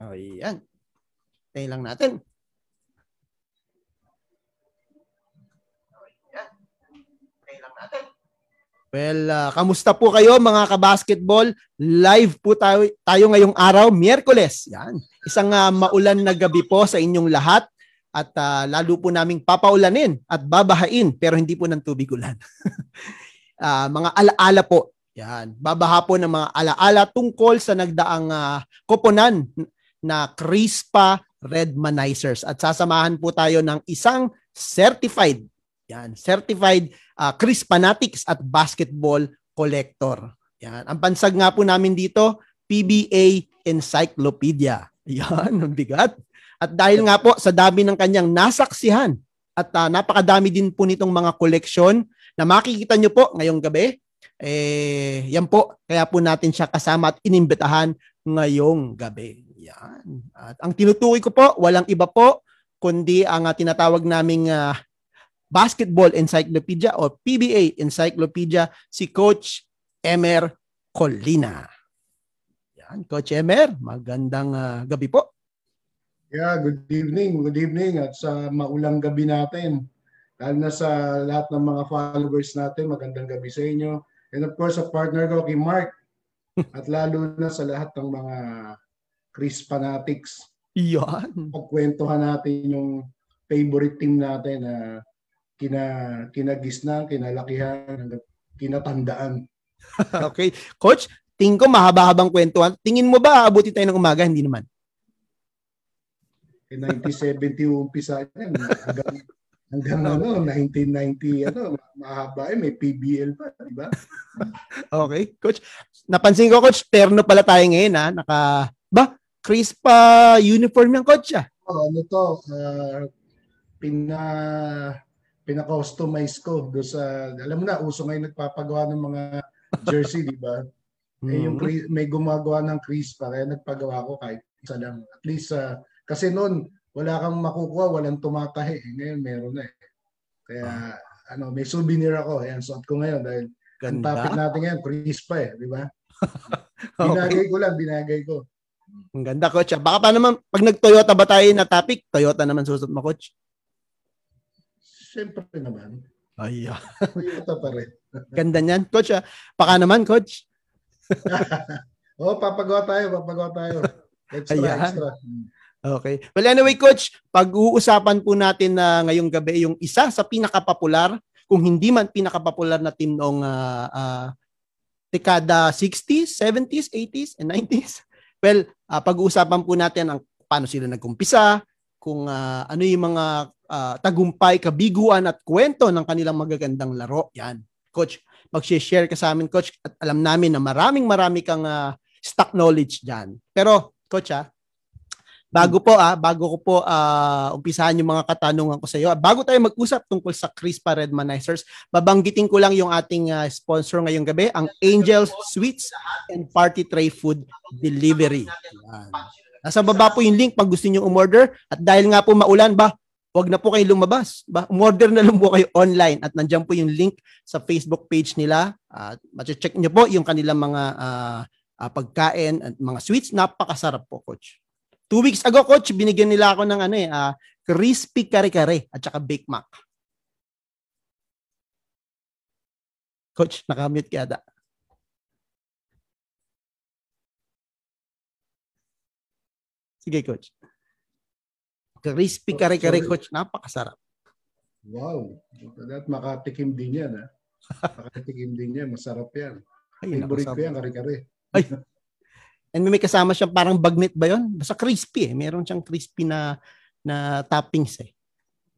O, yan. Tayo lang natin. Well, uh, kamusta po kayo mga kabasketball? Live po tayo, tayo ngayong araw, Miyerkules. Yan. Isang uh, maulan na gabi po sa inyong lahat at uh, lalo po naming papaulanin at babahain pero hindi po ng tubig ulan. uh, mga alaala po. Yan. Babaha po ng mga alaala tungkol sa nagdaang uh, koponan na Crispa Redmanizers. At sasamahan po tayo ng isang certified yan, certified uh, Chris Fanatics at basketball collector. Yan, ang pansag nga po namin dito, PBA Encyclopedia. Yan, ang bigat. At dahil nga po sa dami ng kanyang nasaksihan at uh, napakadami din po nitong mga koleksyon na makikita nyo po ngayong gabi, eh, yan po, kaya po natin siya kasama at inimbitahan ngayong gabi. Yan. At ang tinutukoy ko po, walang iba po, kundi ang uh, tinatawag naming uh, Basketball Encyclopedia o PBA Encyclopedia si Coach Emer Colina. Yan, Coach Emer, magandang uh, gabi po. Yeah, good evening. Good evening at sa maulang gabi natin. Lalo na sa lahat ng mga followers natin, magandang gabi sa inyo. And of course, sa partner ko, kay Mark. at lalo na sa lahat ng mga Chris fanatics. Yan. Pagkwentuhan natin yung favorite team natin na kina kinagisnan, kinalakihan, kinatandaan. okay. Coach, tingin ko mahaba-habang kwentuhan. Tingin mo ba abuti tayo ng umaga? Hindi naman. In 1970 umpisa yan. Hanggang, hanggang ano, 1990, ano, mahaba eh, may PBL pa, di ba? okay. Coach, napansin ko, Coach, terno pala tayo ngayon, ha? Naka, ba, crispa uniform yung coach, ah. Oh, ano to, uh, pina pina-customize ko do sa alam mo na uso ngayon nagpapagawa ng mga jersey, di ba? Eh, yung mm-hmm. may gumagawa ng crease pa kaya nagpagawa ko kahit isa lang. At least uh, kasi noon wala kang makukuha, walang tumatahi. Eh, ngayon meron na eh. Kaya oh. ano, may souvenir ako. Ayan, suot ko ngayon dahil Ganda. ang topic natin ngayon, crease pa eh, di ba? binagay ko lang, binagay ko. Ang ganda, coach. Baka pa naman, pag nag-Toyota ba tayo na topic, Toyota naman susunod mo, coach? Siyempre naman. Ay, Toyota pa rin. Ganda niyan. Coach, ah. Baka naman, coach. oh, papagawa tayo, papagawa tayo. Extra, Ayan. extra. Okay. Well, anyway, coach, pag-uusapan po natin na uh, ngayong gabi yung isa sa pinakapopular, kung hindi man pinakapopular na team noong uh, uh, dekada 60s, 70s, 80s, and 90s. Well, uh, pag-uusapan po natin ang paano sila nagkumpisa, kung uh, ano yung mga uh, tagumpay, kabiguan at kwento ng kanilang magagandang laro. Yan. Coach, mag-share ka sa amin, Coach. At alam namin na maraming marami kang uh, stock knowledge dyan. Pero, Coach, ah, bago po ah, bago ko po uh, umpisahan yung mga katanungan ko sa iyo, bago tayo mag-usap tungkol sa Crispa Redmanizers, babanggitin ko lang yung ating uh, sponsor ngayong gabi, ang Angels Sweets and Party Tray Food Delivery. Yan. Nasa baba po yung link pag gusto niyo umorder at dahil nga po maulan ba, Huwag na po kayo lumabas. Ba, umorder na lang po kayo online at nandiyan po yung link sa Facebook page nila. At uh, check niyo po yung kanilang mga uh, uh, pagkain at mga sweets. Napakasarap po, coach. Two weeks ago, coach, binigyan nila ako ng ano eh, uh, crispy kare-kare at saka Bake Mac. Coach, nakamute ka yata. Sige, coach. Crispy kare-kare coach, napakasarap. Wow. That makatikim din yan. Ha? makatikim din yan. Masarap yan. Ay, Favorite ko yan, kare-kare. Ay. And may kasama siyang parang bagnet ba yon? Basta crispy eh. Meron siyang crispy na na toppings eh.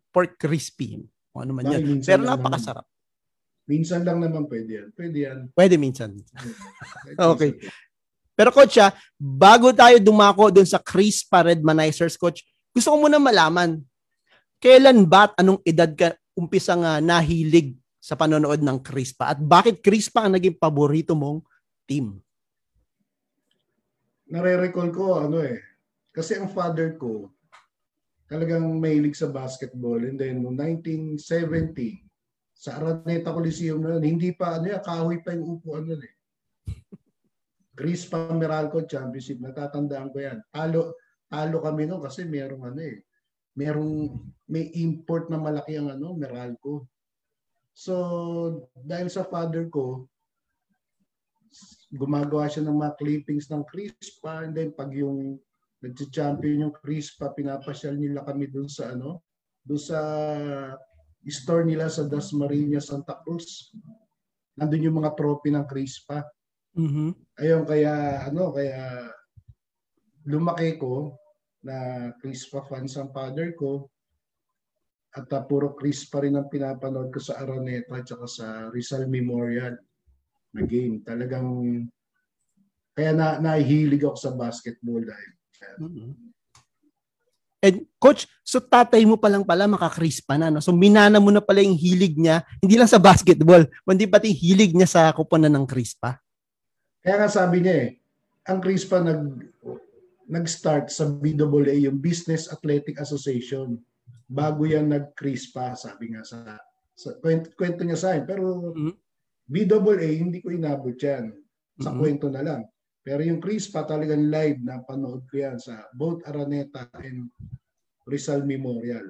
Pork crispy. O ano man yan. Pero napakasarap. Naman. Minsan lang naman pwede yan. Pwede yan. Pwede minsan. okay. Pero coach, ah, bago tayo dumako dun sa crispa redmanizers, coach, gusto ko muna malaman, kailan ba at anong edad ka umpisa nga nahilig sa panonood ng Crispa? At bakit Crispa ang naging paborito mong team? Nare-recall ko, ano eh, kasi ang father ko, talagang mahilig sa basketball. And then, noong 1970, sa Araneta Coliseum na yun, hindi pa, ano yan, kahoy pa yung upuan nun eh. Crispa Meralco Championship, natatandaan ko yan. Talo, talo kami noon kasi merong ano eh, merong may import na malaki ang ano, Meralco. So, dahil sa father ko, gumagawa siya ng mga clippings ng Crispa and then pag yung nag-champion yung Crispa, pinapasyal nila kami dun sa ano, dun sa store nila sa Dasmariñas, Santa Cruz. Nandun yung mga trophy ng Crispa. Mm-hmm. Ayun, kaya ano, kaya lumaki ko na Crispa fans ang father ko at uh, puro Crispa rin ang pinapanood ko sa Araneta at saka sa Rizal Memorial na game. Talagang kaya na nahihilig ako sa basketball dahil. Mm-hmm. And coach, so tatay mo pa lang pala makakrispa na no. So minana mo na pala yung hilig niya, hindi lang sa basketball, kundi pati hilig niya sa kuponan ng crispa. Kaya nga sabi niya eh, ang crispa nag nag-start sa BAA, yung Business Athletic Association. Bago yan nag-crispa, sabi nga sa, sa kwento, kwento niya sa akin. Pero mm-hmm. BAA, hindi ko inabot yan. Sa mm-hmm. kwento na lang. Pero yung Crispa talagang live na panood ko yan sa both Araneta and Rizal Memorial.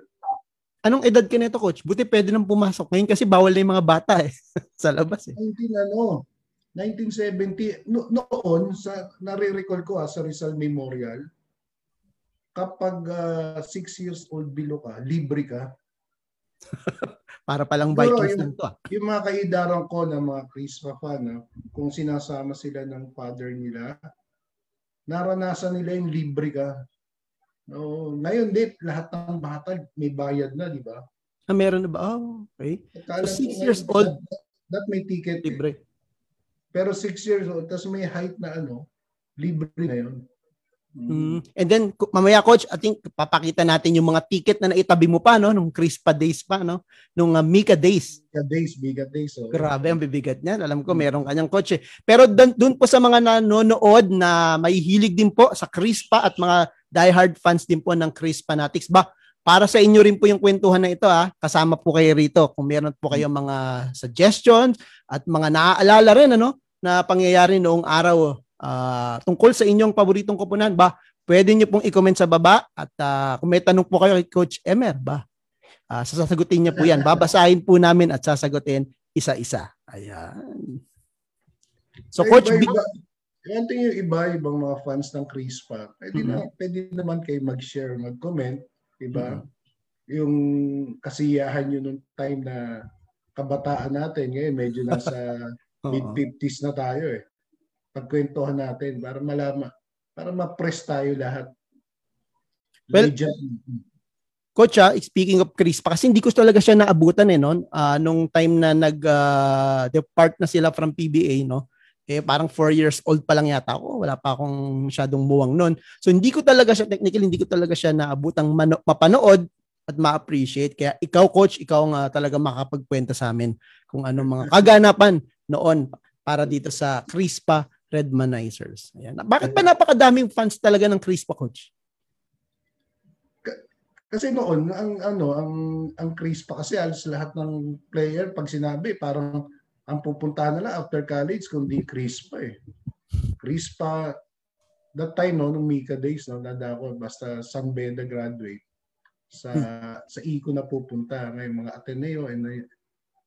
Anong edad ka nito, coach? Buti pwede nang pumasok ngayon kasi bawal na yung mga bata eh sa labas eh. 19 ano, 1970 no, noon sa nare-recall ko ah, sa Rizal Memorial kapag 6 uh, ah, years old below ka, libre ka. Para palang Vikings lang to. Ah. Yung mga kaidaran ko na mga Christmas fan, ah, kung sinasama sila ng father nila, naranasan nila yung libre ka. No, ngayon din, lahat ng bata may bayad na, di ba? Ah, meron na ba? Oh, okay. So, six years old. That, that may ticket. Eh. Libre. Eh. Pero six years old, tapos may height na ano, libre na yun. Mm. And then mamaya coach, I think papakita natin yung mga ticket na naitabi mo pa no nung Crispa Days pa no, nung uh, Mika Days. Mika Days, Mika Days. Oh. Grabe ang bibigat niyan. Alam ko mm. meron kanyang coach eh. Pero doon po sa mga nanonood na may hilig din po sa Crispa at mga diehard fans din po ng Crispa Fanatics ba para sa inyo rin po yung kwentuhan na ito ha. Kasama po kayo rito kung meron po kayong mga suggestions at mga naaalala rin ano na pangyayari noong araw uh, tungkol sa inyong paboritong koponan ba, pwede niyo pong i-comment sa baba at uh, kung may tanong po kayo kay Coach Emer ba, uh, sasagutin niya po yan. Babasahin po namin at sasagutin isa-isa. Ayan. So, Coach iba, iba, yan yung iba, ibang mga fans ng Crispa. Pwede, mm-hmm. na, pwede naman kayo mag-share, mag-comment. Diba? Mm-hmm. Yung kasiyahan nyo nung time na kabataan natin. Ngayon, medyo nasa mid-50s na tayo eh pagkwentuhan natin para malaman, para ma-press tayo lahat. Well, Legend. Coach, ah, speaking of Chris, pa kasi hindi ko talaga siya naabutan eh noon uh, nung time na nag uh, depart na sila from PBA no. Eh parang 4 years old pa lang yata ako. Wala pa akong masyadong muwang noon. So hindi ko talaga siya technically hindi ko talaga siya naabutang mano- mapanood at ma-appreciate. Kaya ikaw coach, ikaw nga talaga makapagkwenta sa amin kung ano mga kaganapan noon para dito sa Crispa Redmanizers. Ayan. Bakit ba napakadaming fans talaga ng Crispa coach? Kasi noon ang ano ang ang Crispa kasi alos lahat ng player pag sinabi parang ang pupuntahan nila after college kundi Crispa eh. Crispa that time no nung Mika days no nada ako basta San Beda graduate sa hmm. sa ICO na pupunta ngayon mga Ateneo and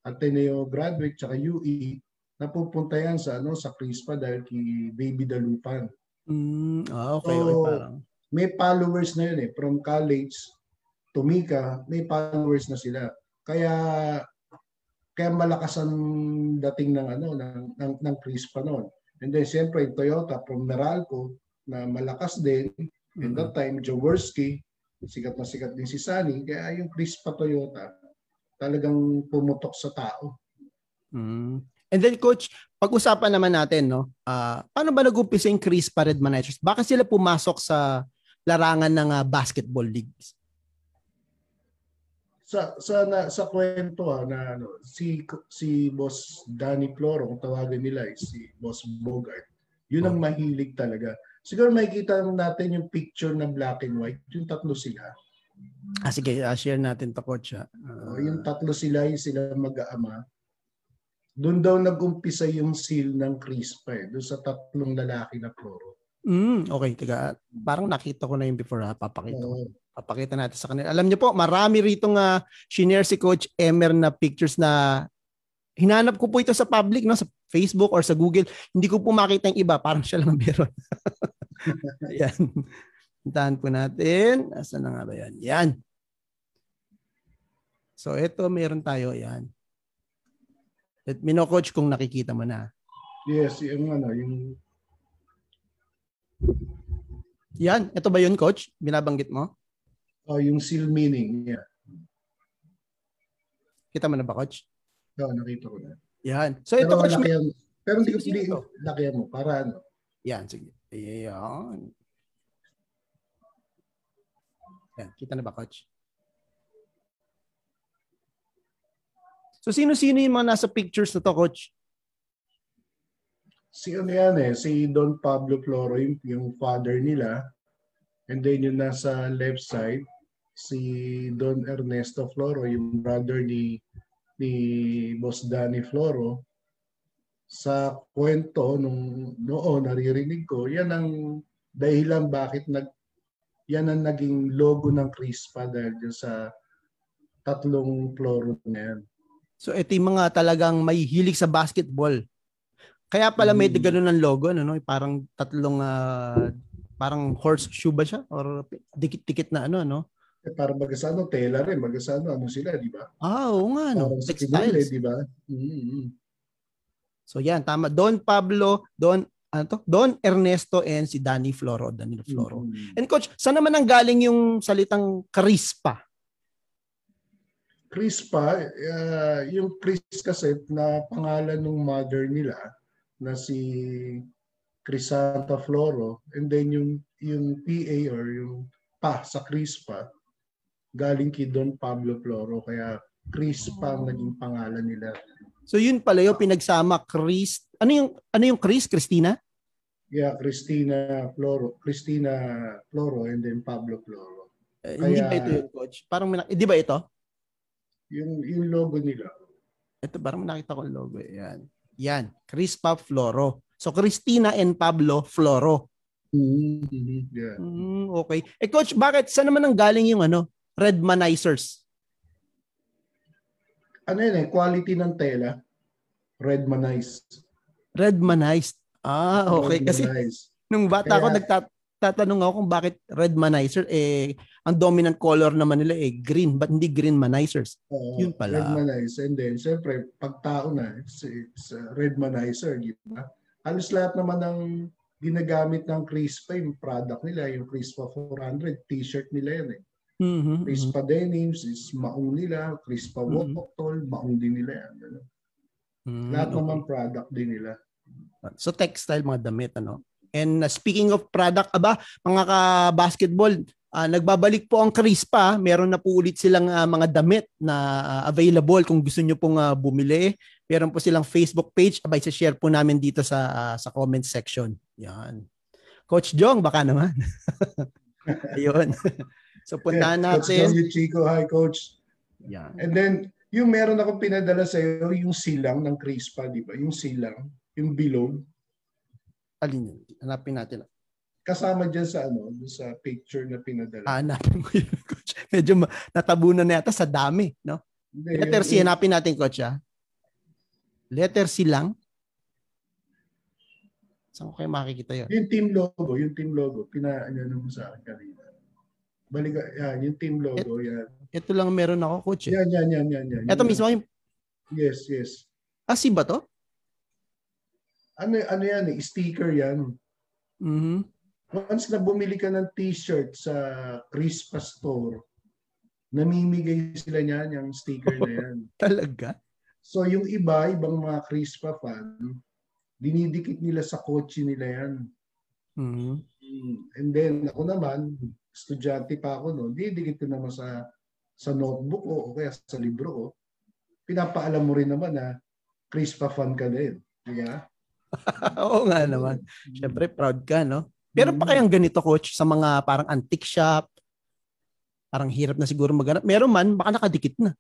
Ateneo graduate tsaka UE napupunta yan sa ano sa Crispa dahil kay Baby Dalupan. Mm, ah, okay, so, okay parang. May followers na yun eh. From college to Mika, may followers na sila. Kaya kaya malakas ang dating ng ano ng ng, ng Crispa noon. And then siyempre Toyota from Meralco na malakas din. Mm-hmm. In that time Jaworski, sikat na sikat din si Sunny. Kaya yung Crispa Toyota talagang pumutok sa tao. Mm. And then coach, pag-usapan naman natin no, uh, paano ba nag-umpisa yung Chris Pared Managers? Bakit sila pumasok sa larangan ng uh, basketball leagues? Sa sa na, sa kwento ah, na ano, si si Boss Danny Floro, kung tawagin nila ay si Boss Bogart. Yun ang oh. mahilig talaga. Siguro makikita natin yung picture na black and white, yung tatlo sila. Ah, sige, uh, share natin to coach. Uh, yung tatlo sila, yung sila mag-aama doon daw nag-umpisa yung seal ng Crispa eh, doon sa tatlong lalaki na kloro. Mm, okay, tiga. Parang nakita ko na yung before ha, papakita ko. Papakita natin sa kanila. Alam niyo po, marami rito nga shinare si Coach Emer na pictures na hinanap ko po ito sa public, no, sa Facebook or sa Google. Hindi ko po makita yung iba, parang siya lang ang meron. Ayan. Puntahan po natin. Asa na nga ba yan? Yan. So ito meron tayo. Yan. Let me know, Coach, kung nakikita mo na. Yes, yung ano, yung Yan. Ito ba yun, Coach? Binabanggit mo? oh, yung seal meaning. Yeah. Kita mo na ba, Coach? Oo, nakita ko na. Yan. So ito, Pero Coach, lakihan, pero hindi ko Sino pili to? lakihan mo para ano. Yan, sige. Ayan. Yan, kita na ba, Coach? So, sino-sino yung mga nasa pictures na to, Coach? Si ano yan eh, si Don Pablo Floro, yung, yung father nila. And then yung nasa left side, si Don Ernesto Floro, yung brother ni ni Boss Danny Floro. Sa kwento nung noon naririnig ko, yan ang dahilan bakit nag yan ang naging logo ng Crispa dahil sa tatlong Floro na yan. So, ito yung mga talagang may hilig sa basketball. Kaya pala may Mm. ganun ng logo, ano, no? parang tatlong, ah, parang horseshoe ba siya? Or dikit-dikit na ano, no? Eh, para magasano, tela rin, magasano, ano sila, di ba? Ah, oo nga, no? Parang Textiles. di ba? Mm-hmm. So, yan, tama. Don Pablo, Don, ano to? Don Ernesto and si Danny Floro, Danilo Floro. Mhm. And coach, saan naman ang galing yung salitang karispa? Crispa, uh, yung Chris kasi na pangalan ng mother nila na si Crisanta Floro and then yung yung PA or yung pa sa Crispa galing kay Don Pablo Floro kaya Crispa ang naging pangalan nila. So yun pala yung pinagsama Chris. Ano yung ano yung Chris? Christina? Yeah, Cristina Floro, Cristina Floro and then Pablo Floro. Eh, Hindi Kaya- ba ito yung coach? Parang eh, di ba ito? Yung yung logo nila. Ito parang nakita ko yung logo. eh. Yan. Yan. Crispa Floro. So Christina and Pablo Floro. Mhm. Yeah. Mm, okay. Eh coach, bakit saan naman ang galing yung ano? Redmanizers. Ano yun eh, quality ng tela. Redmanized. Redmanized. Ah, okay. Kasi Redmanized. nung bata ako Kaya- nagtatanong ako kung bakit redmanizer eh ang dominant color naman nila eh green but hindi green manizers. Oo, Yun pala. Redmanize. And then, syempre, pag tao na, it's, it's uh, Redmanizer, di ba? Halos lahat naman ng ginagamit ng Crispa, yung product nila, yung Crispa 400, t-shirt nila yan eh. Mhm. Crispa denims, is maong nila, Crispa Mhm. Wokotol, maong din nila yan. Ano? Mhm, Lahat okay. naman product din nila. So textile mga damit ano. And uh, speaking of product aba mga ka-basketball ah, nagbabalik po ang Crispa. Meron na po ulit silang ah, mga damit na ah, available kung gusto niyo pong ah, bumili. Meron po silang Facebook page. Abay, share po namin dito sa ah, sa comment section. Yan. Coach Jong, baka naman. Ayun. so puntahan Coach natin. Joey Chico, hi Coach. Yan. And then, yung meron akong pinadala sa iyo, yung silang ng Crispa, di ba? Yung silang, yung bilog. Alin yun? Hanapin natin. kasama dyan sa ano, sa picture na pinadala. Ah, hanapin ko yun, coach. Medyo natabunan na yata sa dami, no? Hindi, Letter C, hanapin natin, coach, ah. Letter C lang? Saan ko kayo makikita yun? Yung team logo, yung team logo, pina ano mo sa akin kanina. Balik, yan, yung team logo, yan. Ito lang meron ako, coach. Eh. Yan, yan, yan, yan, yan. Ito Yan. mismo yung... Yes, yes. Ah, si ba to? Ano, ano yan eh, sticker yan. Mhm. Once na bumili ka ng t-shirt sa Crispa Store, namimigay sila niyan, yung sticker na yan. Talaga? So yung iba, ibang mga Crispa fan, dinidikit nila sa kotse nila yan. Mhm. Mm. And then ako naman, estudyante pa ako noon, didikit ko naman sa sa notebook ko o kaya sa libro ko. Pinapaalam mo rin naman na Crispa fan ka din. Di ba? Oo nga naman. Siyempre, proud ka, no? Pero pa kayang ganito, coach, sa mga parang antique shop, parang hirap na siguro maghanap. Meron man, baka nakadikit na.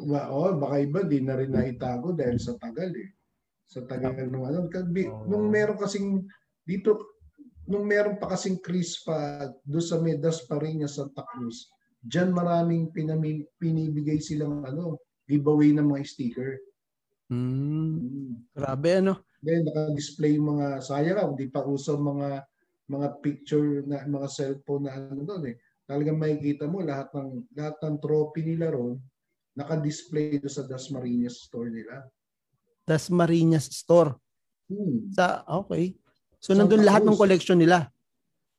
Ba, oh, baka iba di na rin naitago dahil sa tagal eh. Sa tagal ng ano. Kabi, Oo. Nung meron kasing dito, nung meron pa kasing Chris pa doon sa Medas Pariña, Santa Cruz, dyan maraming pinamin, pinibigay silang ano, giveaway ng mga sticker. Mm. Grabe ano. Then naka-display yung mga sayang hindi pa uso mga mga picture na mga cellphone na ano doon eh. Talagang makikita mo lahat ng lahat ng trophy nila ron naka-display do sa Dasmariñas store nila. Dasmariñas Store. Hmm. Sa okay. So Santa nandun lahat ng collection nila.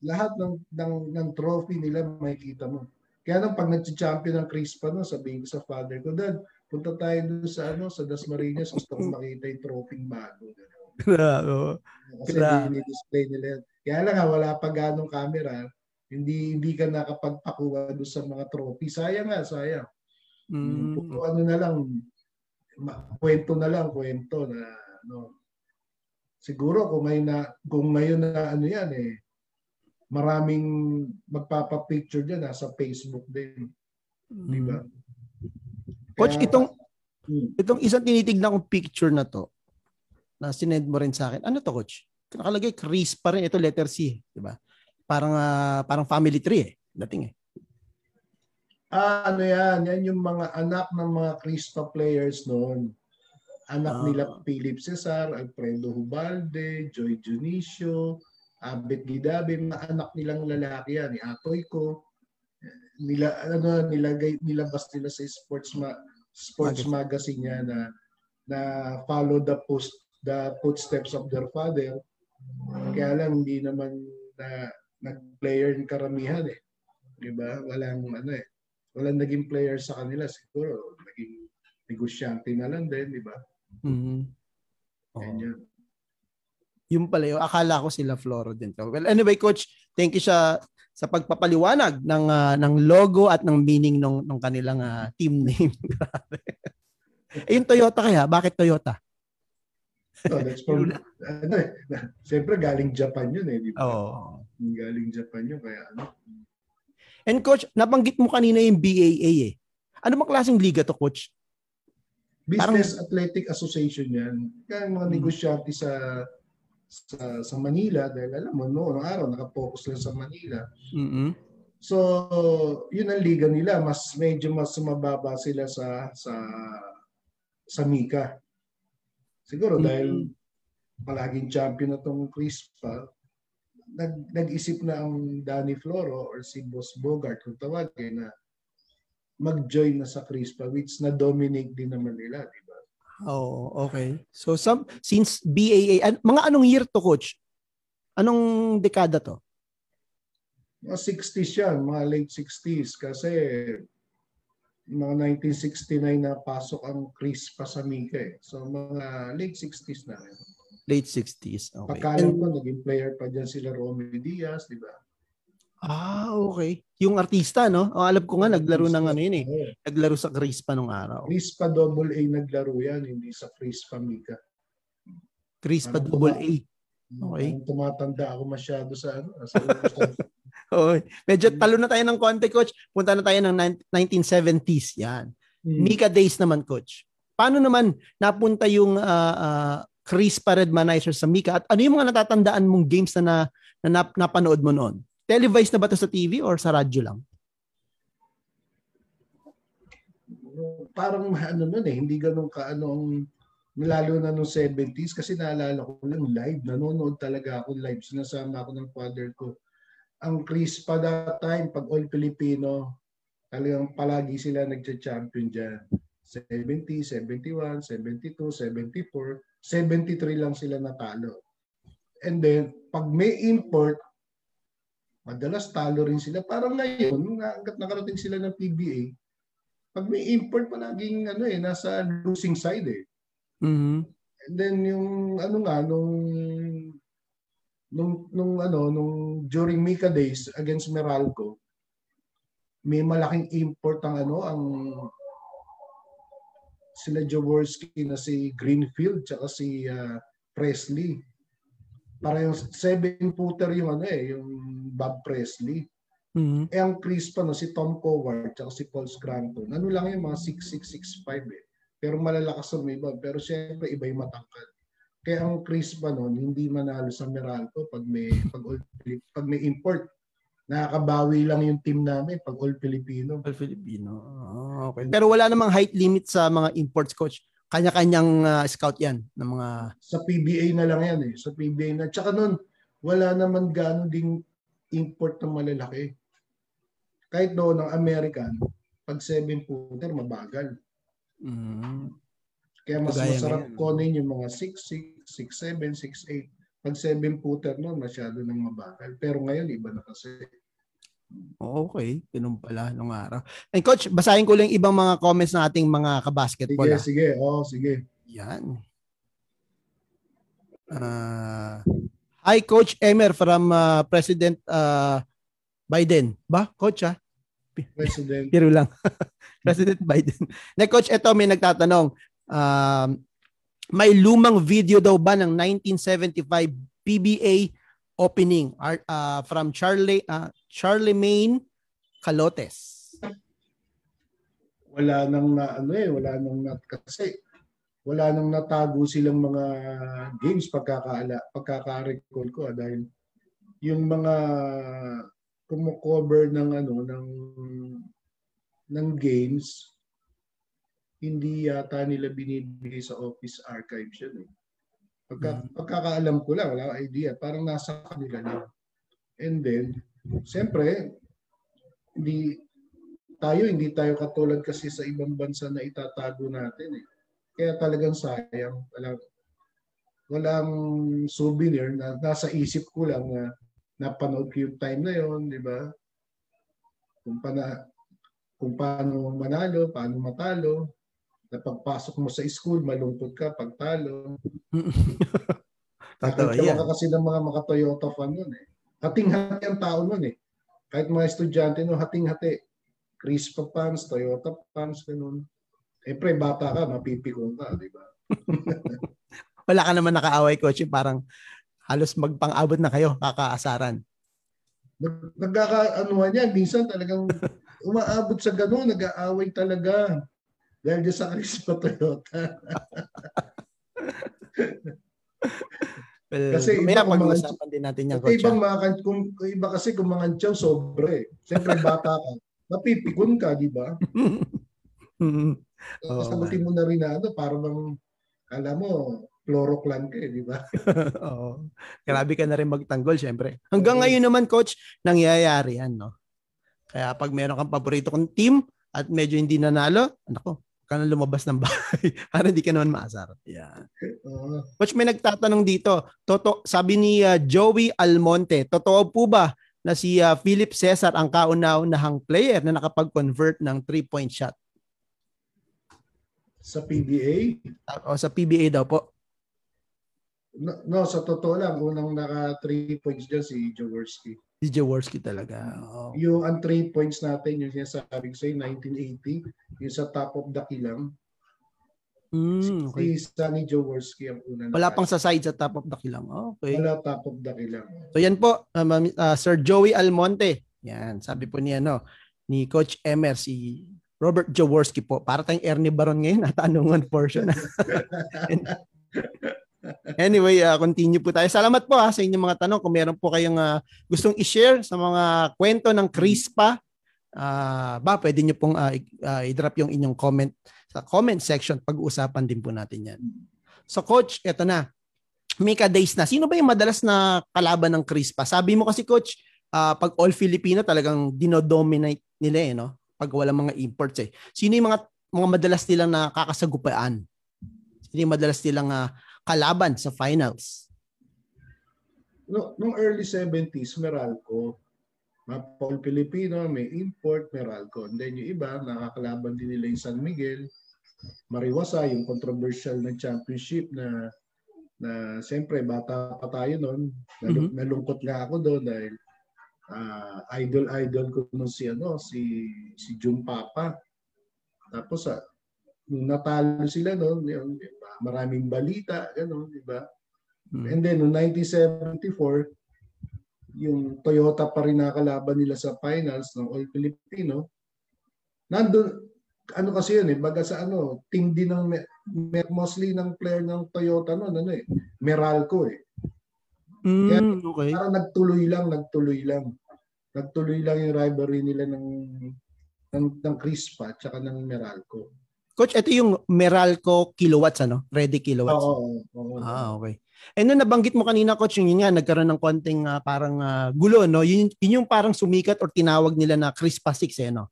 Lahat ng ng ng trophy nila makikita mo. Kaya nang pag nag-champion ng Crispa no, sabihin ko sa father ko, Dad, punta tayo doon sa ano sa Dasmariñas, gusto ko makita yung trophy bago. Grabe. oh. Kasi Grabe. display nila yan. Kaya lang nga, wala pa ganong camera. Hindi hindi ka nakapagpakuha doon sa mga trophy. Sayang nga, sayang. Mm. Puro ano na lang, kwento na lang, kwento na ano. Siguro kung may na kung ngayon na ano yan eh maraming magpapa-picture diyan nasa Facebook din, di ba? Coach, Kaya- itong Hmm. itong isang tinitignan kong picture na to na sinend mo rin sa akin. Ano to, coach? Nakalagay Chris pa rin. Ito letter C, di ba? Parang ah, parang family tree eh. Dating eh. Ah, ano yan? Yan yung mga anak ng mga Crispa players noon. Anak Ah. nila Philip Cesar, Alfredo Hubalde, Joy Junicio, Abet Gidabe, mga anak nilang lalaki yan, ni Atoy ko. Nila ano nilagay nilabas nila sa sports ma, sports magazine niya na na follow the post the footsteps of their father. Kaya lang hindi naman na nag-player yung karamihan eh. 'Di ba? Walang ano eh walang naging player sa kanila siguro naging negosyante na lang din, di ba? Mhm. Oo. Ganyan. Yung pala yun. Akala ko sila Floro din to. Well, anyway, coach, thank you sa sa pagpapaliwanag ng ah, ng logo at ng meaning ng ng kanilang ah, team name. Grabe. eh, yung Toyota kaya, bakit Toyota? So, that's from, ano eh, siyempre galing Japan yun eh, di ba? Oo. Galing Japan yun, kaya ano. And coach, nabanggit mo kanina yung BAA eh. Ano bang klaseng liga to, coach? Business Athletic Association yan. Kaya mga Hmm. negosyante sa sa sa Manila dahil alam mo noong araw nakapokus lang sa Manila. Mhm. So, yun ang liga nila, mas medyo mas mababa sila sa sa sa Mika. Siguro dahil palaging champion na tong Crispa, nag, nag-isip na ang Danny Floro or si Boss Bogart kung tawagin na mag-join na sa Crispa which na-dominate din naman nila, di? Oh, okay. So some since BAA an- mga anong year to coach? Anong dekada to? Mga 60s yan, mga late 60s kasi mga 1969 na pasok ang Crispa sa Mika eh. So mga late 60s na. Late 60s. Okay. Pagkalam And- ko, naging player pa dyan sila Romy Diaz, di ba? Ah, okay. Yung artista, no? Oh, alam ko nga naglaro ng ano yun eh. Naglaro sa Crispa nung araw. Crispa double A naglaro yan, hindi sa Crispa Mika. Crispa Parang double A. Okay. Parang tumatanda ako masyado sa ano. Sa, Okay. Medyo talo na tayo ng konti, coach. Punta na tayo ng nin- 1970s. Yan. Hmm. Mika Days naman, coach. Paano naman napunta yung uh, uh, Crispa Redmanizer sa Mika? At ano yung mga natatandaan mong games na, na, na nap- napanood mo noon? Televised na ba to sa TV or sa radyo lang? parang ano nun eh, hindi ganun ka ano ang lalo na nung 70s kasi naalala ko lang live, nanonood talaga ako live. Sinasama ako ng father ko. Ang Chris pa that time, pag all Filipino, talagang palagi sila nagcha-champion dyan. 70, 71, 72, 74, 73 lang sila natalo. And then, pag may import, madalas talo rin sila. Parang ngayon, hanggat nakarating sila ng PBA, pag may import palaging ano eh nasa losing side eh. Mhm. And then yung ano nga nung nung nung ano nung during Mika days against Meralco may malaking import ang ano ang sila Jaworski na si Greenfield tsaka si ah, Presley. Para yung seven footer yung ano eh, yung Bob Presley. Mhm. Eh, ang Chris pa, no, si Tom Coward at si Paul Scranton, ano lang yung mga 6'6", 6'5", eh. Pero malalakas ang iba. Pero syempre, iba yung matangkad. Kaya ang Crispa noon, hindi manalo sa Meralco pag may pag, pag may import. Nakakabawi lang yung team namin pag all Filipino. All Filipino. Oh, okay. Pero wala namang height limit sa mga imports coach. Kanya-kanyang uh, scout 'yan ng mga sa PBA na lang 'yan eh. Sa PBA na. Tsaka noon wala naman gaano ding import ng malalaki. Kahit noon ng American, pag 7 footer mabagal. Mm. Kaya mas Kagaya masarap kunin yung mga 6'6, 6'7, 6'8. Pag 7 footer noon, masyado nang mabagal. Pero ngayon, iba na kasi. Okay, ganun pala nung araw. And coach, basahin ko lang ibang mga comments ng ating mga kabasketball. Sige, ah. sige. Oh, sige. Yan. Uh, hi Coach Emer from uh, President uh, Biden. Ba, coach ah? President. Pero lang. President Biden. Na coach, ito may nagtatanong. Um, may lumang video daw ba ng 1975 PBA opening uh, from Charlie uh, Charlemagne Calotes. Wala nang na, ano eh, wala nang na, kasi wala nang natago silang mga games pagkakaala pagkaka-recall ko ah, dahil yung mga kumo-cover ng ano ng ng games hindi yata nila binibigay sa office archives yun eh. Pagka, mm. Pagkakaalam ko lang, wala idea. Parang nasa kanila na. And then, siyempre, hindi tayo, hindi tayo katulad kasi sa ibang bansa na itatago natin eh. Kaya talagang sayang. Walang, walang souvenir na nasa isip ko lang na napanood ko yung time na yon, di ba? Kung, pana, kung paano manalo, paano matalo, na pagpasok mo sa school, malungkot ka pag talo. Totoo yan. ka kasi ng mga mga Toyota fan nun eh. Hating-hati ang tao nun eh. Kahit mga estudyante no, hating-hati. Crispa fans, Toyota fans, ganun. Eh pre, bata ka, mapipikong ka, di ba? Wala ka naman nakaaway, coach. Parang halos magpang-abot na kayo, kakaasaran. Nagkakaanuhan yan. Minsan talagang umaabot sa ganun, nag-aaway talaga. Dahil dyan sa Crispa Toyota. well, kasi iba pag-uusapan din natin yan, Coach. Ibang mga, kung, iba kasi kung mga tiyaw, sobre. Siyempre, bata ka. Mapipikon ka, di ba? oh, Sagutin mo na rin na ano, para bang, alam mo, chloroclan ka eh, di ba? Oo. Grabe ka na rin magtanggol, syempre. Hanggang ngayon naman, coach, nangyayari yan, no? Kaya pag meron kang paborito kong team at medyo hindi nanalo, anak ka na lumabas ng bahay para hindi ka naman maasar. Yeah. Coach, may nagtatanong dito. Toto, sabi ni uh, Joey Almonte, totoo po ba na si uh, Philip Cesar ang kauna-unahang player na nakapag-convert ng three-point shot? Sa PBA? O sa PBA daw po. No, no sa totoo lang, unang naka 3 points dyan si Jaworski. Si Jaworski talaga. Oh. Yung ang 3 points natin, yung sinasabi ko sa'yo, 1980, yung sa top of the kilang. Mm, okay. Si Sunny Jaworski ang una. Wala pang sa side sa top of the kilang. Okay. Wala top of the kilang. So yan po, um, uh, Sir Joey Almonte. Yan, sabi po niya no, ni Coach Emer, si Robert Jaworski po. Para tayong Ernie Baron ngayon, natanungan portion. Anyway, uh, continue po tayo. Salamat po ha, sa inyong mga tanong. Kung meron po kayong uh, gustong i-share sa mga kwento ng Crispa, uh, ba, pwede nyo pong uh, i-drop yung inyong comment sa comment section. Pag-uusapan din po natin yan. So coach, eto na. Mika days na. Sino ba yung madalas na kalaban ng Crispa? Sabi mo kasi coach, uh, pag all Filipino talagang dinodominate nila eh, no? Pag walang mga imports eh. Sino yung mga mga madalas nilang nakakasagupaan? Sino yung madalas nilang uh, kalaban sa finals? No, nung early 70s, Meralco, Paul Filipino, may import, Meralco. And then yung iba, nakakalaban din nila yung San Miguel, Mariwasa, yung controversial na championship na na siyempre bata pa tayo noon. Nalung- mm-hmm. Nalungkot nga ako doon dahil uh, idol idol ko noon si ano si si Jun Papa. Tapos uh, nung natalo sila noon, yung, maraming balita, gano'n, di ba? Hmm. And then, noong 1974, yung Toyota pa rin nakalaban nila sa finals ng All Filipino. Nandun, ano kasi yun eh, baga sa ano, team din ng mostly ng player ng Toyota noon, ano eh, Meralco eh. Mm, Kaya, okay. Parang nagtuloy lang, nagtuloy lang. Nagtuloy lang yung rivalry nila ng ng, ng Crispa at saka ng Meralco. Coach, ito yung Meralco kilowatts, ano? Ready kilowatts. Oo. oo, oo. Ah, okay. And nung nabanggit mo kanina, Coach, yung yun nga, nagkaroon ng konting uh, parang uh, gulo, no? Yun, yun yung parang sumikat or tinawag nila na Crispa 6, eh, no?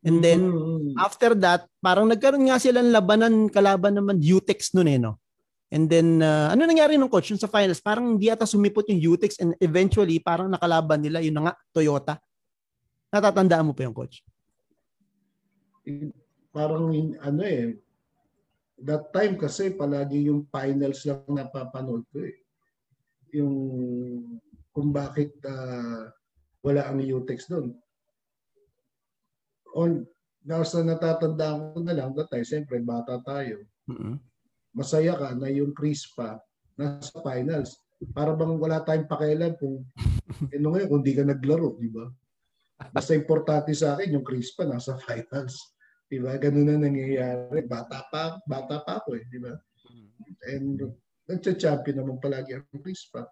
And then, mm-hmm. after that, parang nagkaroon nga sila ng labanan, kalaban naman, Utex nun, eh, no? And then, uh, ano nangyari nung coach? Yung sa finals, parang hindi ata sumipot yung Utex and eventually, parang nakalaban nila, yun na nga, Toyota. Natatandaan mo pa yung coach? Parang ano eh, that time kasi palagi yung finals lang napapanood ko eh. Yung kung bakit uh, wala ang UTEX doon. On, nasa natatandaan ko na lang that time, siyempre bata tayo. Mm-hmm. Masaya ka na yung Crispa nasa finals. Para bang wala tayong pakialam kung ano ngayon, kung di ka naglaro, di ba? Basta importante sa akin yung Crispa nasa finals. Di ba? Ganun na nangyayari. Bata pa, bata pa ako eh, di ba? And nagcha-champion naman palagi ang Crispa.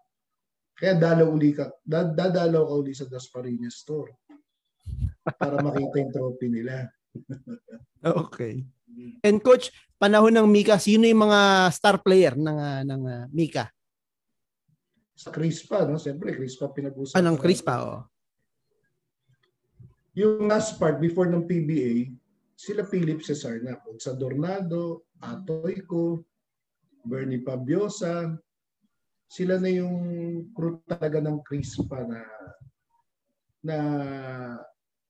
Kaya dalaw uli ka, dadalaw ka uli sa Dasmariñas store para makita yung trophy nila. okay. And coach, panahon ng Mika, sino yung mga star player ng uh, ng uh, Mika? Sa Crispa, no? Siyempre, Crispa pinag-usapan. Anong Crispa, oh. Yung last part, before ng PBA, sila Philip Cesar na po. Sa Dornado, Atoyco, Bernie Pabiosa, sila na yung crew talaga ng Crispa na na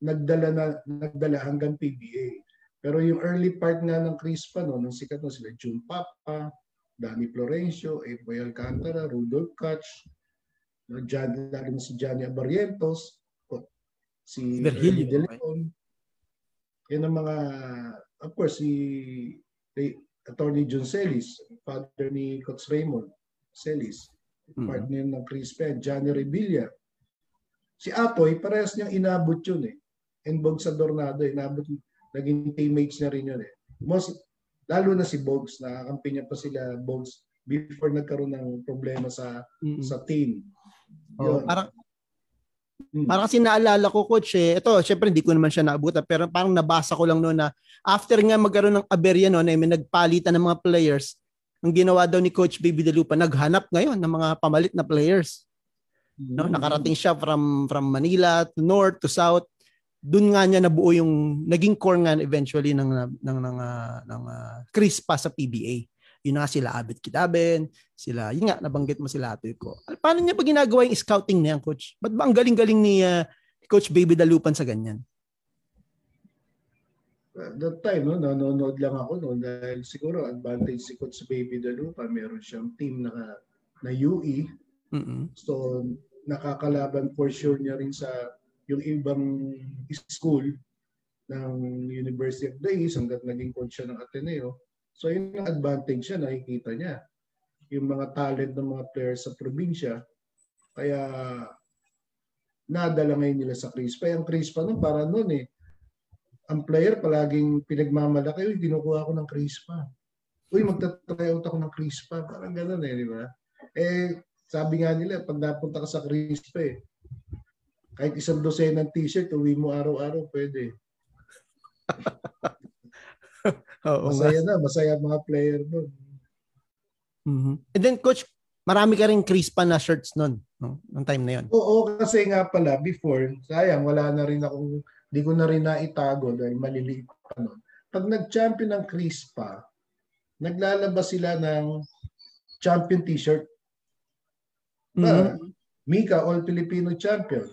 nagdala na nagdala hanggang PBA. Pero yung early part nga ng Crispa no, nung sikat no sila June Papa, Danny Florencio, Epoy Alcantara, Rudolph Kutch, no, Jan, lalo si Johnny Abarientos, si Virgilio De Leon, yan ang mga, of course, si Attorney John Celis, father ni Coach Raymond Celis, mm-hmm. partner ng Chris Penn, Johnny Revilla. Si Atoy, parehas niyang inabot yun eh. And Bogs sa Dornado, inabot, naging teammates niya rin yun eh. Most, lalo na si Bogs, nakakampi niya pa sila Bogs before nagkaroon ng problema sa mm-hmm. sa team. Oh, parang Hmm. Parang kasi naalala ko, coach, eh, ito, syempre hindi ko naman siya naabutan, pero parang nabasa ko lang noon na after nga magkaroon ng aberya noon, eh, may nagpalitan ng mga players, ang ginawa daw ni Coach Baby Dalupa, naghanap ngayon ng mga pamalit na players. No, hmm. nakarating siya from from Manila to north to south. Doon nga niya nabuo yung naging core nga eventually ng ng ng ng, uh, ng uh, Crispa sa PBA. Yun nga sila Abit Kitaben, sila, yun nga, nabanggit mo sila Atoy ko. Paano niya pa ginagawa yung scouting niya, coach? Ba't ba ang galing-galing ni uh, Coach Baby Dalupan sa ganyan? that time, no, nanonood lang ako no, dahil siguro advantage si Coach Baby Dalupan. Meron siyang team na, na UE. Mm-hmm. So, nakakalaban for sure niya rin sa yung ibang school ng University of the East hanggat naging coach siya ng Ateneo. So yun ang advantage siya, nakikita niya. Yung mga talent ng mga players sa probinsya. Kaya nadala ngayon nila sa Crispa. Yung Crispa nun, para noon eh, ang player palaging pinagmamalaki, uy, kinukuha ko ng Crispa. Uy, magta-try out ako ng Crispa. Parang gano'n eh, di ba? Eh, sabi nga nila, pag napunta ka sa Crispa eh, kahit isang dosen ng t-shirt, uwi mo araw-araw, pwede. Oo, masaya na, masaya mga player doon. Mm-hmm. And then coach, marami ka rin crispa na shirts noon, no? Nung time na 'yon. Oo, kasi nga pala before, sayang wala na rin ako, hindi ko na rin naitago dahil maliliit pa noon. Pag nag-champion ng crispa, naglalabas sila ng champion t-shirt. Mm-hmm. Mika, All Filipino Champion.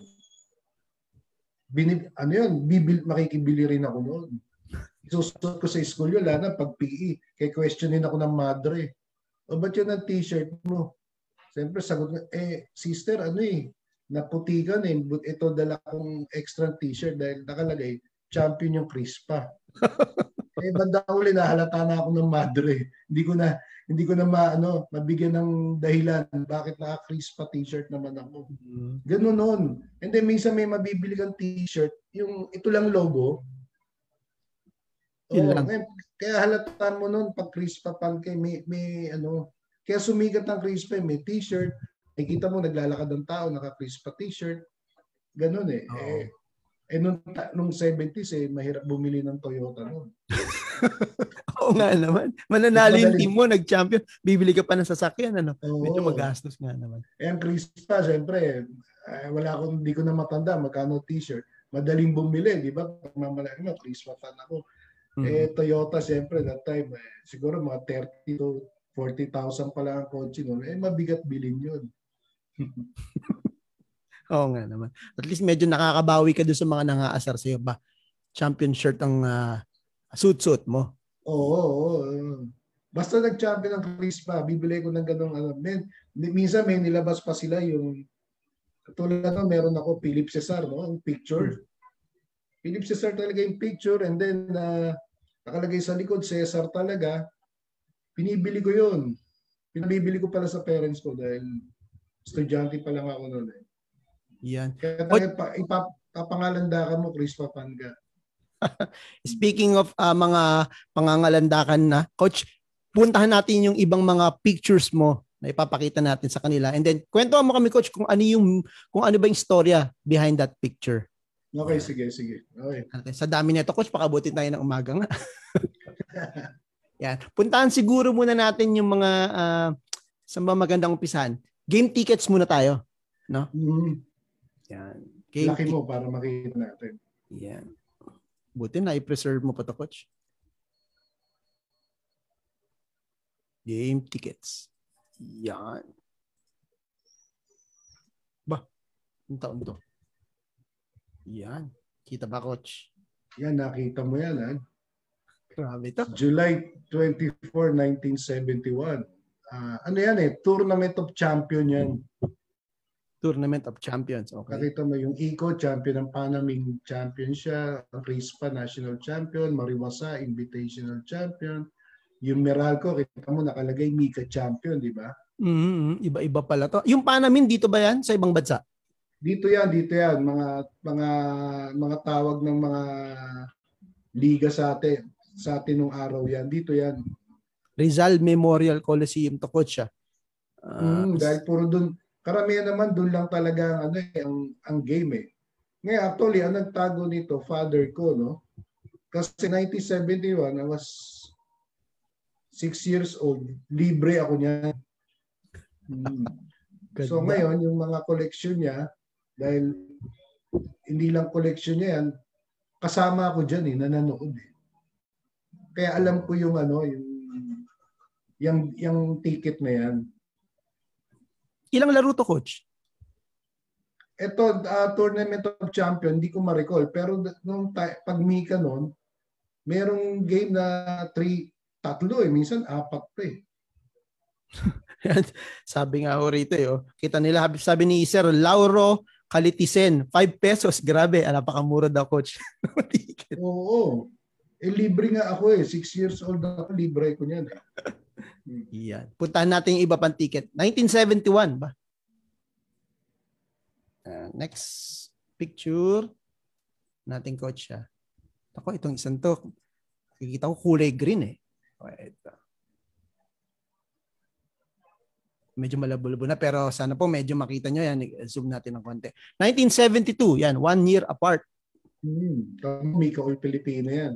Binib, ano yun, bibil, makikibili rin ako noon. Isusot ko sa school yun, lana pag PE. Kaya questionin ako ng madre. O ba't yun ang t-shirt mo? Siyempre, sagot ko, eh, sister, ano eh, naputikan eh. Ito dala kong extra t-shirt dahil nakalagay, champion yung Crispa. eh, banda uli, nahalata na ako ng madre. Hindi ko na, hindi ko na ma, ano, mabigyan ng dahilan bakit naka-Crispa t-shirt naman ako. Mm-hmm. Ganun noon. And then minsan may mabibili kang t-shirt, yung ito lang logo, Yun lang. ngayon, kaya halataan mo nun pag Chris Papanke, may, may ano, kaya sumigat ng Chris Pa, may t-shirt, nakikita mo naglalakad ng tao, naka Chris Pa t-shirt, ganun eh. Oo. Eh, eh nung, nung 70s eh, mahirap bumili ng Toyota noon. Oo nga naman. Mananalo yung team mo, nag-champion. Bibili ka pa ng sasakyan, ano? Oo. Medyo magastos nga naman. Eh, ang Chris Pa, syempre, eh, wala akong, hindi ko na matanda magkano t-shirt. Madaling bumili, di ba? Mamalaki mo, Chris Pa fan ako. Mm. Eh, Toyota, syempre, that time, eh, siguro mga 30 to 40,000 pa lang ang kotse noon. Eh, mabigat bilhin yun. Oo nga naman. At least medyo nakakabawi ka doon sa mga nangaasar sa'yo ba? Champion shirt ang ah, suit-suit mo. Oo, oo, oo. Basta nag-champion ng Chris pa, bibili ko ng ganong ano. Men, minsan may nilabas pa sila yung tulad na meron ako Philip Cesar, no? Ang picture. Philip Cesar talaga yung picture and then uh, nakalagay sa likod Cesar talaga. Pinibili ko yun. Pinabibili ko pala sa parents ko dahil estudyante pa lang ako noon eh. Yan. Kaya talaga pa, ipap, papangalandakan mo Chris Papanga. Speaking of ah, mga pangangalandakan na, coach, puntahan natin yung ibang mga pictures mo na ipapakita natin sa kanila. And then kwentuhan mo kami coach kung ano yung kung ano ba yung storya behind that picture. Okay, sige, sige. Okay. Okay, sa dami nito coach, pakabuti tayo ng umaga nga. Yan. Puntahan siguro muna natin yung mga ah, sa mga magandang umpisan. Game tickets muna tayo. Mm, Yan. Game laki ti- mo para makita natin. Yan. Buti na i-preserve mo pa to, coach. Game tickets. Yan. Ba, ang taon to? Yan. Kita ba, coach? Yan, nakita mo yan. Ha? Grabe to. July 24, 1971. Ah, ano yan eh? Tournament of Champion yan. Tournament of Champions. Okay. Nakita mo yung Eco, champion ng Panaming champion siya. Rispa, national champion. Mariwasa, invitational champion. Yung Meralco, kita mo nakalagay Mika champion, di ba? Mhm, Iba-iba pala to. Yung Panamin, dito ba yan? Sa ibang bansa? Dito yan, dito yan. Mga, mga, mga tawag ng mga liga sa atin. Sa atin nung araw yan. Dito yan. Rizal Memorial Coliseum to, coach. Ah. Ah, Mm, dahil puro dun, karamihan naman dun lang talaga ang, ano, eh, ang, ang game eh. Ngayon, actually, ang nagtago nito, father ko, no? Kasi 1971, I was six years old. Libre ako niya. Mm. So ngayon, yung mga collection niya, dahil hindi lang collection niya yan, kasama ako dyan eh, nanonood eh. Kaya alam ko yung ano, yung yung, yung ticket na yan. Ilang laro to, coach? Ito, ah, Tournament of Champion, hindi ko ma-recall. Pero nung ta- pag Mika noon, merong game na three, tatlo eh. Minsan apat pa eh. sabi nga ho rito eh. Oh. Kita nila, sabi ni Sir Lauro Kalitisen, 5 pesos. Grabe, ah, napakamura daw, coach. Oo. Eh, libre nga ako eh. Six years old ako, libre ko niyan. eh. Yan. Puntahan natin yung iba pang ticket. 1971 ba? Ah, next picture nating coach siya. Ako, itong isang to. Kikita ko kulay green eh. Okay, ito. Medyo malabo-labo na pero sana po medyo makita nyo yan. Zoom natin ng konti. 1972, yan. One year apart. Hmm. Mika All Filipino yan.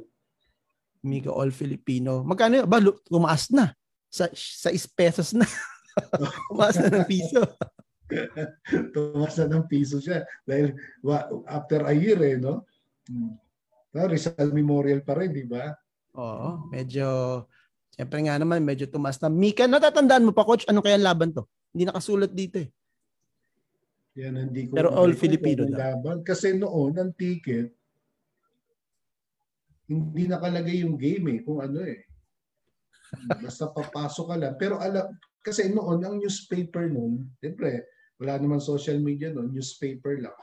Miga All Filipino. Magkano yun? Ba, tumaas na. Sa, sa 6 pesos na. tumaas na ng piso. Tumas na ng piso siya. Dahil after a year eh, no? Hmm. No, Rizal Memorial pa rin, di ba? Oo, medyo, siyempre nga naman, medyo tumaas na. Mika, natatandaan mo pa, coach, ano kaya laban to? Hindi nakasulat dito eh. Yan, hindi ko Pero all Filipino daw. laban. Kasi noon, ang ticket, hindi nakalagay yung game eh, kung ano eh. Basta papasok ka lang. Pero alam, kasi noon, ang newspaper noon, siyempre, wala naman social media noon, newspaper lang.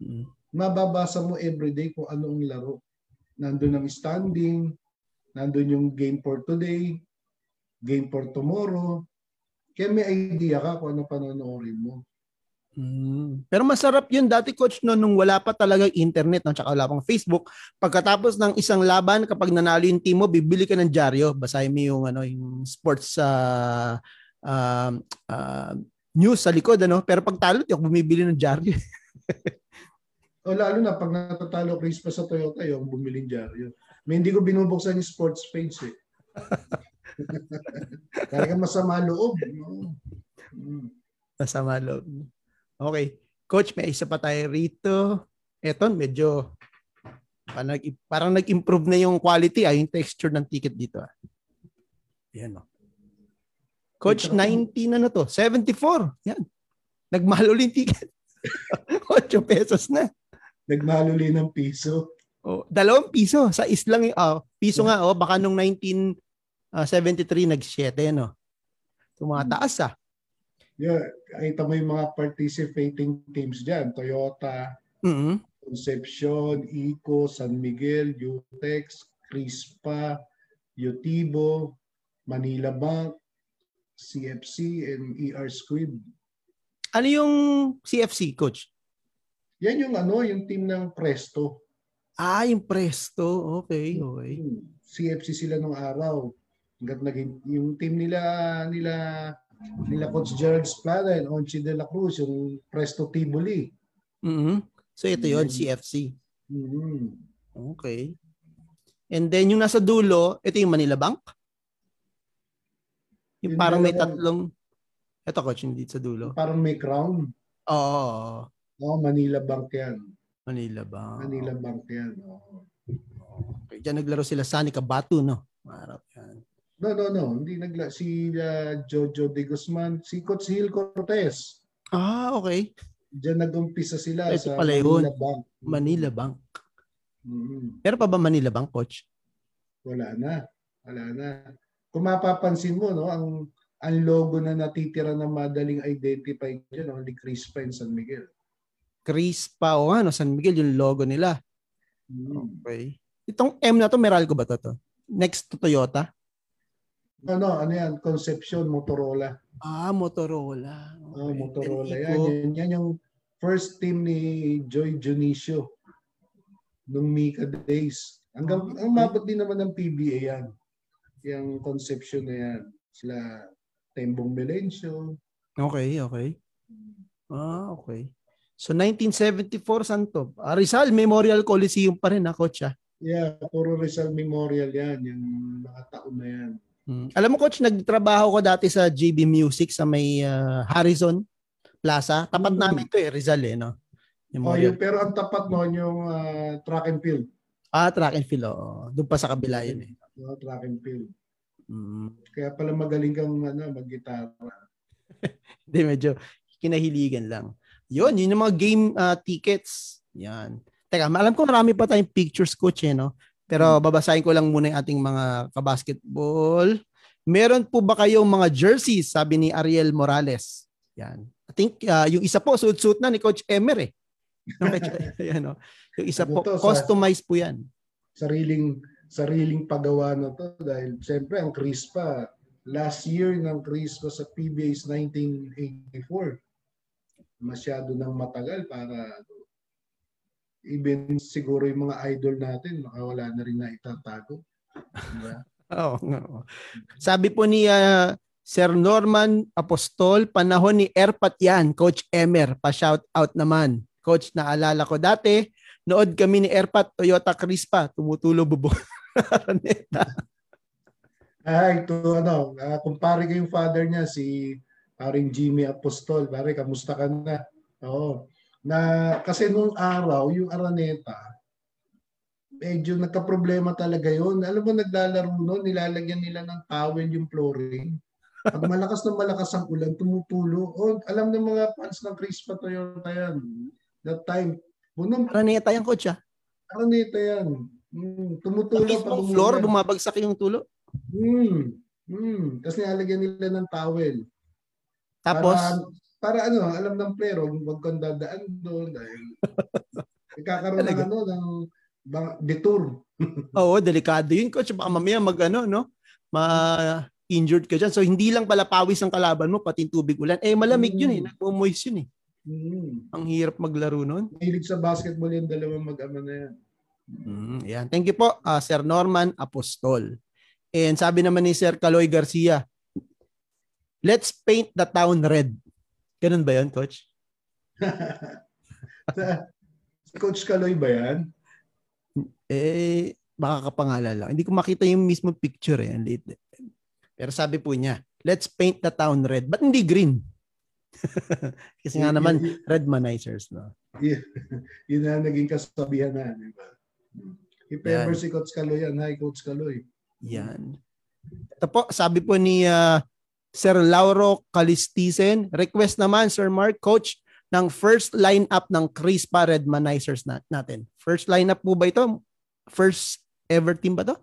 Mm. Mababasa mo everyday kung anong laro. Nandun ang standing, nandun yung game for today, game for tomorrow. Kaya may idea ka kung ano panonoodin mo. Mm. Pero masarap yun dati coach no nung wala pa talaga internet no tsaka wala pang Facebook. Pagkatapos ng isang laban kapag nanalo yung team mo, bibili ka ng dyaryo, basahin mo yung ano yung sports uh, uh, uh, news sa likod ano. Pero pag talo, ako bumibili ng dyaryo. o lalo na pag natatalo Chris pa sa Toyota, yung bumili ng dyaryo. May hindi ko binubuksan yung sports page eh. Talaga masama loob. No? Mm. Masama loob. Okay. Coach, may isa pa tayo rito. Eto, medyo parang, parang nag-improve na yung quality, ah, yung texture ng ticket dito. Ah. Yan, no. Oh. Coach, 90 na na to. 74. Yan. Nagmahal ulit ticket. 8 pesos na. Nagmahal ulit ng piso. Oh, dalawang piso sa islang oh, piso nga oh baka nung 1973 nag-7 no. Tumataas ah. Yeah, kita mo yung mga participating teams diyan, Toyota, mm-hmm. Concepcion, Eco, San Miguel, Utex, Crispa, Yotibo, Manila Bank, CFC, and ER Squid. Ano yung CFC, coach? Yan yung ano, yung team ng Presto. Ah, yung Presto. Okay, okay. CFC sila nung araw. Hanggat naging, yung team nila, nila nila Coach Gerald Splada and Onchi de la Cruz, yung Presto Tivoli. Mm-hmm. So ito yon mm-hmm. CFC. Mm-hmm. Okay. And then yung nasa dulo, ito yung Manila Bank? Yung, yung parang may tatlong... Ito coach, hindi sa dulo. Parang may crown. Oo. Oo, oh, Manila Bank yan. Manila Bank. Manila Bank yan. Oo. Okay. Diyan naglaro sila Sani Kabatu, no? Marap yan. No, no, no. Hindi nagla si uh, Jojo De Guzman, si Coach Hill Cortez. Ah, okay. Diyan nag-umpisa sila Ito sa pala Manila Bank. Manila Bank. Mm-hmm. Pero pa ba Manila Bank, Coach? Wala na. Wala na. Kung mapapansin mo, no, ang ang logo na natitira na madaling identify dyan, only Crispa and San Miguel. Crispa o ano, San Miguel yung logo nila. Mm. Okay. Itong M na to, Meralco ba to? to? Next to Toyota? Ano, ano yan? Conception, Motorola. Ah, Motorola. Okay. Oh, Motorola. Yan, yan, yan yung first team ni Joy Junicio nung Mika Days. Hanggang, oh, ang mabot din naman ng PBA yan. Yung Conception na yan. Sila Tembong Melencio. Okay, okay. Ah, okay. So 1974 saan to? Ah, Rizal Memorial Coliseum pa rin ha, coach ah. Yeah, puro Rizal Memorial yan, yung mga taon na yan. Hmm. Alam mo coach, nagtrabaho ko dati sa GB Music sa may uh, Harrison Plaza. Tapat hmm. namin 'to eh, Rizal eh, no. Oh, yung, pero ang tapat noon yung uh, track and field. Ah, track and field. Oh. Doon pa sa kabila yun eh. Oh, track and field. Mm. Kaya pala magaling kang ano, mag-gitara. Hindi, medyo kinahiligan lang. Yun, yun yung mga game uh, tickets. Yan. Teka, alam ko marami pa tayong pictures coach eh, no? Pero hmm. babasahin ko lang muna yung ating mga kabasketball. Meron po ba kayong mga jerseys? Sabi ni Ariel Morales. Yan. I think uh, yung isa po, suit-suit na ni Coach Emer eh. Ayan, no? Yung isa po, to, customized po yan. Sariling sariling paggawa na to dahil siyempre ang Crispa last year ng Crispa sa PBA is 1984 masyado nang matagal para even siguro yung mga idol natin, makawala na rin na itatago. Diba? Oo. Oh, Sabi po ni uh, Sir Norman Apostol, panahon ni Erpat yan, Coach Emer, pa-shout out naman. Coach, naalala ko dati, nood kami ni Erpat, Toyota Crispa, tumutulo bubong. Araneta. Ay, ito ano, uh, kumpare ko yung father niya, si paring Jimmy Apostol. Pare, kamusta ka na? Oo na kasi nung araw, yung Araneta, medyo nagka-problema talaga yon. Alam mo, naglalaro noon, nilalagyan nila ng towel yung flooring. Pag malakas na malakas ang ulan, tumutulo. Oh, alam ng mga fans ng Crispa Toyota yan. That time. Bunong, Araneta yan, coach ah. Araneta yan. Hmm, tumutulo pa. Sa floor, bumabagsak yung tulo? Hmm. Hmm. Tapos nilalagyan nila ng towel. Tapos? Para, para ano, alam ng player, huwag kang dadaan doon dahil ikakaroon ng ano, ng detour. Oo, delikado yun, coach. Baka mamaya mag ano, no? Ma-injured ka dyan. So, hindi lang pala pawis ang kalaban mo, pati tubig ulan. Eh, malamig yun eh. Hmm. Nagmo-moist yun eh. Mm. Ang hirap maglaro nun. Mahilig sa basketball yung dalawang mag-ama na yan. Mm, yan. Thank you po, uh, Sir Norman Apostol. And sabi naman ni Sir Caloy Garcia, let's paint the town red. Ganun ba yun, Coach? si Coach Kaloy ba yan? Eh, baka kapangalan lang. Hindi ko makita yung mismo picture eh. Pero sabi po niya, let's paint the town red. But hindi green? Kasi nga naman, red manizers. No? Yeah. Yun na naging kasabihan na. Di ba? If ever si Coach Kaloy yan, hi Coach Kaloy. Yan. Ito po, sabi po ni uh, Sir Lauro Calistisen, request naman Sir Mark, Coach, ng first lineup ng Crispa Red Manizers na, natin. First lineup po ba ito? First ever team ba to?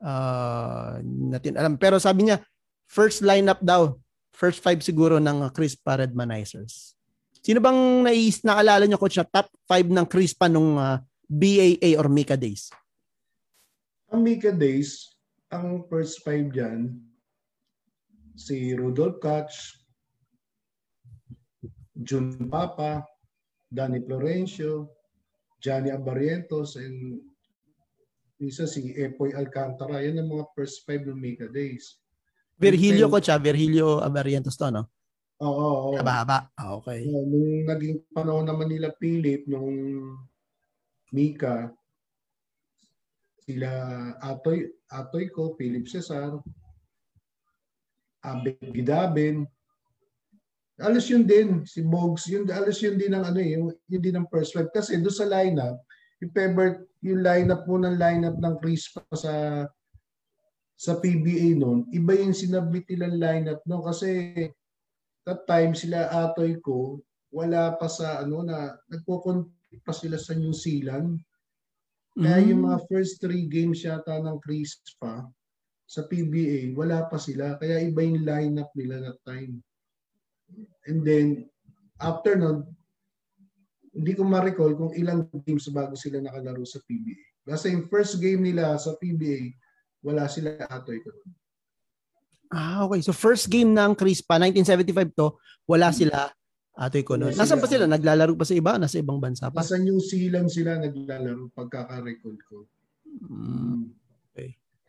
Uh, natin alam. Pero sabi niya, first lineup daw. First five siguro ng Crispa Red Manizers. Sino bang nais naalala niyo coach na top 5 ng Crispa nung uh, BAA or Mika Days? Ang Mika Days, ang first five dyan, si Rudolph Katz, Jun Papa, Danny Florencio, Johnny Abarientos, and isa si Epoy Alcantara. Yan ang mga first five ng Mika Days. Virgilio ko siya, Virgilio Abarientos to, no? Oo. Oh, Haba-haba. Ah, okay. Uh, nung naging panahon naman nila Philip, nung Mika, sila Atoy, Atoy ko, Philip Cesar, Abel Gidabin, alas yun din, si Bogs, yun, alas yun din ng ano eh, yung, yun din ng first five. Kasi doon sa lineup, yung ever, yung lineup mo ng lineup ng Chris pa sa sa PBA noon, iba yung sinabit nilang lineup no kasi that time sila atoy ko wala pa sa ano na nagko-compete pa sila sa New Zealand. Kaya mm. yung mga first three games yata ng Chris pa sa PBA, wala pa sila. Kaya iba yung lineup nila that time. And then, after nun, hindi ko ma-recall kung ilang games bago sila nakalaro sa PBA. Basta yung first game nila sa PBA, wala sila atoy ko. Ah, okay. So first game ng Crispa, 1975 to, wala hmm. sila atoy ko noon. Nasaan pa sila? Naglalaro pa sa iba? Nasa ibang bansa pa? Nasa New Zealand sila naglalaro pagkaka-recall ko. Mm.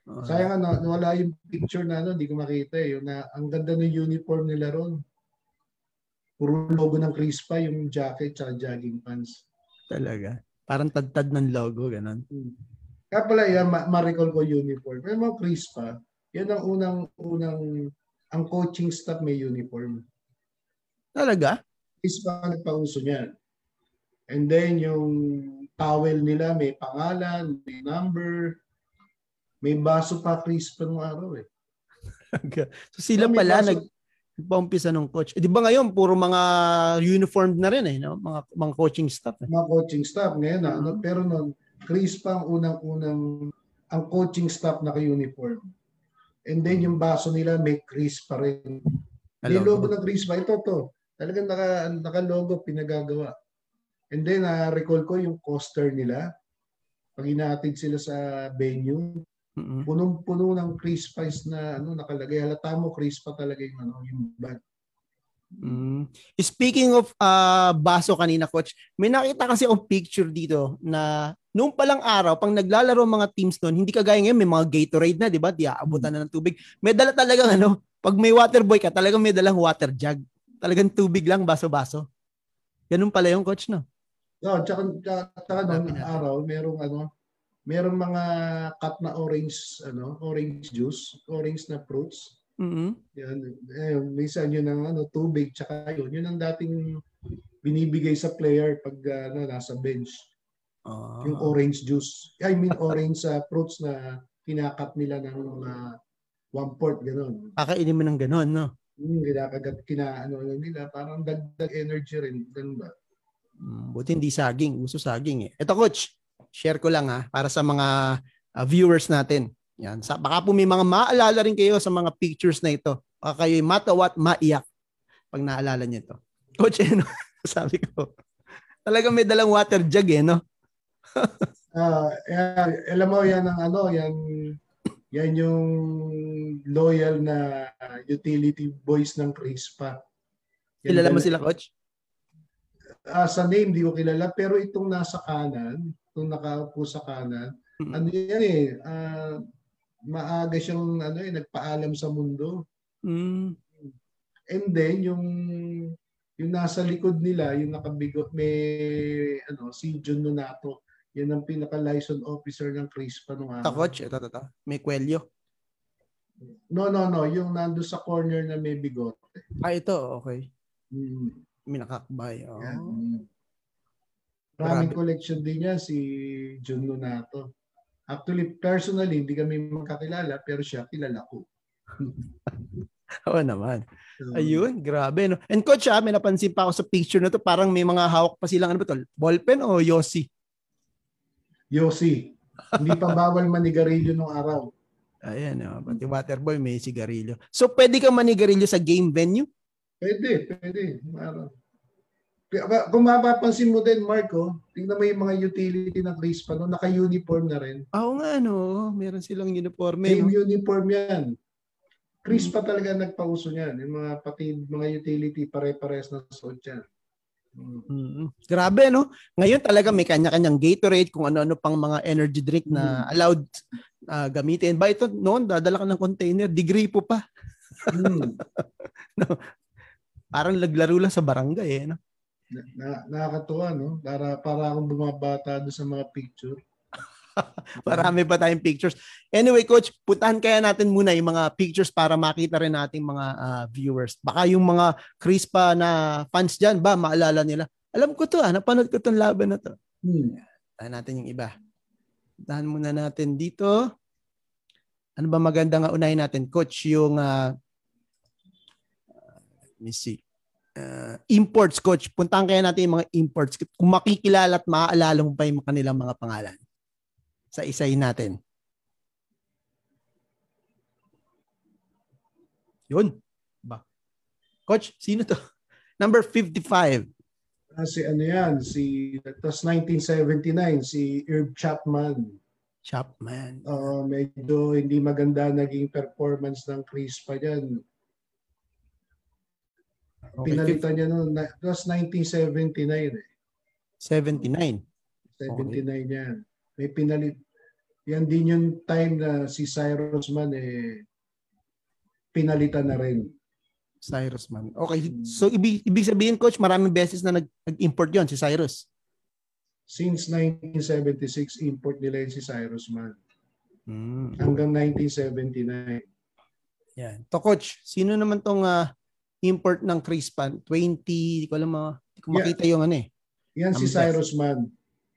Sayang ano, wala yung picture na ano, hindi ko makita eh. Yung na, ang ganda ng uniform nila ron. Puro logo ng Crispa, yung jacket at jogging pants. Talaga? Parang tad-tad ng logo, ganun. Hmm. Kaya pala yan, ma- ma-recall ko uniform. Pero mga Crispa, yan ang unang, unang, ang coaching staff may uniform. Talaga? Crispa ang nagpauso niyan. And then yung towel nila may pangalan, may number, may baso pa Crispa nung araw eh. so sila so, pala baso, nag Nagpaumpisa ng coach. Eh, di ba ngayon, puro mga uniformed na rin eh, no? mga, mga coaching staff. Eh. Mga coaching staff ngayon. Mm-hmm. Ano, pero noon, Chris pa ang unang-unang ang coaching staff naka-uniform. And then yung baso nila may Chris pa rin. May logo ng Chris pa. Ito to. Talagang naka, naka-logo pinagagawa. And then, uh, recall ko yung coaster nila. Pag inaatid sila sa venue, Mm-hmm. Punong-puno ng crisp pies na ano nakalagay. Halata mo crisp pa talaga yung ano yung bag. Mm. Speaking of uh, baso kanina coach, may nakita kasi akong picture dito na noong palang araw pang naglalaro mga teams noon, hindi kagaya ngayon may mga Gatorade na, 'di ba? Di aabutan na ng tubig. May dala talagang ano, pag may water boy ka, talagang may dalang water jug. Talagang tubig lang baso-baso. Ganun pala yung coach no. No, tsaka, tsaka, tsaka noong araw, merong ano, merong mga cut na orange ano orange juice orange na fruits. Mm-hmm. yan. Eh, minsan yun ang ano tubig tsaka yun. Yun ang dating binibigay sa player pag ano nasa bench. Uh, yung orange juice. I mean orange uh, fruits na kinakat nila ng mga uh, one fourth ganun kakainin mo ng ganun no? Hmm, kinakagat kina ano nila. Parang dagdag energy rin. Ganun ba? Mm, buti hindi saging. Uso saging eh. Ito coach share ko lang ha, para sa mga uh, viewers natin. Yan. Sa, baka po may mga maalala rin kayo sa mga pictures na ito. Baka kayo matawat, maiyak pag naalala niyo ito. Coach, ano, sabi ko, talagang may dalang water jug eh, no? uh, yan, alam mo yan ang ano, yan yan yung loyal na utility boys ng Crispa. Kilala mo sila, coach? Uh, sa name di ko kilala pero itong nasa kanan, itong nakaupo sa kanan, mm-hmm. ano yan eh, uh, maaga siyang ano eh, nagpaalam sa mundo. Mm. And then yung yung nasa likod nila, yung nakabigot may ano si Jun Nonato. Yan ang pinaka license officer ng Crispa nung araw. coach, ito, ito, ito. May kwelyo. No, no, no. Yung nando sa corner na may bigote. Ah, ito. Okay. Mm. May nakakbay. Oh. Yeah. Maraming collection din niya si Jun Nonato. Actually, personally, hindi kami magkakilala, pero siya kilala ko. Oo naman. Ayun, grabe. No? And coach, ah, may napansin pa ako sa picture na to, parang may mga hawak pa silang, ano ba to? Ballpen o Yossi? Yossi. hindi pa bawal manigarilyo nung araw. Ayan, oh, pati waterboy may sigarilyo. So, pwede kang manigarilyo sa game venue? Pwede, pwede. Araw. Kung mapapansin mo din, Marco, tingnan mo yung mga utility ng Crispa, no? naka-uniform na rin. Oo nga, no? Meron silang uniform. Same no? uniform yan. Crispa hmm. talaga nagpauso niyan. Yung mga pati mga utility, pare-pares na suot yan. Mm-hmm. Grabe, no? Ngayon talaga may kanya-kanyang Gatorade, kung ano-ano pang mga energy drink na allowed uh, gamitin. Ba ito, noon, dadala ka ng container, degree po pa. Mm. no? Parang laglaro lang sa barangay, eh, no? na, nakakatuwa, no? Para, para akong bumabata doon sa mga picture. Marami pa tayong pictures. Anyway, coach, putahan kaya natin muna yung mga pictures para makita rin nating mga uh, viewers. Baka yung mga Crispa na fans diyan ba, maalala nila. Alam ko to, ah, napanood ko tong laban na to. Hmm. Tahan natin yung iba. Tahan muna natin dito. Ano ba maganda nga unahin natin, coach, yung uh, me see uh, imports coach. Puntahan kaya natin yung mga imports. Kung makikilala at maaalala mo pa yung kanilang mga pangalan. Sa isayin natin. Yun. Ba. Coach, sino to? Number 55. Ah, si ano yan, si tas 1979 si Herb Chapman. Chapman. Uh, medyo hindi maganda naging performance ng Chris pa diyan Okay. Pinalitan niya noon. It was 1979 eh. 79? 79 okay. yan. May pinalit. Yan din yung time na si Cyrus Man eh pinalitan na rin. Cyrus Man. Okay. So ibig, ibig sabihin coach, maraming beses na nag, nag-import 'yon si Cyrus. Since 1976 import nila yun si Cyrus Man. Mm. Hanggang 1979. Yan. To coach, sino naman tong uh, import ng Crispan, 20, di ko alam, mga, di ko makita yeah. yung ano eh. Yan si Cyrus Man.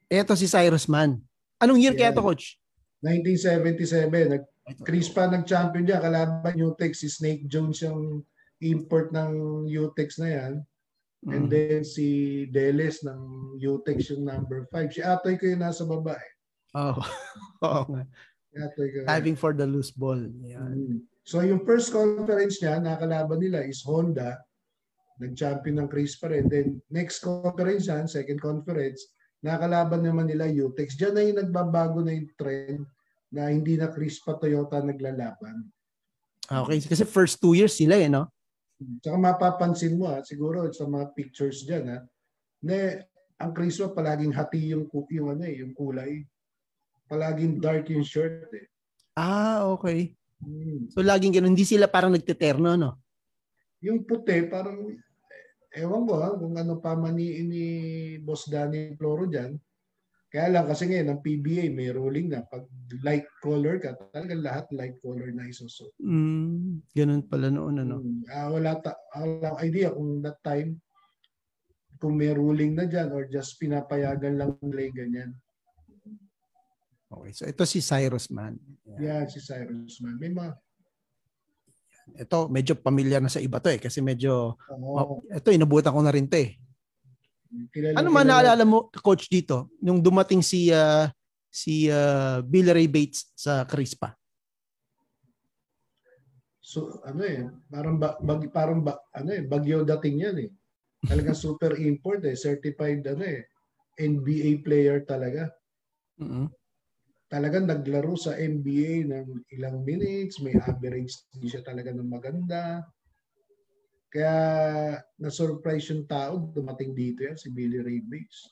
Ito si Cyrus Man. Anong year yeah. kaya to, coach? 1977. Nag, Crispan nag-champion diyan. Kalaban Utex. Si Snake Jones yung import ng Utex na yan. Mm. And then si Deles ng Utex yung number 5. Si Atoy ko yung nasa baba eh. Oh. Oo nga. Atoy ko. Diving for the loose ball. Yan. Mm. So yung first conference niya, nakalaban nila is Honda. Nag-champion ng Chris pa rin. Then next conference yan, second conference, nakalaban naman nila Utex. Diyan na yung nagbabago na yung trend na hindi na Chris pa Toyota naglalaban. Ah, okay, kasi first two years sila eh, no? Tsaka mapapansin mo ha, siguro sa mga pictures diyan ha, na ang Chris pa palaging hati yung, yung, ano, eh, yung kulay. Palaging dark yung shirt eh. Ah, okay. Hmm. So laging ganun, hindi sila parang nagteterno, no? Yung puti, parang, ewan ko ha, kung ano pa maniin ni Boss Danny Floro dyan. Kaya lang kasi ngayon, ang PBA may ruling na pag light color ka, talagang lahat light color na isusot. Mm, ganun pala noon, ano? Ah, wala, ta, wala idea kung that time, kung may ruling na dyan or just pinapayagan lang nila ganyan. Okay, so ito si Cyrus Man. Yeah, yeah si Cyrus Man. May mga ito medyo pamilyar na sa iba to eh kasi medyo oh. ito inabutan ko na rin to eh. Kilala, ano man naalala mo coach dito nung dumating si uh, si uh, Bill Ray Bates sa Crispa? So ano eh parang ba, bag, parang ba, ano eh bagyo dating yan eh. Talagang super import eh certified ano eh NBA player talaga. Mm-hmm talagang naglaro sa NBA ng ilang minutes, may average din siya talaga ng maganda. Kaya na-surprise yung tao, dumating dito yan, si Billy Ray Bates.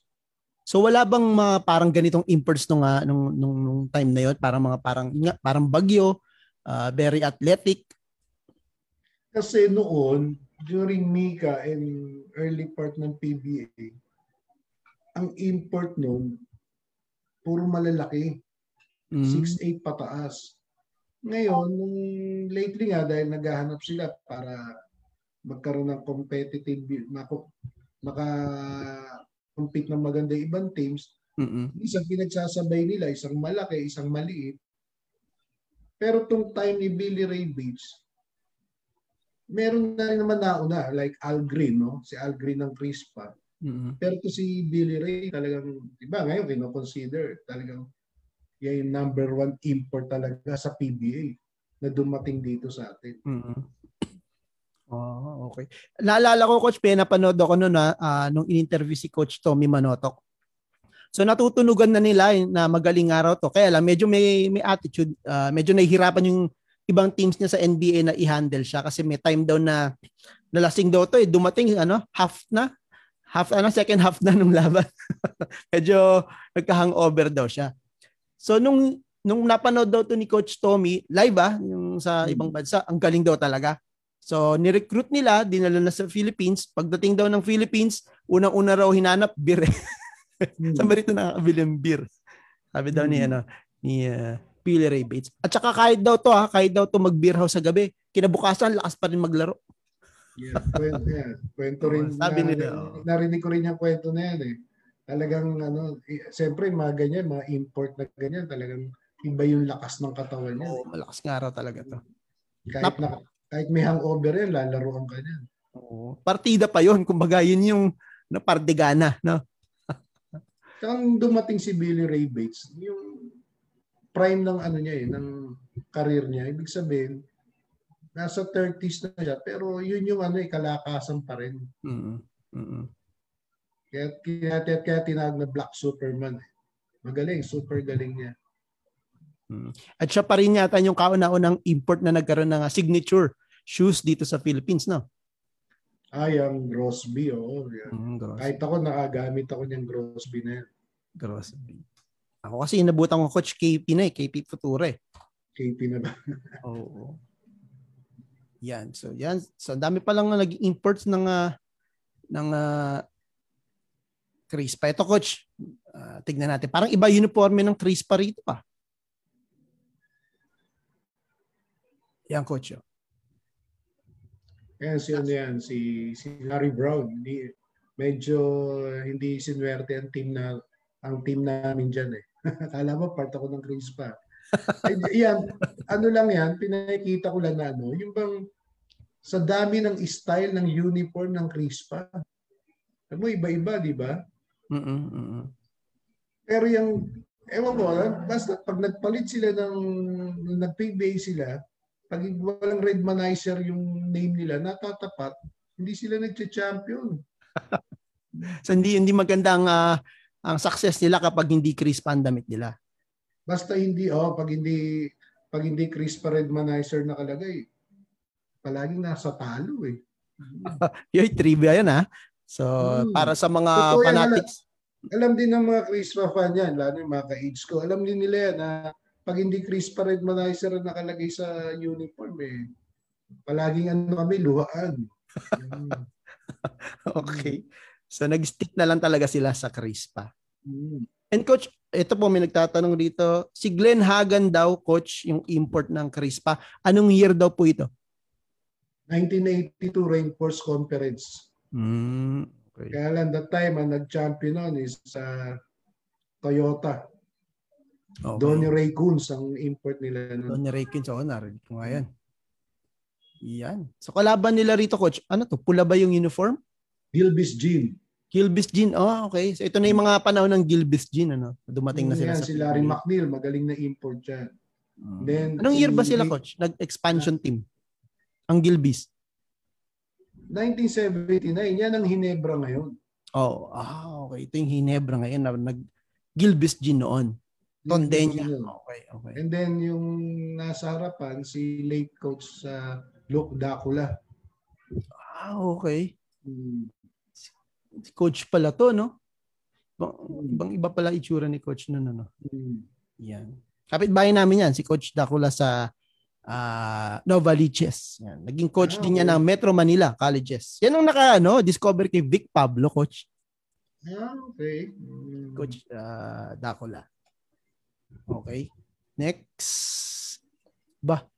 So wala bang mga parang ganitong imports nung, uh, nung, nung, nung time na yon Parang mga parang, parang bagyo, uh, very athletic? Kasi noon, during Mika and early part ng PBA, ang import noon, puro malalaki. Mm-hmm. 6'8 pataas. Ngayon, nung lately nga, dahil naghahanap sila para magkaroon ng competitive, maka, maka compete ng maganda ibang teams, mm-hmm. isang pinagsasabay nila, isang malaki, isang maliit. Pero tong time ni Billy Ray Bates, meron na rin naman nauna, like Al Green, no? si Al Green ng Crispa. Mm-hmm. Pero to si Billy Ray, talagang, di ba, ngayon, kino-consider, talagang yan yung number one import talaga sa PBA na dumating dito sa atin. Mm-hmm. Oh, okay. Naalala ko, Coach, pinapanood ako noon na uh, nung in-interview si Coach Tommy Manotok. So natutunugan na nila na magaling araw to. Kaya lang, medyo may, may attitude. Uh, medyo nahihirapan yung ibang teams niya sa NBA na i-handle siya kasi may time daw na nalasing daw to eh. Dumating ano, half na. Half, ano, second half na nung laban. medyo nagka-hangover daw siya. So nung nung napanood daw to ni Coach Tommy, live ah, yung sa ibang bansa, ang galing daw talaga. So, ni-recruit nila, dinala na sa Philippines. Pagdating daw ng Philippines, unang-una raw hinanap, beer. mm. Saan ba rito nakakabili ng beer? Sabi daw ni, ano, ni uh, Billy Ray Bates. At saka kahit daw to, ha, kahit daw to mag-beer house sa gabi, kinabukasan, lakas pa rin maglaro. yeah, kwento yan. Kwento rin. Oh, sabi na, nila. Oh. Narinig ko rin yung kwento na yan eh. Talagang, ano, siyempre, mga ganyan, mga import na ganyan, talagang iba yung lakas ng katawan niya. Oh, malakas nga raw talaga to. Kahit Nap- na, kahit may hangover yan, lalaroan ka niyan. Oo. Partida pa yon Kumbaga, yun yung no, pardigana. No? Kang dumating si Billy Ray Bates, yung prime ng ano niya eh, ng career niya, ibig sabihin, nasa 30s na siya, pero yun yung ano eh, kalakasan pa rin. Mm-hmm. Mm-hmm. Kaya, kaya, kaya tinawag na Black Superman. Eh. Magaling, super galing niya. Hmm. At siya pa rin yata yung kauna-unang import na nagkaroon ng signature shoes dito sa Philippines, no? Ah, yung Grosby, oo. Oh, yeah. Mm, Grosby. Kahit ako, nakagamit ako niyang Grosby na yan. Grosby. Ako kasi inabutan ko Coach KP na eh, KP Future. KP na ba? Oo. Yan. So, yan. So, dami pa lang naging imports ng uh, ng uh, Crispa. Ito, Coach. Uh, tignan natin. Parang iba uniforme ng Crispa rito pa. Yan, coach. Oh. Si ano yan, si, si Larry Brown. Hindi, medyo hindi sinwerte ang team na ang team namin diyan eh. Kala mo part ako ng Crispa. Yan, ano lang yan, pinakikita ko lang na ano, yung bang sa dami ng style ng uniform ng Crispa. Alam iba-iba, di ba? Mm-mm, Pero yung, ewan mo, basta pag nagpalit sila ng, nag-PBA sila, pag walang Redmanizer yung name nila, natatapat, hindi sila nagche-champion. so hindi hindi maganda ang uh, ang success nila kapag hindi crisp ang damit nila. Basta hindi oh, pag hindi pag hindi crisp pa Redmanizer nakalagay, palaging nasa talo eh. Yoy, trivia yan ha. So, hmm. para sa mga Totoo fanatics. Yan, alam, alam din ng mga Crispa fan yan, lalo yung mga ka-age ko. Alam din nila yan na pag hindi Chris Red Manizer ang nakalagay sa uniform eh. Palaging ano kami, luhaan. okay. So nag-stick na lang talaga sila sa Crispa. Mm. And coach, ito po may nagtatanong dito, si Glenn Hagan daw coach yung import ng Crispa. Anong year daw po ito? 1982 Rainforest Conference. Mm, okay. Kaya lang that time ang nag-champion noon is sa uh, Toyota. Okay. Donny Ray Coons ang import nila. Nun. Donny Ray Coons, oo, narinig ko nga yan. Yan. So kalaban nila rito, coach, ano to? Pula ba yung uniform? Gilbis Jean. Gilbis Jean. Oh, okay. So ito na yung mga panahon ng Gilbis Jean, ano? Dumating na sila yan, sa si Larry McNeil, magaling na import siya. Hmm. Then, Anong year ba sila, coach? Nag-expansion uh, team? Ang Gilbis? 1979. Yan ang Hinebra ngayon. Oh, ah, okay. Ito yung Hinebra ngayon na nag Gilbis Jean noon. Tondenya. Okay, okay. And then yung nasa harapan, si late coach sa uh, Luke Dacula. Ah, okay. Hmm. Si coach pala to, no? Ibang, ibang iba pala itsura ni coach nun, ano? Hmm. Yan. Kapit-bahay namin yan, si Coach Dacula sa uh, Novaliches. Yan. Naging coach Ah, din niya okay. ng Metro Manila Colleges. Yan ang naka, ano, discover kay Vic Pablo, Coach. Ah, okay. Hmm. Coach uh, Dacula. Okay. Next. Ba.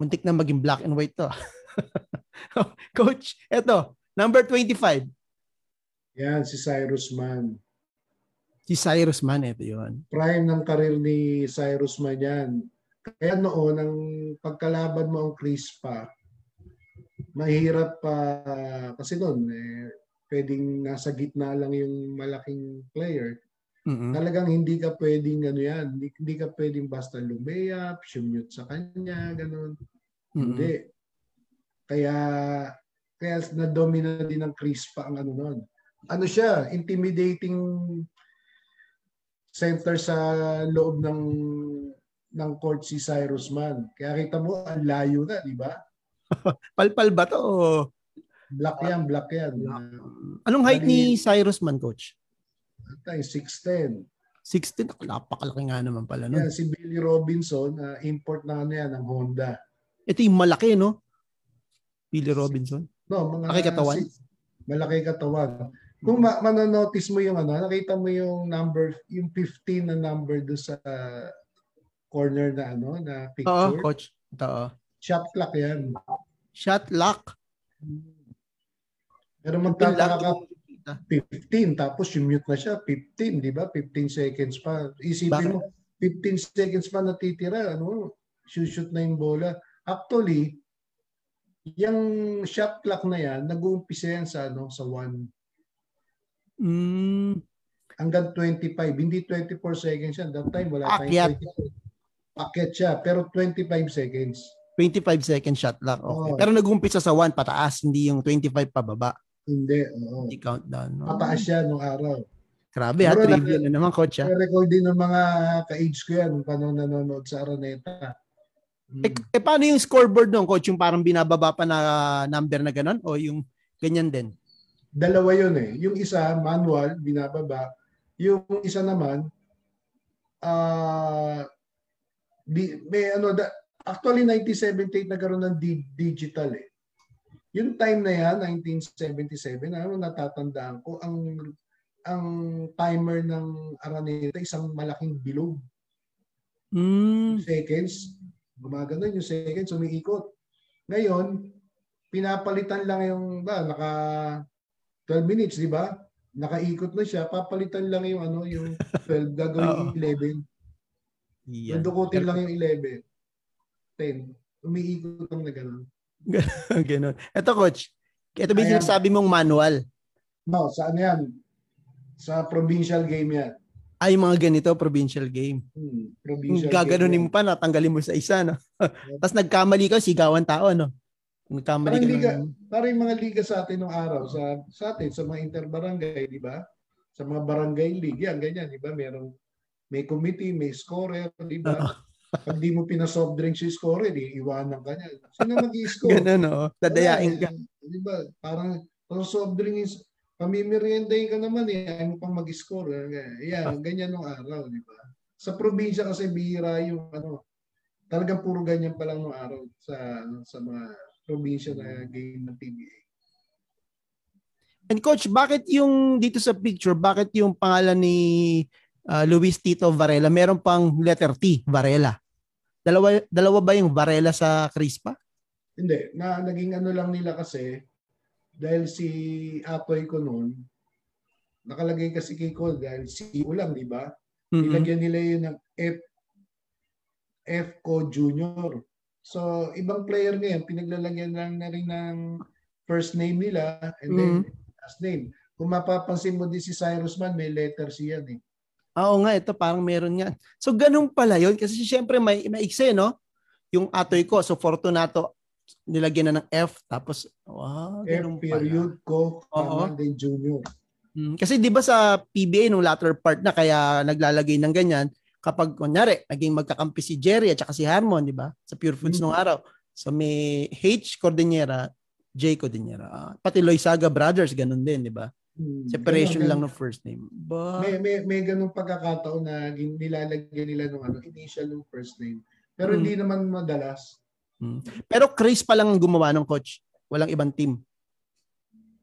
Muntik na maging black and white to. Coach, eto, number 25. Yan, si Cyrus Man. Si Cyrus Man, eto yun. Prime ng karir ni Cyrus Man yan. Kaya noon, ang pagkalaban mo ang Chris pa, mahirap pa, kasi noon, eh, pwedeng nasa gitna lang yung malaking player. Mm-mm. Talagang hindi ka pwedeng ano yan, hindi, hindi ka pwedeng basta lumayap, shumute sa kanya, ganun. Mm-mm. Hindi. Kaya kaya na-domina din ng Chris pa ang ano nun. Ano siya, intimidating center sa loob ng ng court si Cyrus Man. Kaya kita mo, ang layo na, di ba? Palpal ba to? o Black yan, black yan. Black. Anong height ni Cyrus Man, Coach? Uh, 6'10". 16? Ako, Napakalaki nga naman pala. No? Yan, si Billy Robinson, uh, import na ano yan, ng Honda. Ito yung malaki, no? Billy Robinson. No, mga Malaki katawan? si- malaki katawan. Kung ma- manonotice mo yung ano, nakita mo yung number, yung 15 na number do sa corner na ano, na Oo, picture. Coach. Ito, oo. Shot clock yan. Shot lock. Pero magtataka ka, yung kita. 15, tapos yung mute na siya, 15, di ba? 15 seconds pa. Isipin Bakit? mo, 15 seconds pa natitira, ano, shoot na yung bola. Actually, yung shot clock na yan, nag-uumpisa yan sa, ano, sa 1 Mm, hanggang 25. Hindi 24 seconds yan. That time, wala Akyat. tayong 24. Akyat siya, pero 25 seconds. 25 second shot lock. Okay. Oo. Pero nag-umpisa sa 1 pataas, hindi yung 25 pababa. Hindi, oo. Hindi countdown. No? Pataas siya nung araw. Grabe ha, Siguro trivia na naman, Coach. Ha? Record din ng mga ka-age ko yan panahon nanonood sa Araneta. Mm. Eh, eh, paano yung scoreboard nung coach? Yung parang binababa pa na number na ganun? O yung ganyan din? Dalawa yun eh. Yung isa, manual, binababa. Yung isa naman, ah di, may ano, da, actually 1978 nagkaroon ng di- digital eh. Yung time na yan, 1977, ano natatandaan ko, ang ang timer ng Araneta isang malaking bilog. Mm. Seconds, gumaganon yung seconds, umiikot. Ngayon, pinapalitan lang yung, ba, naka 12 minutes, di ba? Nakaikot na siya, papalitan lang yung ano, yung 12, gagawin yung 11. Yan. Dudukutin lang yung 11. 10. Umiikot lang na gano'n. ganun. Ito, coach. Ito ba yung sinasabi mong manual? No, sa ano yan? Sa provincial game yan. Ay, mga ganito, provincial game. Hmm, provincial gaganunin game mo pa, natanggalin mo sa isa, no? Tapos nagkamali ka, sigawan tao, no? Nagkamali Parang ka liga, ng... parang mga liga sa atin nung araw, sa, sa atin, sa mga interbarangay, di ba? Sa mga barangay league, yan, ganyan, di ba? Merong, may committee, may scorer, di ba? Pag di mo pinasoft drink si scorer, di iwanan ka niya. Sino mag-i-score? Ganun, no? Dadayain ka. Di ba? Parang, parang soft drink is, pamimeriendahin ka naman eh, ayaw mo pang mag-score. Yan, ganyan nung araw, di ba? Sa probinsya kasi bihira yung ano, talagang puro ganyan pa lang nung araw sa sa mga probinsya na game ng PBA. And coach, bakit yung dito sa picture, bakit yung pangalan ni uh, Luis Tito Varela, meron pang letter T, Varela? Dalawa, dalawa ba yung Varela sa Crispa? Hindi, na naging ano lang nila kasi dahil si Atoy ko noon, nakalagay kasi kay Cole dahil si Ulang, di ba? Mhm. Nilagyan nila yun ng F F ko Junior. So, ibang player ngayon, pinaglalagyan lang na rin ng first name nila and then last name. Kung mapapansin mo din si Cyrus Man, may letter siya eh. Ah, Oo nga, ito parang meron nga. So ganun pala yun kasi syempre may maikse, no? Yung atoy ko, so Fortunato nilagyan na ng F tapos wow, F ganun pala. period ko, Oo. then junior. Mm, kasi 'di ba sa PBA nung latter part na kaya naglalagay ng ganyan, kapag kunyari, naging magkakampi si Jerry at saka si Harmon, di ba? Sa Pure Foods Mm. nung araw. So may H Cordillera, J Cordillera. Ah, pati Loisaga Brothers, ganun din, di ba? Hmm, Separation ganun, lang ng first name. Ba? May, may, may ganung pagkakataon na nilalagyan nila nung ano, initial ng first name. Pero Hmm. hindi naman madalas. Pero Chris pa lang ang gumawa ng coach. Walang ibang team.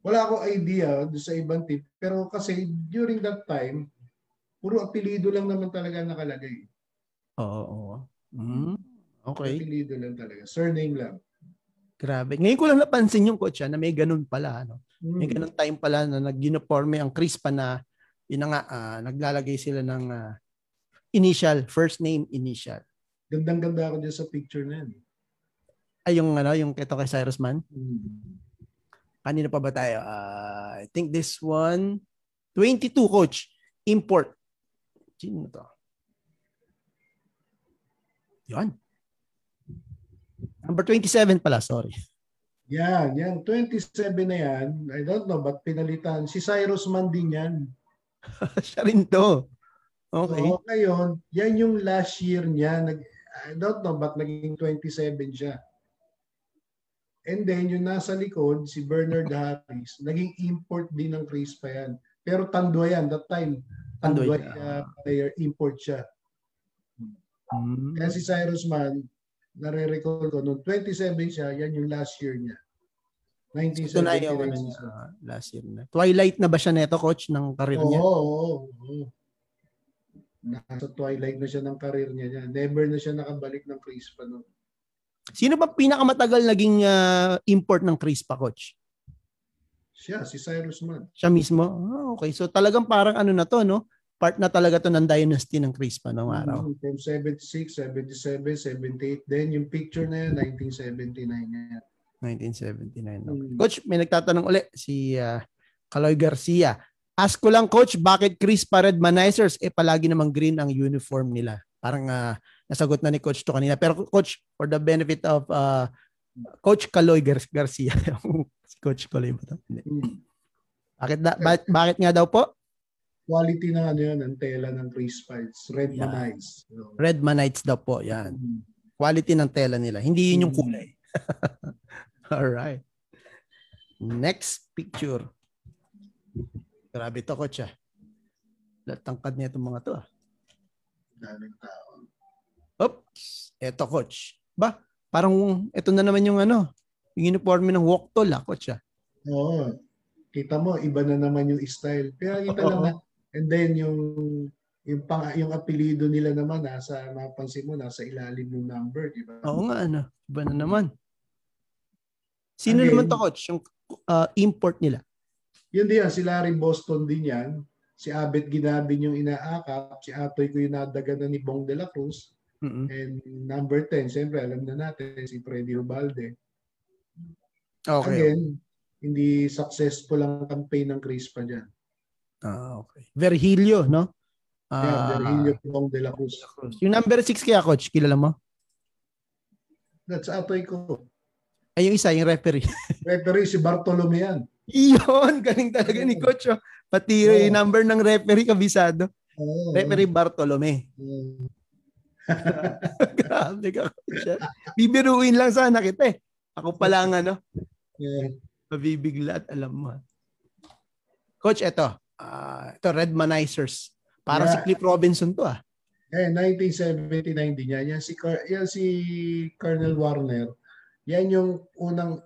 Wala akong idea sa ibang team. Pero kasi during that time, puro apelido lang naman talaga nakalagay. Oo, oo. Mm, okay. Apelido lang talaga. Surname lang. Grabe. Ngayon ko lang napansin yung coach ah, na may ganun pala. Ano? Hmm. May ganun time pala na nag-uniforme ang Chris pa na yun na nga, ah, naglalagay sila ng ah, initial, first name initial. Gandang-ganda ako dyan sa picture na yan. Ay, yung ano, yung kito kay Cyrus Man. Hmm. Kanina pa ba tayo? Ah, I think this one, 22 coach, import. Sino to? Yan. Number 27 pala, sorry. Yan, yan. 27 na yan. I don't know, ba't pinalitan? Si Cyrus Man din yan. Siya rin to. Okay. So, ngayon, yan yung last year niya. Nag, I don't know, ba't naging 27 siya. And then, yung nasa likod, si Bernard Harris, naging import din ng Chris pa yan. Pero Tanduay yan, that time. Siya. uh, player, import siya. Mm. Kaya si Cyrus Man, nare-recall ko, noong 27 siya, yan yung last year niya. Ito na yung ano 1979 niya, season. ah, last year na. Twilight na ba siya neto, coach, ng karir Oo, niya? oo, oo. Nasa twilight na siya ng karir niya. Never na siya nakabalik ng Chris pa noon. Sino ba pinakamatagal naging ah, import ng Crispa, coach? Siya, si Cyrus Man. Siya mismo? Ah, okay. So talagang parang ano na to, no? Part na talaga to ng dynasty ng Crispa noong araw. Mm, From 76, 77, 78. Then yung picture na yan, 1979 na yan. 1979. Okay. Mm. Coach, may nagtatanong uli si ah, Kaloy Garcia. Ask ko lang, Coach, bakit Crispa Red Manizers eh palagi namang green ang uniform nila? Parang ah, nasagot na ni Coach to kanina. Pero Coach, for the benefit of ah, Coach Kaloy Gar- Garcia. si Coach Kaloy ba to? Hindi. Bakit, da- bakit, bakit nga daw po? Quality na ano yun, ang tela ng Chris Fights. Red Yeah. Manites. So, Red Manites daw po. Yan. mm. Quality ng tela nila. Hindi yun yung kulay. Alright. Next picture. Grabe to, coach ah. Latangkad niya itong mga to ah. Daming tao. Oops. Eto, coach. Ba, parang ito na naman yung ano, yung uniforme ng Woktol ah, coach ah. Oo. Kita mo, iba na naman yung style. Kaya kita Oo. lang na. And then yung yung pang yung apelyido nila naman nasa mapansin mo nasa ilalim ng number, di ba? Oo nga, ano. Iba na naman. Sino Again, naman to, coach? Yung ah, import nila. Yun din yan, si Larry Boston din yan. Si Abet Ginabin yung inaakap, si Atoy ko yung nadaganan ni Bong de la Cruz. Mm-mm. And number 10, siyempre alam na natin, si Freddy Ubalde. Okay. Again, hindi successful ang campaign ng Chris pa dyan. Ah, okay. Virgilio, no? Yeah, Ah, Virgilio Bong de la Cruz. yung number 6 kaya, coach, kilala mo? That's Atoy ko. Ay, yung isa, yung referee. Referee si Bartolome yan. Iyon, galing talaga ni coach. Oh. Pati yung number ng referee kabisado. Oo. Referee Bartolome. Oo. Grabe ka, ah. Bibiruin lang sana kita eh. Ako pala ang ano, Yeah. mabibigla at alam mo. Coach, eto. ah ito, Red Manizers. Parang si Yeah. Cliff Robinson to ah. Eh, 1979 din yan. Yan si, yan si Colonel Warner. Yan yung unang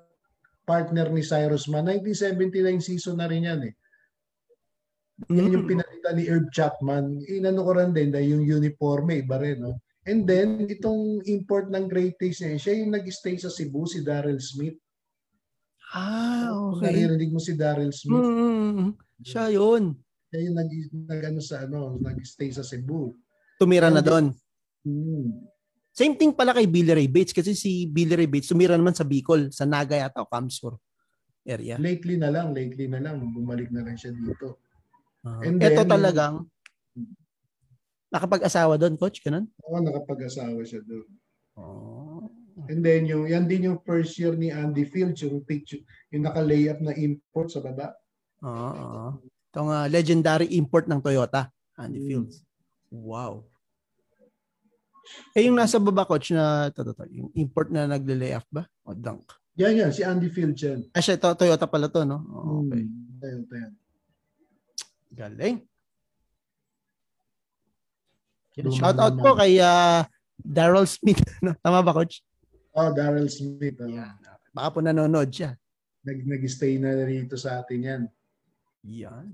partner ni Cyrus Man. 1979 season na rin yan eh. Yan yung Mm. pinalitan ni Herb Chapman. Inano ko rin din dahil yung uniforme, iba rin. No? And then, itong import ng Great Taste niya, siya yung nag-stay sa Cebu, si Daryl Smith. Ah, okay. Naririnig mo si Daryl Smith. Mm, siya yun. Siya yung nag, nag, ano, sa, ano, nag-stay sa Cebu. Tumira na doon. Hmm. Same thing pala kay Billy Ray Bates kasi si Billy Ray Bates tumira naman sa Bicol, sa Naga yata o Camsur area. Lately na lang, lately na lang, bumalik na lang siya dito. Ah, And Ito then, talagang nakapag-asawa doon, coach, ganun? Oo, nakapag-asawa siya doon. Oh. And then yung yan din yung first year ni Andy Fields, yung picture, yung naka-layup na import sa baba. Oo. oo. Itong ah, legendary import ng Toyota, Andy Mm. Fields. Wow. Eh, yung nasa baba, coach, na, to, to, to, yung import na nagle-layoff ba? O dunk? Yan, yan. Si Andy Field yan. Ah, siya, to, Toyota pala to, no? Oh, okay. Hmm, Toyota yan. Galing. Shout out po kay uh, Daryl Smith. No? Tama ba, coach? Oh, Daryl Smith. Oh. Yan. Baka po nanonood siya. Nag, nag-stay na rito sa atin yan. Yan.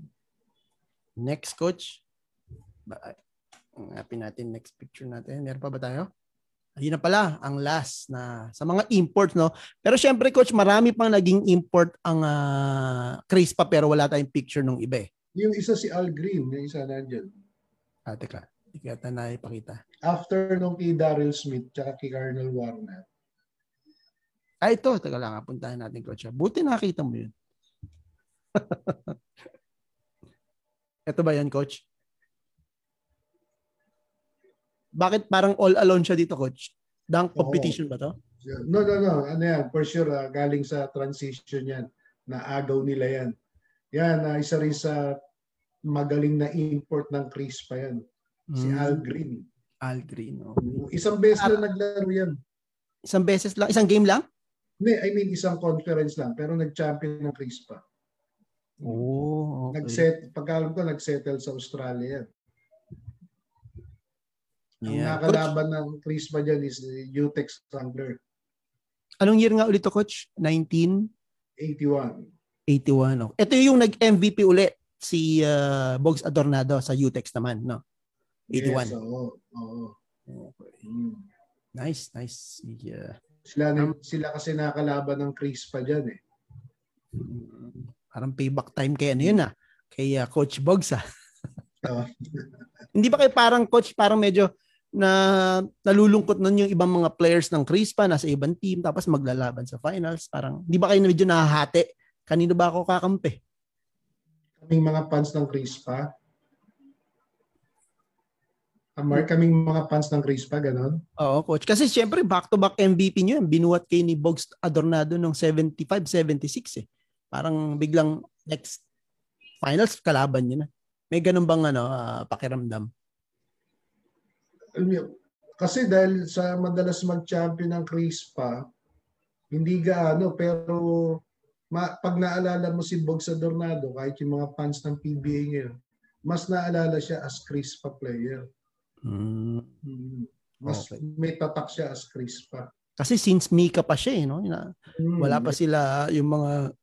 Next, coach. Ba- Hanapin natin next picture natin. Meron pa ba tayo? Ayun na pala, ang last na sa mga imports, no? Pero syempre, coach, marami pang naging import ang uh, Chris pa pero wala tayong picture nung iba eh. Yung isa si Al Green, yung isa nandyan. Ah, teka. Hindi ko yata na ipakita. After nung kay Daryl Smith tsaka kay Colonel Warner. Ah, ito. Teka lang, ah, puntahan natin, coach. ah. Buti nakita mo yun. ito ba yan, coach? Bakit parang all alone siya dito, coach? Dunk Oo. competition ba to? No, no, no. Ano yan? For sure, ah, galing sa transition yan. Naagaw nila yan. Yan, ah, isa rin sa magaling na import ng Chris pa yan. Si Mm, Al Green. Al Green. Okay. Isang beses lang naglaro yan. Isang beses lang? Isang game lang? Hindi, I mean isang conference lang. Pero nag-champion ng Chris pa. Oh, okay. Nag-set, pagkalam ko, nag-settle sa Australia yan. Ang Yeah. nakalaban ng Chris pa dyan is Utex Wrangler. Anong year nga ulit to, coach? 1981. 81. Oh. Ito yung nag-MVP ulit si uh, Bogs Adornado sa UTEX naman, no? 81. Yes, oo. oo. Okay. Mm. Nice, nice. Yeah. Sila, sila kasi nakalaban ng Chris pa dyan eh. Mm, Parang payback time kay ano yun ah. Kay uh, Coach Bogs ah. Hindi ba kayo parang coach parang medyo na nalulungkot nun yung ibang mga players ng Crispa nasa ibang team tapos maglalaban sa finals parang hindi ba kayo na medyo nahahati kanino ba ako kakampi Kaming mga fans ng Chris pa. Amar, kaming mga fans ng Chris pa, ganon. Oo, coach. Kasi syempre, back-to-back MVP nyo yan. Binuhat kayo ni Bogs Adornado ng 75-76 eh. Parang biglang next finals, kalaban nyo na. May ganun bang ano, ah, pakiramdam? Kasi dahil sa madalas mag-champion ng Chris pa, hindi gaano, pero ma, pag naalala mo si Bogs Adornado, kahit yung mga fans ng PBA ngayon, mas naalala siya as Chris pa player. Hmm. Mas Okay. may tatak siya as Chris pa. Kasi since Mika pa siya, eh, no? Hmm. wala pa sila, yung mga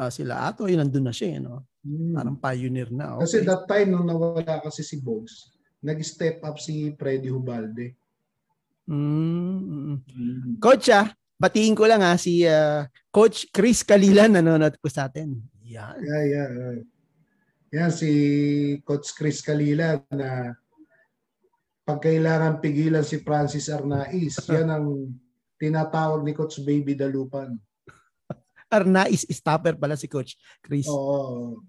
ah, sila ato, yun nandun na siya, eh, no? Hmm. Parang pioneer na. Okay. Kasi that time nung nawala kasi si Bogs, nag-step up si Freddy Hubalde. Mm, mm. Coach ah, batiin ko lang ha, si ah, Coach Chris Kalilan nanonood po sa atin. Yan. Yeah, yeah. yeah. Yan si Coach Chris Kalila na pag kailangan pigilan si Francis Arnaiz, yan ang tinatawag ni Coach Baby Dalupan. Arnaiz stopper pala si Coach Chris. Oo.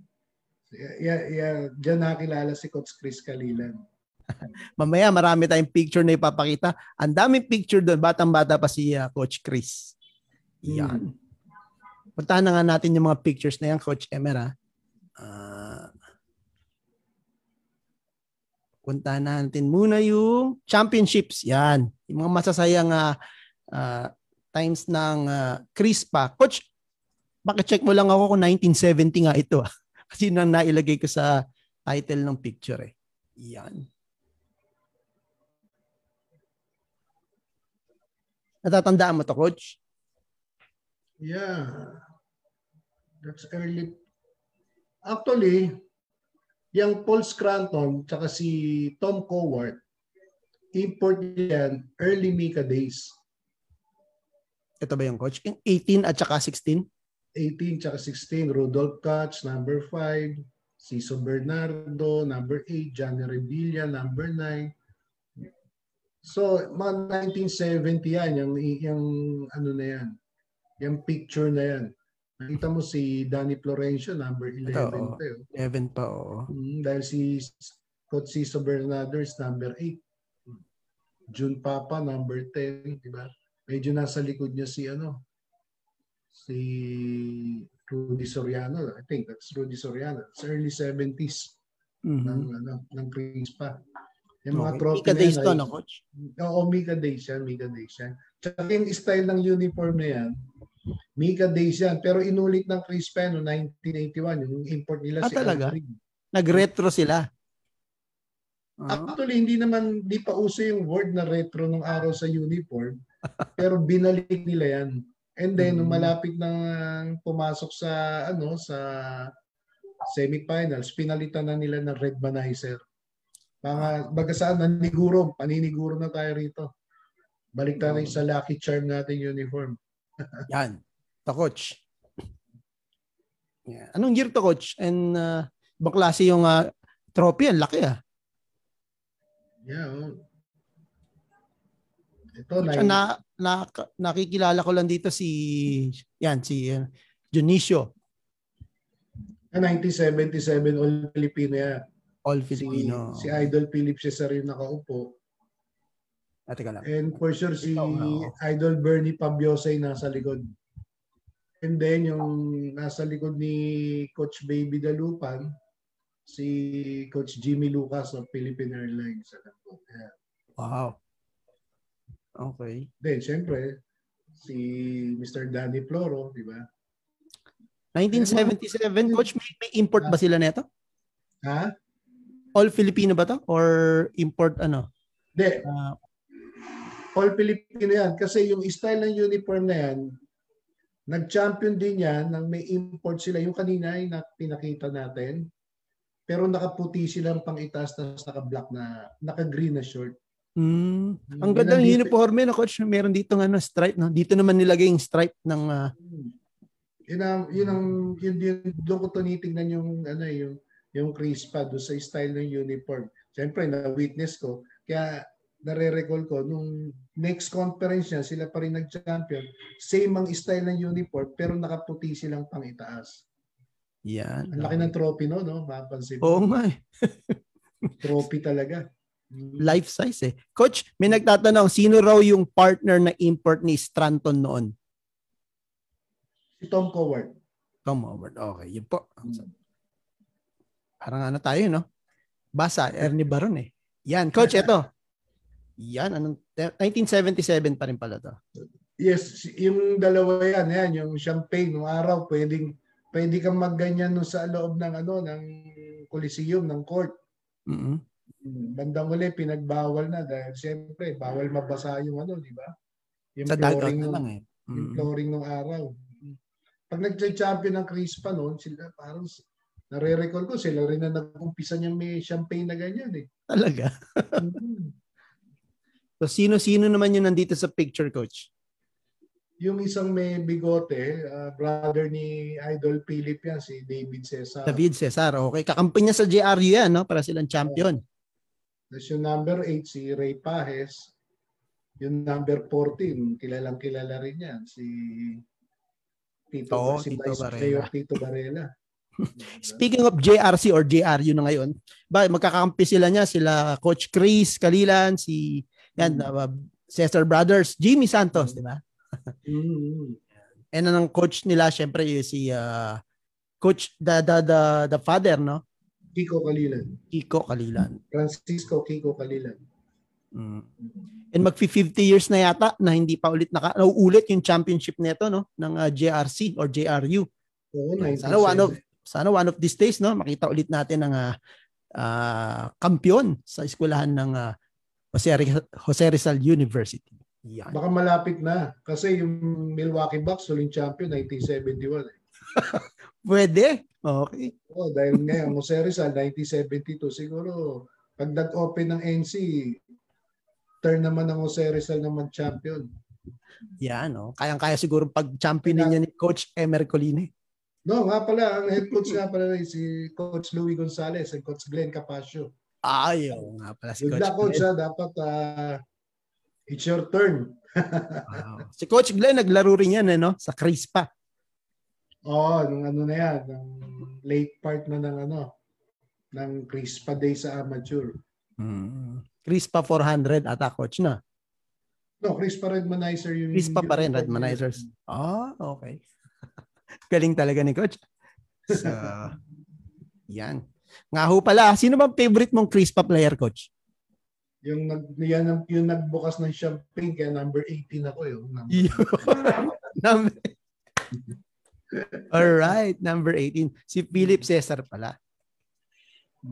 Yeah, yeah. Diyan nakilala si Coach Chris Kalilan. Mamaya marami tayong picture na ipapakita. Ang daming picture doon. Batang-bata pa si ah, Coach Chris. Yan. Puntahan na nga natin yung mga pictures na yan, Coach Emer ha. Ah, puntahan natin muna yung championships. Yan. Yung mga masasayang ah, ah, times ng uh, Chris pa. Coach, check mo lang ako kung 1970 nga ito. Kasi yun ang nailagay ko sa title ng picture eh. Yan. Natatandaan mo to, coach? Yeah. That's early. Actually, yung Paul Scranton tsaka si Tom Cowart, import yan early Mika days. Ito ba yung coach? Yung 18 at saka 16? 18 tsaka 16, Rudolph Katz, number 5, Ciso Bernardo, number 8, Johnny Revilla, number 9. So, mga 1970 yan, yung, yung ano na yan, yung picture na yan. Nakita mo si Danny Florencio, number 11 Ito, pa yun. 11 pa, oo. Mm, dahil si Coach Ciso Bernardo is number 8. June Papa, number 10, di ba? Medyo nasa likod niya si ano, si Rudy Soriano. I think that's Rudy Soriano. It's early 70s Mhm. ng, ano, ng Chris pa. Yung mga Okay. trophy Mika na days to, no, coach? Oo, Mika Days yan, Mika Days yan. Tsaka yung style ng uniform na yan, Mika Days yan. Pero inulit ng Chris Penn no, 1981, yung import nila Ah, si talaga? Nag-retro sila. Ah, Actually, hindi naman, di pa uso yung word na retro nung araw sa uniform. pero binalik nila yan. And then, nung Mm. malapit nang pumasok sa, ano, sa semifinals, pinalitan na nila ng red manizer. Mga, baga saan, naniguro, paniniguro na tayo rito. Balik tayo sa lucky charm natin uniform. Yan. To coach. Yeah. Anong year to coach? And uh, ibang klase yung uh, trophy? Ang laki ah. Yeah. oh. Ito, Coach, nine- na, na, nakikilala ko lang dito si yan si uh, Dionisio ah, 1977 All Filipino yan. All Si, Filipino. si Idol Philip Cesar yung nakaupo. Ah, teka lang. And for sure si Ikaw, oo. Idol Bernie Pabiosay nasa likod. And then yung nasa likod ni Coach Baby Dalupan, si Coach Jimmy Lucas of Philippine Airlines. Alam ko. Yeah. Wow. Okay. Then syempre si Mr. Danny Floro, di ba? 1977, coach, may, may import ba sila neto? Ha? All Filipino ba to? Or import ano? Hindi, Ah, all Filipino yan. Kasi yung style ng uniform na yan, nag-champion din yan nang may import sila. Yung kanina ay na, pinakita natin. Pero nakaputi silang pang itaas tapos naka-black na, naka-green na short. mm, ang ganda ng nandito- uniforme na coach. Meron dito ng ano, stripe. No? Dito naman nilagay yung stripe ng ah, Yun ang, yun ang, yun, yun, doon ko tinitingnan yung, ano eh, yung, yung crispa doon sa style ng uniform. Siyempre, na-witness ko. Kaya, nare-recall ko, nung next conference niya, sila pa rin nag-champion. Same ang style ng uniform, pero nakaputi silang pang itaas. yan. Ang laki ng trophy no, no? Mapansin Oo nga eh. Trophy talaga. Mm. Life size eh. Coach, may nagtatanong, sino raw yung partner na import ni Stranton noon? Si Tom Coward. Come over. Okay, yun po. Parang ano tayo, no? Basa, Ernie Baron eh. Yan, coach, ito. Yan, anong, 1977 pa rin pala to. Yes, yung dalawa yan, yan, yung champagne nung araw, pwedeng pwede kang magganyan no sa loob ng ano ng Coliseum ng court. mm Bandang uli pinagbawal na dahil siyempre bawal mabasa yung ano, di ba? Yung Sa flooring nung, lang eh. yung Mm. flooring nung araw. Pag nag-champion ng Crispa noon, sila parang nare-recall ko sila rin na nag-umpisa niyang may champagne na ganyan eh. Talaga. Mhm. So, sino-sino naman yung nandito sa picture, coach? yung isang may bigote, uh, brother ni Idol Philip yan, si David Cesar. David Cesar. Okay, kakampi niya sa JRU yan, no? Para silang champion. Tapos yung number 8, si Ray Pajes. Yung number 14, kilalang kilala rin yan, si Tito, Oo, si Tito Vice Varela. Mayor Tito Varela. Speaking of JRC or JRU na ngayon, ba magkakampi sila niya, sila Coach Chris Kalilan, si yan, Mm. uh, Cesar Brothers, Jimmy Santos, di ba? Mm. And ang coach nila syempre yung si uh, coach the, the the the father no Kiko Kalilan. Kiko Kalilan. Francisco Kiko Kalilan. Mm. And magfi 50 years na yata na hindi pa ulit naka nauulit yung championship nito no ng uh, JRC or JRU. Oo, Yan. 1970. Sana one of sana one of these days no makita ulit natin ng uh, uh, kampiyon sa eskwelahan ng uh, Jose, Rizal, Jose Rizal University. Yan. Baka malapit na. Kasi yung Milwaukee Bucks, huling champion, 1971. Eh. Pwede. Okay. Oh, dahil ngayon, Jose Rizal, 1972. Siguro, pag nag-open ng NC, turn naman ng Jose Rizal naman champion. Yan no. Kayang-kaya siguro pag championin niya ni Coach Emer Coline. No, nga pala, ang head coach nga pala ay si Coach Louis Gonzalez and Coach Glenn Capasio. Ayaw nga pala si Good Coach luck. Glenn. Ha? Dapat uh, it's your turn. Wow. Si Coach Glenn naglaro rin yan eh, no? sa Crispa. Oo, nung ano na yan, ng late part na ng ano, ng Crispa Day sa amateur. Mm. Crispa 400 ata coach na. No, Crispa Redmanizer yung... Crispa pa rin, Redmanizers. Ah, okay. Galing talaga ni coach. So, yan. Nga ho pala, sino bang favorite mong Crispa player, coach? Yung nag yan ang- yung nagbukas ng champagne kaya number 18 ako yung number. number All right, number 18. Si Philip Cesar pala.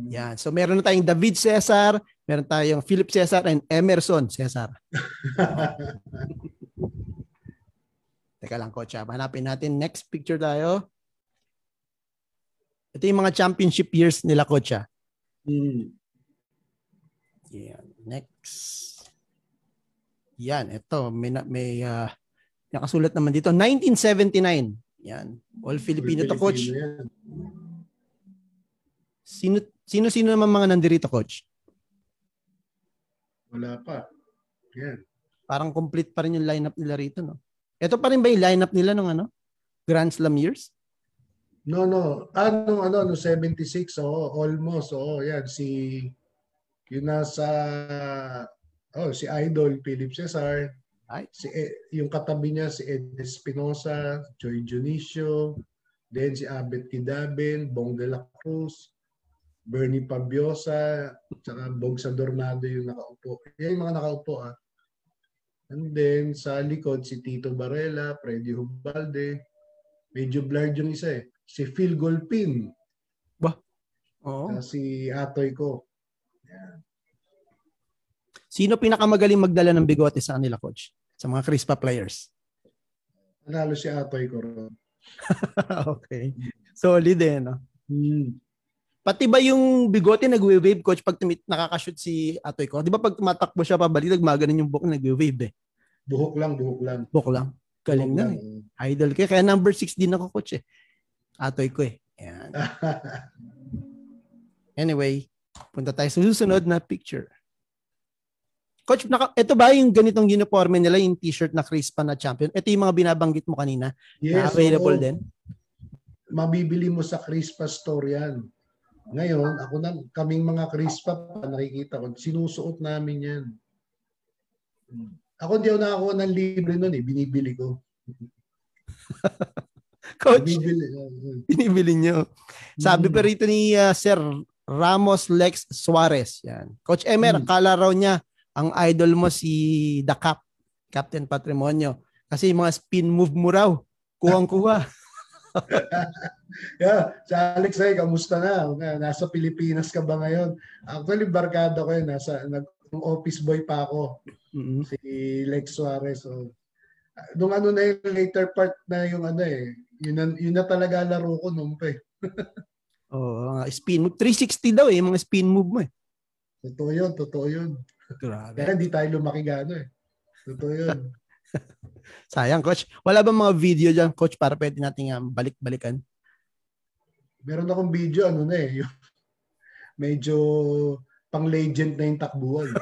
Yan. So meron na tayong David Cesar, meron tayong Philip Cesar and Emerson Cesar. Teka lang, coach. ah. Hanapin natin. Next picture tayo. Ito yung mga championship years nila, coach. ah. Mm. Yan. Next. Yan. Ito. May, may ah, nakasulat naman dito. 1979. Yan. All Filipino to, coach. Sino, sino-sino naman mga nandirito, coach? Wala pa. Yan. Parang complete pa rin yung lineup nila rito, no? Ito pa rin ba yung lineup nila nung ano? Grand Slam years? No, no. Ano, ano, no, 76, oo, almost, oo, yan, si, yung nasa, oh, si Idol, Philip Cesar, Ay. si, E- yung katabi niya, si Ed Espinosa, Joy Junicio, then si Abet Kidabin, Bong de la Cruz, Bernie Pabiosa, tsaka Bog sa Dornado yung nakaupo. Yan yung mga nakaupo, ah. And then, sa likod, si Tito Barela, Freddy Hubalde, medyo blurred yung isa eh. Si Phil Golpin, Oo. ah, si Atoy ko. Sino pinakamagaling magdala ng bigote sa kanila, coach? Sa mga Crispa players. Nanalo si Atoy ko okay. Solid eh, no? Hmm. Pati ba yung bigote nagwe-wave, coach, pag tumit, nakakashoot si Atoy ko? Di ba pag tumatakbo siya pabalik, nagmaganon yung buhok, nagwe-wave eh. Buhok lang, buhok lang. Buhok lang. Galing Buhok na lang. eh. Idol eh. Kaya number 6 din ako, coach eh. Atoy ko eh. Yan. Anyway, punta tayo sa susunod na picture. Coach, naka, ito ba yung ganitong uniforme nila, yung t-shirt na Crispa na champion? Ito yung mga binabanggit mo kanina. na yes, available oo. din? Mabibili mo sa Crispa store yan. Ngayon, ako na, kaming mga Crispa, pa, nakikita ko, sinusuot namin yan. Ako hindi ako nakakuha ng libre nun eh, binibili ko. Coach, Binibili. binibili nyo. Sabi pa rito ni uh, Sir Ramos Lex Suarez. Yan. Coach Emer, Mm. akala raw niya ang idol mo si The Cap, Captain Patrimonio. Kasi mga spin move mo raw, kuwang-kuha. Yeah, sa Alex ay kamusta na? Na- Nasa Pilipinas ka ba ngayon? Actually, barkada ko yun. Nasa, nag, office boy pa ako, Mm-mm. si Lex Suarez. So, nung ano na yung later part na yung ano eh, yun na, yun na talaga laro ko nung pa eh. Oo, nga, spin move. 360 daw eh, yung mga spin move mo eh. Totoo yun, totoo yun. Grabe. Kaya hindi tayo lumaki gano eh. Totoo yun. Sayang, coach. Wala ba mga video dyan, coach, para pwede nating um, balik-balikan? Meron akong video, ano na eh, yung medyo pang legend na yung takbuhan.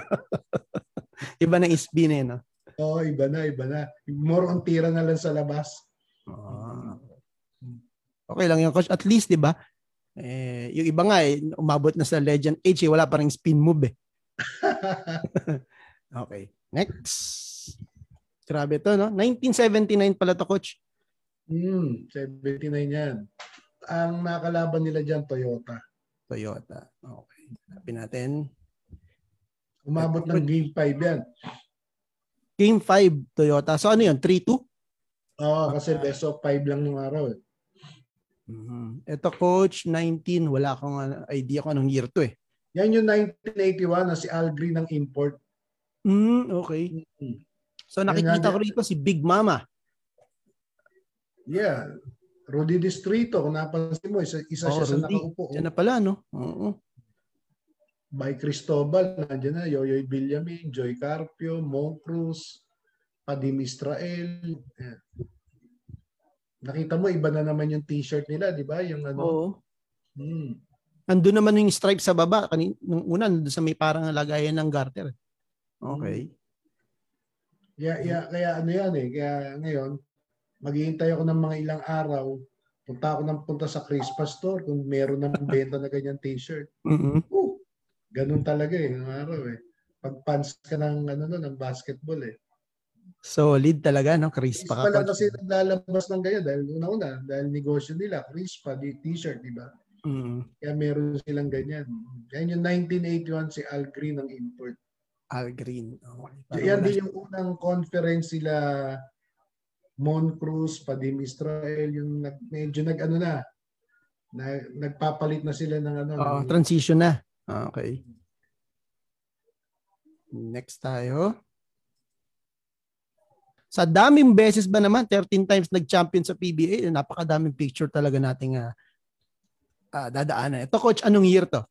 Iba ng spin eh, no? Oo, iba na, iba na. More on tira na lang sa labas. Ah. Okay lang yun, coach. At least, di ba? Eh, yung iba nga eh, umabot na sa legend age eh, wala pa rin spin move eh. Okay. Next. Grabe to, no? 1979 pala to, coach. Hmm, 79 yan. Ang nakalaban nila dyan, Toyota. Toyota. Okay. Hanapin natin. Umabot ng game 5 yan. Game 5, Toyota. So ano yun? 3-2? Oo, kasi best of 5 lang nung araw. eh. Mhm. Ito, coach, 19. Wala akong uh, idea kung anong year to eh. Yan yung 1981 na si Al Green ng import. Mm, okay. Mm. So nakikita ko rito si Big Mama. Yeah. Rudy Distrito, kung napansin mo, isa, isa Oh, siya sa Rudy. nakaupo. oh. Yan na pala, no? Oo. By Cristobal, nandiyan na, Yoyoy Villamin, Joy Carpio, Mo Cruz, Padim Israel. Yan. Nakita mo, iba na naman yung t-shirt nila, di ba? Yung ano. Oo. Hmm. Andun naman yung stripe sa baba. Kanin, nung una, nandun sa may parang lagayan ng garter. Okay. Yeah, yeah, kaya ano yan eh. Kaya ngayon, maghihintay ako ng mga ilang araw. Punta ako ng punta sa Crispa store kung meron ng benta na ganyan t-shirt. Mhm. Uh, ganun talaga eh, ng araw eh. Pag pants ka ng, ano, no, ng basketball eh. Solid talaga, no? Crispa ka, coach. kasi naglalabas ng ganyan dahil una-una, dahil negosyo nila, Crispa, di t-shirt, di ba? Mhm. Kaya meron silang ganyan. Yan yung 1981 si Al Green ng import. Al Green. Okay. Parang Yan din yung unang conference sila Mon Cruz, Padim Israel, yung nag, medyo nag ano na, na nagpapalit na sila ng ano. Oh, ng, transition na. Ah, okay. Next tayo. Sa daming beses ba naman, 13 times nag-champion sa PBA, napakadaming picture talaga nating uh, uh, dadaanan. Ito coach, anong year to?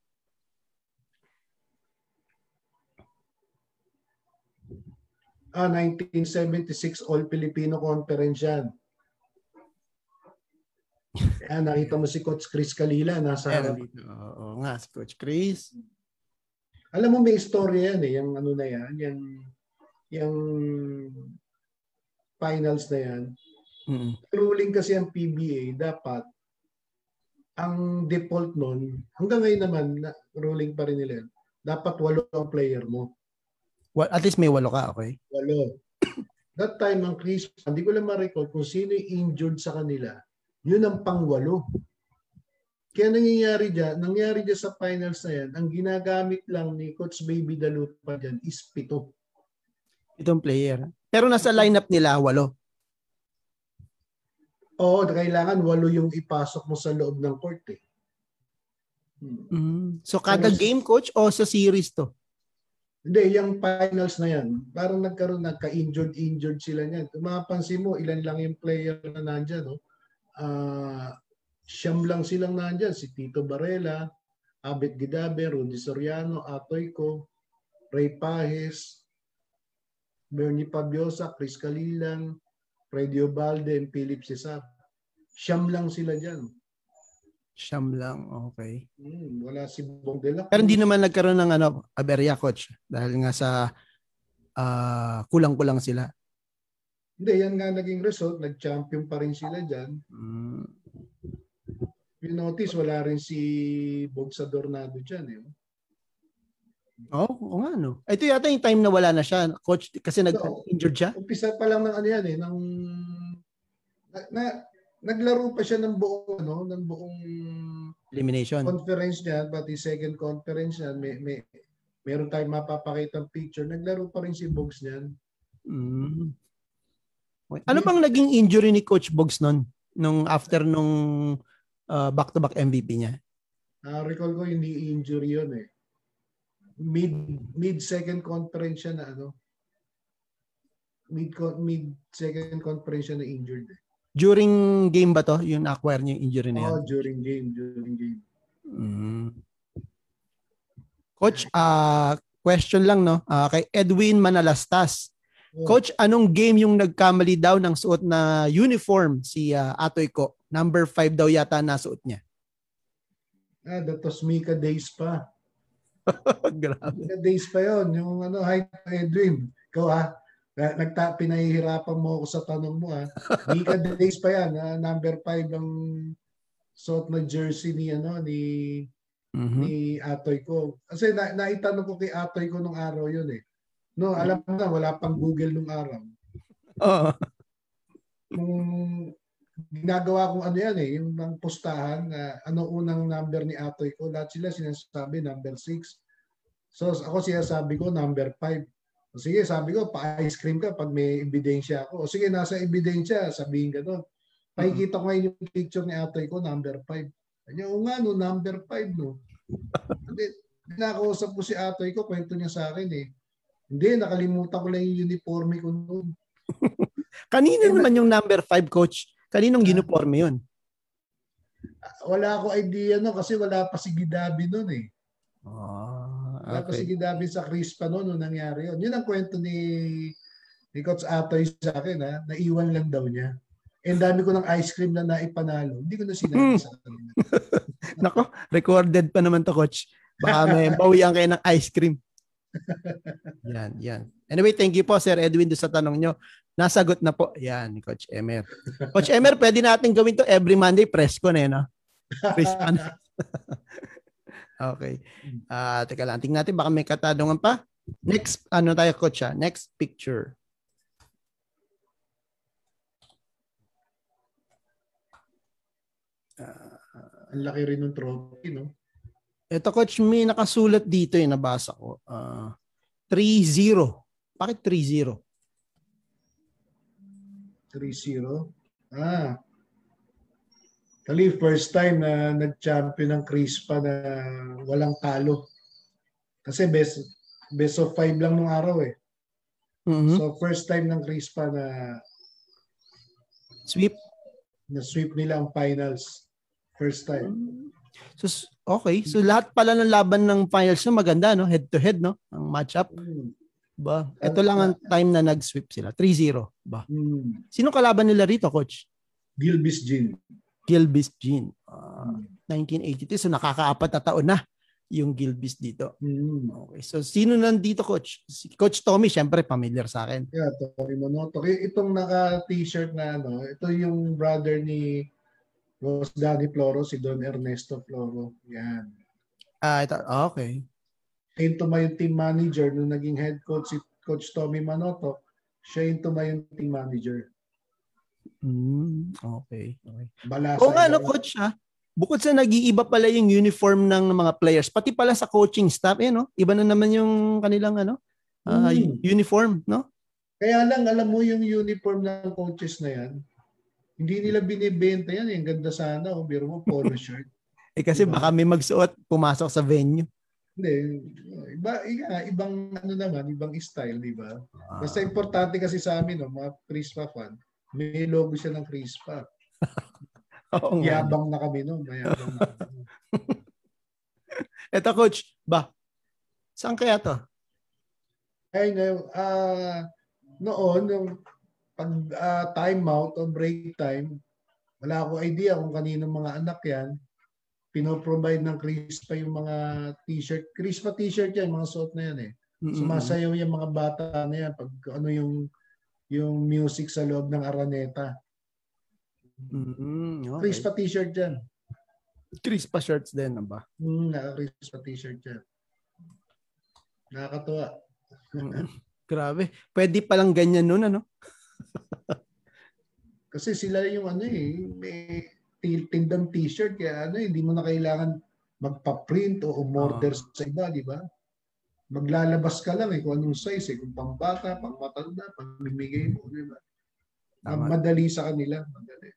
Ah, 1976 All Filipino Conference yan. Kaya nakita mo si Coach Chris Kalila nasa harap. Oo nga, si Coach Chris. Alam mo may istorya yan eh, yung ano na yan, yung yung finals na yan. Mm-hmm. Ruling kasi ang PBA dapat ang default nun, hanggang ngayon naman, na, ruling pa rin nila yan, dapat walo ang player mo. Well, at least may walo ka, okay? Walo. That time, ang Chris, hindi ko lang ma-recall kung sino yung injured sa kanila. Yun ang pangwalo. Kaya nangyayari dyan, nangyari dyan sa finals na yan, ang ginagamit lang ni Coach Baby Dalupa dyan is pito. Itong player. Pero nasa lineup nila, walo. Oo, kailangan walo yung ipasok mo sa loob ng court eh. Hmm. Mm. So kada Pero, game coach o sa series to? Hindi, yung finals na yan, parang nagkaroon, nagka-injured, injured sila niyan. Kung mapapansin mo, ilan lang yung player na nandyan, no? Uh, siyam lang silang nandyan. Si Tito Barela, Abet Gidabe, Rudy Soriano, Atoy Ko, Ray Pajes, Bernie Pabiosa, Chris Kalilan, Freddy Obalde, and Philip Cesar. Siyam lang sila dyan. Siyam lang, okay. Hmm, wala si Bong de la Pero hindi naman nagkaroon ng ano, aberya coach dahil nga sa uh, kulang-kulang sila. Hindi, yan nga naging result. Nag-champion pa rin sila dyan. Mm. You notice, wala rin si Bogsa Dornado dyan. Eh. Oh, oo nga no. Ito yata yung time na wala na siya, coach, kasi nag-injured siya. Umpisa pa lang ng ano yan eh, ng na, na naglaro pa siya ng buong ano, ng buong elimination conference niya, pati second conference niya, may, may meron tayong mapapakita ng picture. Naglaro pa rin si Bogs niyan. Mm. Ano bang naging injury ni Coach Bogs noon nung after nung uh, back-to-back MVP niya? Uh, recall ko hindi injury 'yon eh. Mid mid second conference siya na ano. Mid mid second conference siya na injured eh. During game ba to? Yung acquire niya yung injury na yan? Oh, during game. During game. Mm. Coach, uh, question lang no, uh, kay Edwin Manalastas. Coach, anong game yung nagkamali daw ng suot na uniform si uh, Atoy ko? Number 5 daw yata nasuot niya. Ah, that was Mika Days pa. Grabe. Mika Days pa yon Yung ano, hi Edwin. Ikaw ah, Nagta, pinahihirapan mo ako sa tanong mo ha. Mika days pa yan, ha? number 5 ang suot na jersey ni ano ni mm-hmm. ni Atoy ko. Kasi na, naitanong ko kay Atoy ko nung araw yun eh. No, alam mo na wala pang Google nung araw. Oo. Uh. Nung ginagawa kong ano yan eh, yung ng postahan na uh, ano unang number ni Atoy ko, lahat sila sinasabi number 6. So ako siya sabi ko number 5. O sige, sabi ko, pa-ice cream ka pag may ebidensya ako. O sige, nasa ebidensya, sabihin ka doon. Pakikita ko ngayon yung picture ni ate ko, number 5. Kanya, o nga no, number 5 no. Hindi, nakausap ko si ate ko, kwento niya sa akin eh. Hindi, nakalimutan ko lang yung uniforme ko noon. Kanino naman yung number 5 coach? Kaninong uh, uniforme yun? Wala ako idea no kasi wala pa si Gidabi noon eh. Oh. Okay. Tapos sige David sa Chris pa noon nung nangyari yun. Yun ang kwento ni, ni Coach Atoy sa akin ha. Naiwan lang daw niya. And dami ko ng ice cream na naipanalo. Hindi ko na sinabi hmm. sa kanila. Nako, recorded pa naman to coach. Baka may bawian kayo ng ice cream. Yan, yan. Anyway, thank you po Sir Edwin do sa tanong nyo. Nasagot na po. Yan, Coach Emer. Coach Emer, pwede natin gawin to every Monday. Press ko na yun, no? Press Okay. Uh, teka lang, tingnan natin baka may katanungan pa. Next, ano tayo coach ha? Ah? Next picture. Uh, ang laki rin ng trophy, no? Ito coach, may nakasulat dito eh, nabasa ko. Uh, 3-0. Bakit 3-0? 3-0. Ah. Kali first time na nag-champion ng Crispa na walang talo. Kasi best best of five lang nung araw eh. Mhm. So first time ng Crispa na Sweep. na sweep nila ang finals. First time. So, okay. So, lahat pala ng laban ng finals na maganda, no? Head to head, no? Ang matchup. Ba? Ito lang ang time na nag-sweep sila. 3-0. Ba? Mm. Sino kalaban nila rito, coach? Gilbis Gin. Gilbis Jean. Ah, 1982. So, nakakaapat na taon na yung Gilbis dito. Mm. Okay. So, sino nandito, coach? Si Coach Tommy, syempre, familiar sa akin. Yeah, Tori Monoto. Itong naka-t-shirt na ano, ito yung brother ni Boss Danny Floro, si Don Ernesto Floro. Yan. Ah, ito. ah, okay. Siya yung tumayong team manager nung naging head coach si Coach Tommy Manoto. Siya yung tumayong team manager. Mm, okay. okay. Balasa. Oo nga, no, coach, ha? Bukod sa nag-iiba pala yung uniform ng mga players, pati pala sa coaching staff, eh, no? Iba na naman yung kanilang, ano, ah, Mm. uniform, no? Kaya lang, alam mo yung uniform ng coaches na yan, hindi nila binibenta yan. eh. Ang ganda sana. O, biro mo, polo shirt. Eh, kasi Diba? baka may magsuot, pumasok sa venue. Hindi. Iba, iba, ibang ano naman, ibang style, di ba? Ah, Basta importante kasi sa amin, no, mga Crispa fan, may logo siya ng Crispa. oo nga. Yabang na kami no, mayabang na kami. Ito, coach, ba? Saan kaya to? Ay, ngayon, ah, noon, yung pag ah, time out o break time, wala akong idea kung kanino mga anak yan. Pinoprovide ng Crispa yung mga t-shirt. Crispa t-shirt yan, mga suot na yan eh. Sumasayaw yung mga bata na yan pag ano yung yung music sa loob ng Araneta. Mm, okay. Crispa t-shirt yan. Crispa shirts din, ba? Hmm, naka-Crispa t-shirt yan. Nakakatuwa. Mm. Grabe. Pwede palang ganyan nun, ano? Kasi sila yung ano eh, may tindang t-shirt kaya ano, hindi mo na kailangan magpa-print o umorder sa iba, di ba? Maglalabas ka lang eh kung anong size eh, kung pang bata, pang matanda, pamimigay mo, di ba? Tama. Madali sa kanila, madali.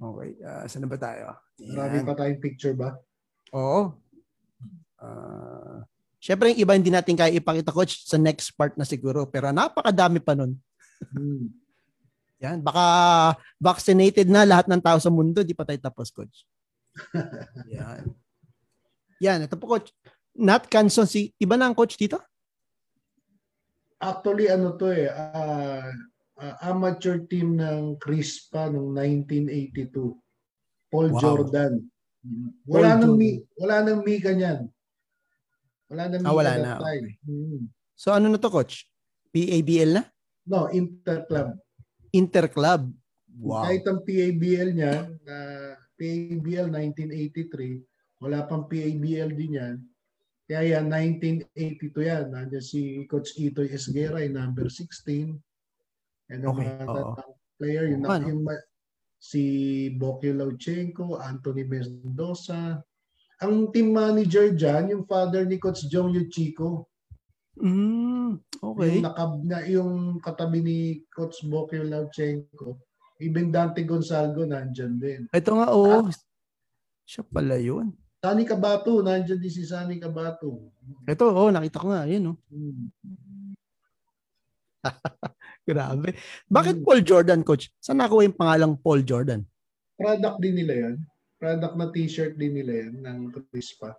Okay. ah, saan na ba tayo? Marami Yan. pa tayong picture ba? Oo. Ah, Siyempre, yung iba hindi natin kaya ipakita, coach, sa next part na siguro. Pero napakadami pa nun. Hmm. Yan. Baka vaccinated na lahat ng tao sa mundo. Di pa tayo tapos, coach. Yan. Yan. Ito po, coach. Nat Canson, si, iba na ang coach dito? Actually, ano to eh, ah, ah, amateur team ng Crispa noong 1982. Paul Wow. Jordan. Wala Paul nang mi, wala nang Mika niyan. Wala nang Mika Ah, wala na, time. Hmm. So, ano na to, coach? PABL na? No, Interclub. Interclub. Wow. Kahit ang PABL niya, na PABL 1983, wala pang PABL din yan. Kaya yan, 1982 yan. Nandiyan si Coach Itoy Esguera, yung number 16. And ang Okay, mga tatang player, yung, ano? yung ma- si Bokyo Lauchenko, Anthony Mendoza. Ang team manager dyan, yung father ni Coach Jong Yuchiko. Mm, okay. Yung, nakab, na, yung katabi ni Coach Bokyo Lauchenko. Even Dante Gonzalgo nandyan din. Ito nga, oh. Siya pala yun. Sani Kabato, nandyan din si Sani Kabato. Ito, oh, nakita ko nga. Yun, oh. Hmm. Grabe. Bakit Hmm. Paul Jordan, coach? Saan nakuha yung pangalang Paul Jordan? Product din nila yan. Product na t-shirt din nila yan ng Crispa.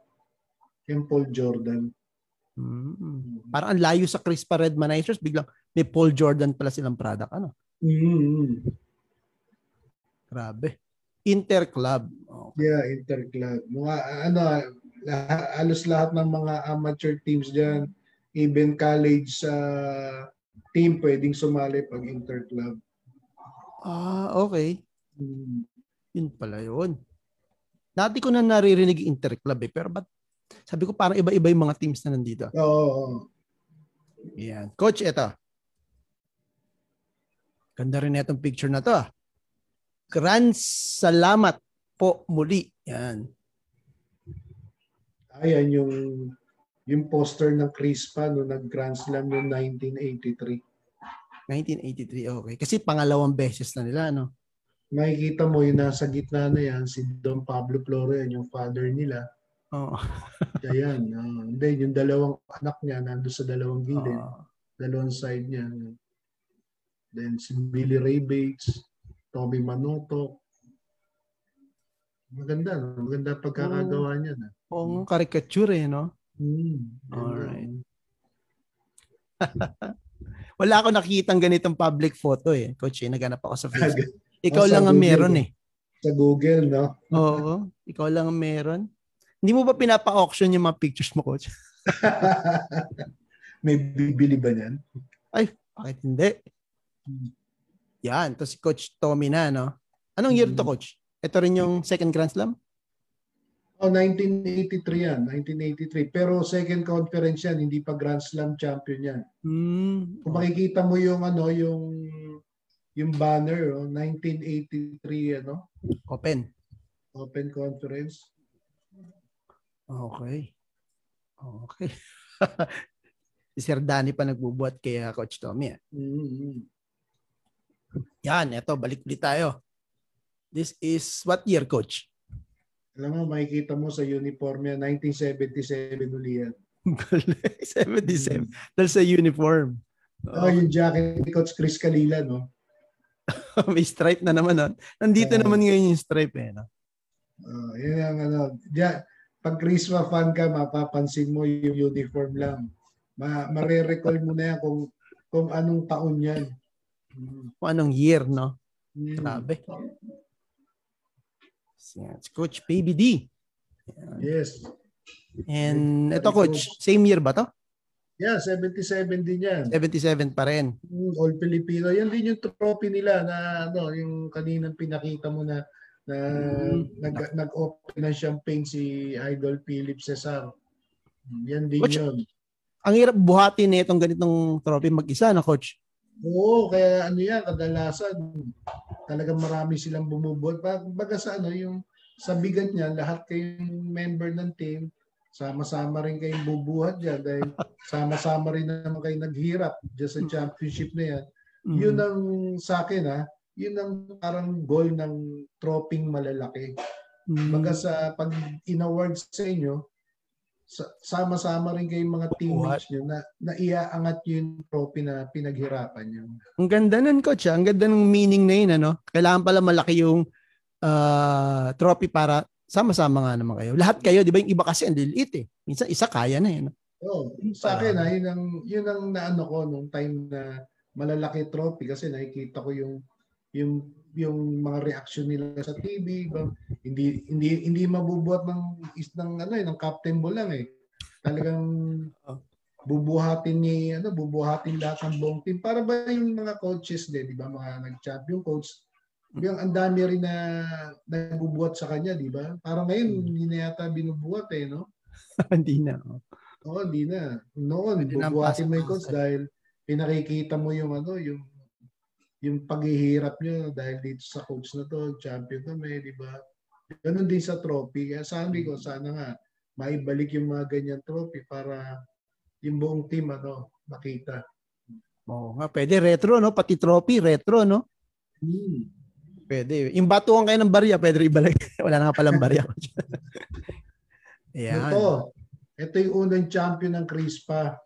Yung Paul Jordan. Mm. Parang ang layo sa Crispa Red Manizers, biglang may Paul Jordan pala silang product. Ano? Mm-hmm. Grabe. Interclub. Okay. Yeah, Interclub. Mga ano, lahat, alos lahat ng mga amateur teams dyan, even college sa team pwedeng sumali pag Interclub. Ah, okay. Hmm. Yun pala yun. Dati ko na naririnig Interclub eh, pero ba't sabi ko parang iba-iba yung mga teams na nandito. Oo. oo. Yan. Coach, eto. Ganda rin itong picture na to. ah. Grand salamat po muli. Yan. Ayan yung yung poster ng Chris pa no nag-Grand Slam noong 1983. 1983, okay. Kasi pangalawang beses na nila, no? Makikita mo yung nasa gitna na yan, si Don Pablo Flores, yung father nila. Oo. Kaya yan. Uh, then, yung dalawang anak niya, nando sa dalawang gilid. Oo. dalawang side niya. Then, si Billy Ray Bates, Tommy Manoto. Maganda, no? Maganda pagkakagawa niya. Na. Oo, caricature eh, no? Hmm, ganda. Alright. Wala ako nakikitang ganitong public photo eh. Coach, eh, naganap ako sa Facebook. Ikaw Oh, sa lang ang meron eh. Sa Google, no? Oo, ikaw lang ang meron. Hindi mo ba pinapa-auction yung mga pictures mo, coach? May bibili ba niyan? Bakit hindi? Yan, to si Coach Tommy na, no? Anong year to, Mm. Coach? Ito rin yung second Grand Slam? Oh, 1983 yan. 1983. Pero second conference yan, hindi pa Grand Slam champion yan. Hmm. Kung makikita mo yung ano, yung yung banner, oh, 1983 ano, Open. Open Conference. Okay. Okay. si Sir Danny pa nagbubuhat kay uh, Coach Tommy. ah. Mm-hmm. Yan, eto, balik ulit tayo. This is what year, Coach? Alam mo, makikita mo sa uniform yan, 1977 uli yan. 77. Dahil sa uniform. Oh, yung jacket ni Coach Chris Kalila, no? May stripe na naman. No? Nandito Oo. naman ngayon yung stripe. Eh, no? Oh, yun ang ano. Ja, pag Christmas fan ka, mapapansin mo yung uniform lang. Ma mare-recall mo na yan kung, kung anong taon yan. Mm. Kung anong year, no? Mm. Grabe. Si Coach Baby D. Yes. And ito, Coach, same year ba to? Yeah, 77 din yan. 77 pa rin. Mm, All Filipino. Yan din yung trophy nila na ano, yung kaninang pinakita mo na na Mm. nag, nag-open ng champagne si Idol Philip Cesar. Yan din Coach, yun. Ang hirap buhatin na itong ganitong trophy mag-isa na, Coach. Oo, kaya ano yan, kadalasan talagang marami silang bumubuhat. Baga sa ano, yung sa bigat niya, lahat kayong member ng team, sama-sama rin kayong bubuhat dyan dahil sama-sama rin naman kayo naghirap dyan sa championship na yan. Mm. Yun ang sa akin ha, yun ang parang goal ng troping malalaki. Mm. Baga sa pag in-awards sa inyo, sa- sama-sama rin kayong mga teammates nyo na, na iaangat nyo yung trophy na pinaghirapan nyo. Ang ganda nun, Coach. ah. Ang ganda ng meaning na yun. Ano? Kailangan pala malaki yung ah, trophy para sama-sama nga naman kayo. Lahat kayo, di ba? Yung iba kasi ang liliit eh. Minsan isa kaya na eh. no? Oh, sa akin ha, yun ang, yun ang naano ko nung time na malalaki trophy kasi nakikita ko yung yung yung mga reaction nila sa TV, hindi hindi hindi mabubuhat ng is ng ano eh, ng captain ball lang eh. Talagang bubuhatin ni ano, bubuhatin lahat ng buong team. Para ba yung mga coaches din, di ba, mga nag-champion coach, yung ang dami rin na nagbubuhat sa kanya, di ba? Parang ngayon hindi na yata binubuhat eh, no? Hindi na. oh. Oo, hindi na. Noon, bubuhatin mo yung coach dahil pinakikita mo yung ano, yung yung paghihirap nyo dahil dito sa coach na to, champion kami, di ba? Ganun din sa trophy. Kaya sabi ko, sana nga, maibalik yung mga ganyan trophy para yung buong team, ano, makita. Oo nga, pwede retro, no? Pati trophy, retro, no? Hmm. Pwede. Yung batuan kayo ng barya, pwede ibalik. Wala na nga palang barya. Ayan. Ito, ito yung unang champion ng Crispa.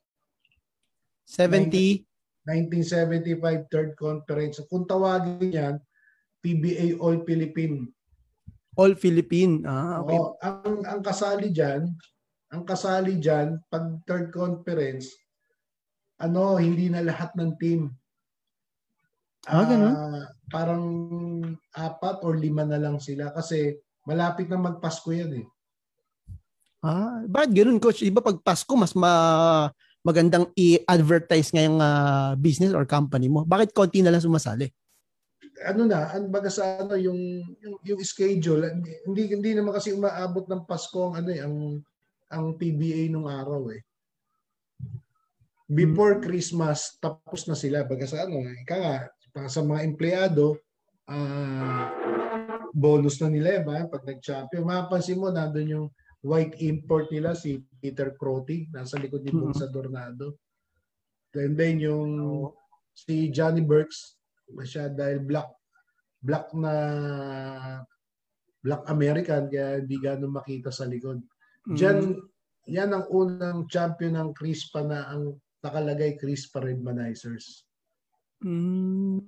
70. 1975 third conference. Kung tawagin yan, PBA All Philippine. All Philippine. Ah, okay. Oo, ang ang kasali diyan, ang kasali diyan pag third conference, ano, hindi na lahat ng team. Ah, ganun? parang apat or lima na lang sila kasi malapit na magpasko yan eh. Ah, bakit ganun, coach? Iba pag Pasko, mas ma magandang i-advertise ngayong ah, business or company mo. Bakit konti na lang sumasali? Ano na, ang baga sa ano yung yung, yung schedule, hindi hindi naman kasi umaabot ng Pasko ang ano eh, ang ang PBA nung araw eh. Before Christmas, tapos na sila. Baga sa ano, ika nga, para sa mga empleyado, ah bonus na nila ba pag nag-champion. Mapapansin mo nandun yung white import nila si Peter Crotty, nasa likod ni. Bonsa Dornado. And then yung si Johnny Burks, siya dahil black black na black American kaya hindi ganun makita sa likod. Mm. Diyan, yan ang unang champion ng Crispa na ang nakalagay Crispa Redmanizers. Mm,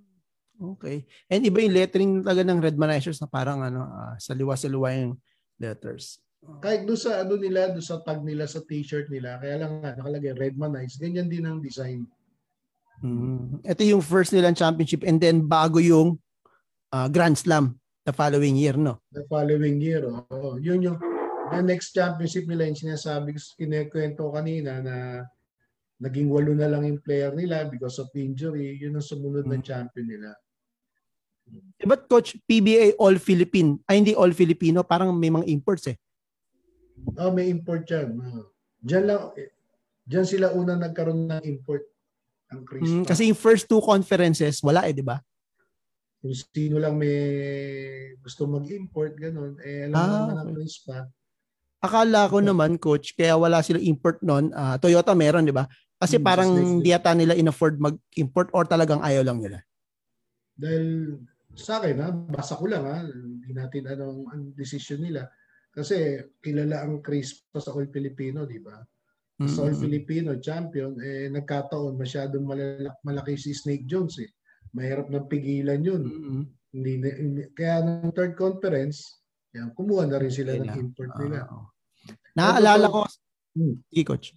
okay. And iba yung lettering talaga ng Redmanizers na parang ano, ah, saliwa-saliwa yung letters. Kahit doon sa ano nila, doon sa tag nila sa t-shirt nila, kaya lang nga nakalagay Redmanize, ganyan din ang design. Mm. Ito yung first nilang championship and then bago yung ah, Grand Slam the following year, no? The following year, oh, yun yung the next championship nila yung sinasabi ko, kinekwento kanina na naging walo na lang yung player nila because of injury, yun ang sumunod na Mm. champion nila. Eh, But coach, PBA All Philippine, ay hindi All Filipino, parang may mga imports eh. Oh, may import dyan. Oh. Dyan lang, eh, dyan sila una nagkaroon ng import ang Crispa. Mm, kasi yung first two conferences, wala eh, di ba? Kung sino lang may gusto mag-import, ganun, eh alam Ah, naman okay. Crispa. Akala ko naman, coach, kaya wala silang import nun. ah, Toyota meron, di ba? Kasi Hmm, parang just like- di yata nila in-afford mag-import or talagang ayaw lang nila. Dahil sa akin, ha, basa ko lang, ha, hindi natin anong ang decision nila. Kasi kilala ang Crispa sa All Filipino, di ba? Sa All. Filipino champion, eh nagkataon masyadong malala- malaki si Snake Jones eh. Mahirap nang pigilan yun. Mm. Hindi, hindi- kaya nung third conference, yan, kumuha na rin sila ng Nila. import nila. Ah, oo. Naaalala ko, Hmm. coach,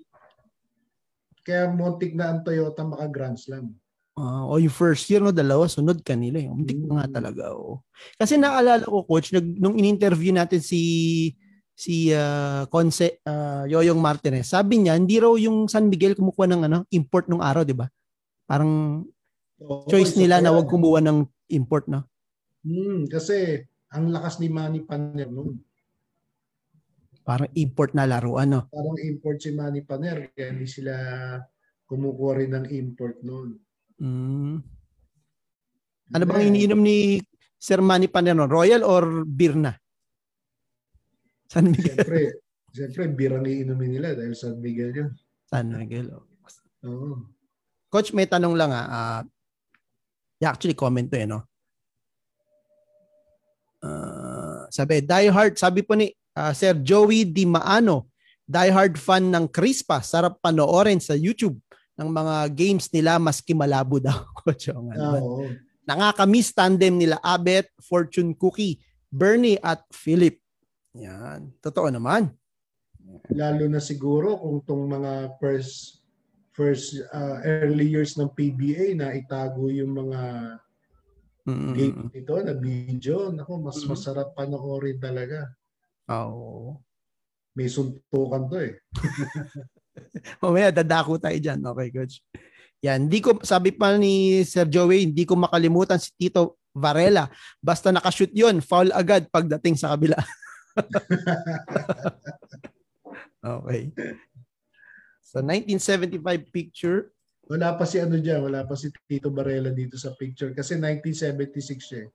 Kaya muntik na ang Toyota maka Grand Slam. Ah, o yung first year, no, dalawa, sunod kanila. Eh. Umtik Mm. nga talaga. Oh. Kasi naalala ko, coach, nag, nung in-interview natin si si uh, Conce ah, Yoyong Martinez, sabi niya, hindi raw yung San Miguel kumukuha ng ano, import nung araw, di ba? Parang Oo, choice nila pa na wag kumuha ng import, no? Hmm, kasi ang lakas ni Manny Paner noon. Parang import na laruan, no? Parang import si Manny Paner kaya hindi sila kumukuha rin ng import noon. Mm. Ano bang iniinom ni Sir Manny Panero? Royal or beer na? San Miguel. Siyempre, siyempre birang iinumin nila dahil San Miguel yun. San Miguel. oh. Oo. Coach, may tanong lang ah. yeah, actually, comment to eh, no? Ah, sabi, Die Hard, sabi po ni ah, Sir Joey Di Maano, Die Hard fan ng Crispa, sarap panoorin sa YouTube ng mga games nila maski malabo daw. Coach, oh, Ah, naman. oo. Nakakamiss tandem nila Abet, Fortune Cookie, Bernie at Philip. Yan. Totoo naman. Lalo na siguro kung tong mga first first uh, early years ng PBA na itago yung mga Mm. game nito na video, nako mas Mhm. masarap panoorin talaga. Oo. May suntukan to eh. Mamaya dadako tayo dyan. Okay, coach. Yan, hindi ko sabi pa ni Sir Joey, hindi ko makalimutan si Tito Varela. Basta nakashoot 'yon, foul agad pagdating sa kabila. okay. So 1975 picture, Wala pa si ano diyan, wala pa si Tito Barela dito sa picture kasi 1976 siya. eh.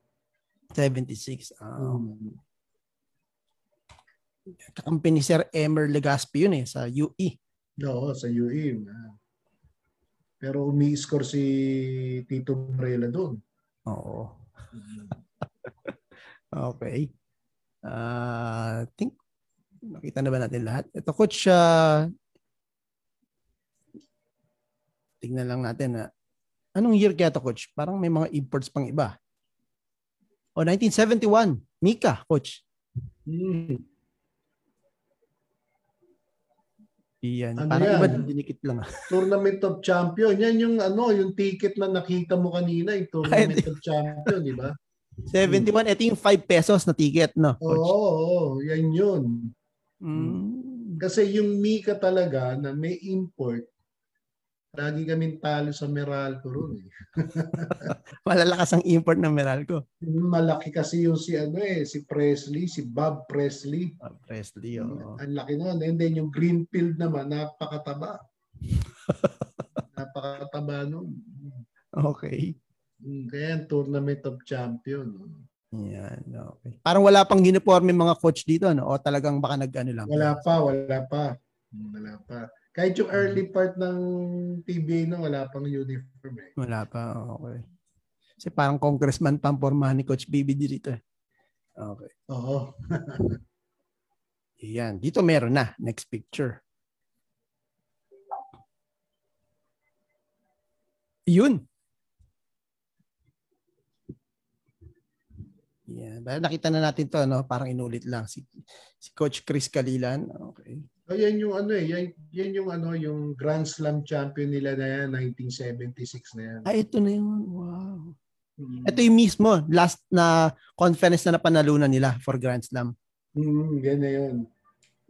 76. Ah, Hmm. kakampi ni Sir Emer Legaspi yun eh sa. UE. Oo, sa UE. ah. Pero umi-score si Tito Barela doon. Oo. Okay. Uh, think nakita na ba natin lahat? Ito coach uh, tingnan lang natin na anong year kaya to coach? Parang may mga imports pang iba. O 1971, Mika coach. Hmm. Iyan, Ano parang yan? iba dinikit lang. Tournament of Champion. Yan yung ano, yung ticket na nakita mo kanina, yung Tournament of Champion, di ba? 71, ito yung 5 pesos na ticket, no? Oo, Coach? oo, yan yun. Mm. Kasi yung Mika talaga na may import, lagi kaming talo sa Meralco ron eh. Malalakas ang import ng Meralco. Malaki kasi yung si ano eh, si Presley, si Bob Presley. Ah, Presley, oo. Ang laki nun. And then yung Greenfield naman, napakataba. napakataba nun. Okay. Mm, Kaya yung Tournament of Champion. Yan, okay. Parang wala pang uniforme mga coach dito, no? O talagang baka nag-ano lang? Wala pa, wala pa. Wala pa. Kahit yung early part ng PBA no, wala pang uniform eh. Wala pa, okay. Kasi parang congressman pa ang pormahan ni Coach BBD dito. eh. Okay. Oo. Yan. Dito meron na. Next picture. Yun. Yan. Nakita na natin to, no? Parang inulit lang. Si, si Coach Chris Kalilan. Okay. Oh, yan yung ano eh, yan, yan yung ano, yung Grand Slam champion nila na yan, 1976 na yan. Ah, ito na yun. Wow. Mm. Ito yung mismo, last na conference na napanalunan nila for Grand Slam. Mm, yan na yun.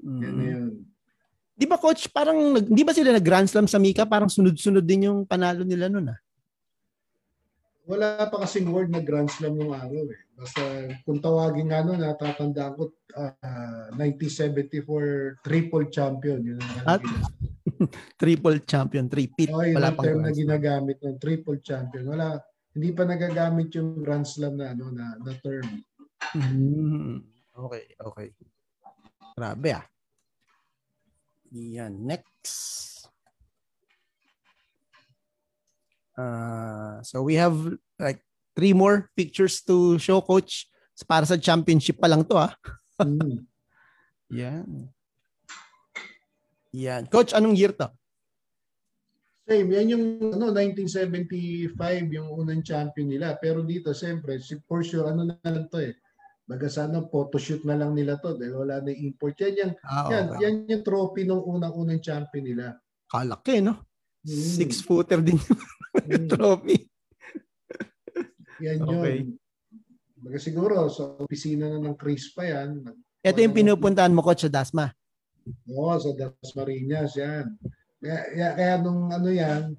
Yan na Mm. yun. Di ba coach, parang di ba sila nag Grand Slam sa Mika? Parang sunod-sunod din yung panalo nila noon ah. Wala pa kasing word na Grand Slam yung araw eh. Basta kung tawagin nga nun, natatandaan ko, ah, 1974 triple champion. Yun ang At-. Triple champion, three-peat. Oh, yun Wala ang pang term na ginagamit ng triple champion. Wala, hindi pa nagagamit yung Grand Slam na ano na, na term. Mm. Okay, okay. Grabe ah. Yan, next. Uh, so we have like three more pictures to show coach para sa championship pa lang to ah. Mm. Yan. Yan. Coach, anong year to? Same, yan yung ano 1975 yung unang champion nila. Pero dito siyempre, si for sure ano na lang to eh. Baga sana photoshoot na lang nila to dahil wala na import. Yan, yan, Ah, yan, okay. yan yung trophy ng unang-unang champion nila. Kalaki, no? Mm. Six-footer din yung Mm. trophy. Yan Okay. yun. Baga siguro sa opisina na ng Chris pa yan. Ito yung pinupuntahan mo, coach, sa Dasma. Oo, sa Dasmariñas yan. Kaya, kaya, kaya nung ano yan,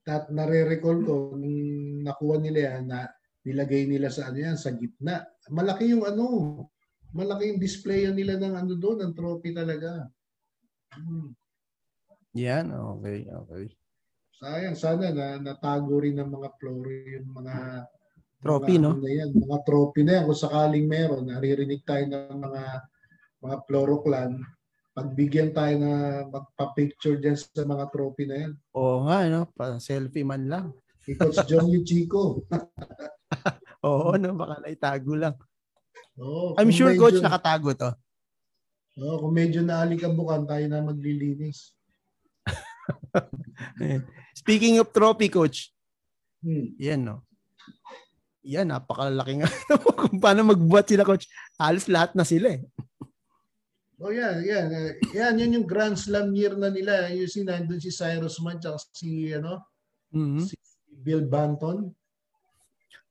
tat, nare-recall ko, nung nakuha nila yan, na nilagay nila sa ano yan, sa gitna. Malaki yung ano, malaki yung display yan nila ng ano doon, ng trophy talaga. Hmm. Yan, okay, okay. Sayang, sana na natago rin ng mga floro yung mga Trophy, mga, no? ano na yan, mga trophy na yan. Kung sakaling meron, naririnig tayo ng mga mga floro clan, pagbigyan tayo na magpa-picture dyan sa mga trophy na yan. Oo nga, no? Pa-selfie man lang. Si Coach John Chico. Oo, no? Baka naitago lang. Oh, I'm sure, medyo- coach, nakatago to. Oh, kung medyo naalikabukan, tayo na maglilinis. Speaking of trophy, coach, Hmm. yan, no? Yan, napakalaki nga. Kung paano magbuhat sila, coach. Halos lahat na sila, eh. Oh, yan, yan. Uh, yan, yung Grand Slam year na nila. Yung si nandun si Cyrus Man tsaka si, ano, Mhm. si Bill Banton.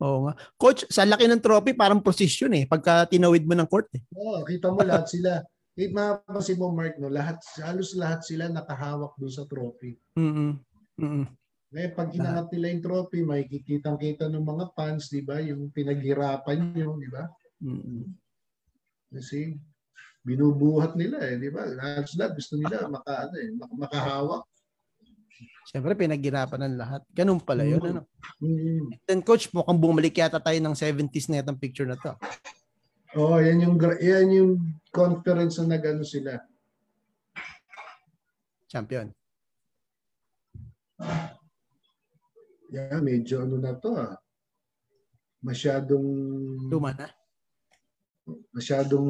Oo nga. Coach, sa laki ng trophy, parang position, eh. Pagka tinawid mo ng court, eh. Oh, kita mo lahat sila. Eh, mapapansin mo, Mark, no, lahat, halos lahat sila nakahawak doon sa trophy. Mhm. Mhm. Ngayon, pag inangat nila yung trophy, may kikitang-kita ng mga fans, di ba? Yung pinaghirapan nyo, di ba? Mhm. Kasi binubuhat nila eh, di ba? Halos lahat gusto nila maka, ano, eh, mak- makahawak. Siyempre, pinaghirapan ng lahat. Ganun pala yun, ano? Mm. Then, coach, mukhang bumalik yata tayo ng 70s na itong picture na to. Oh, yan yung yan yung conference na nagano sila. Champion. Yan, medyo ano na to ah. Masyadong Luma na. masyadong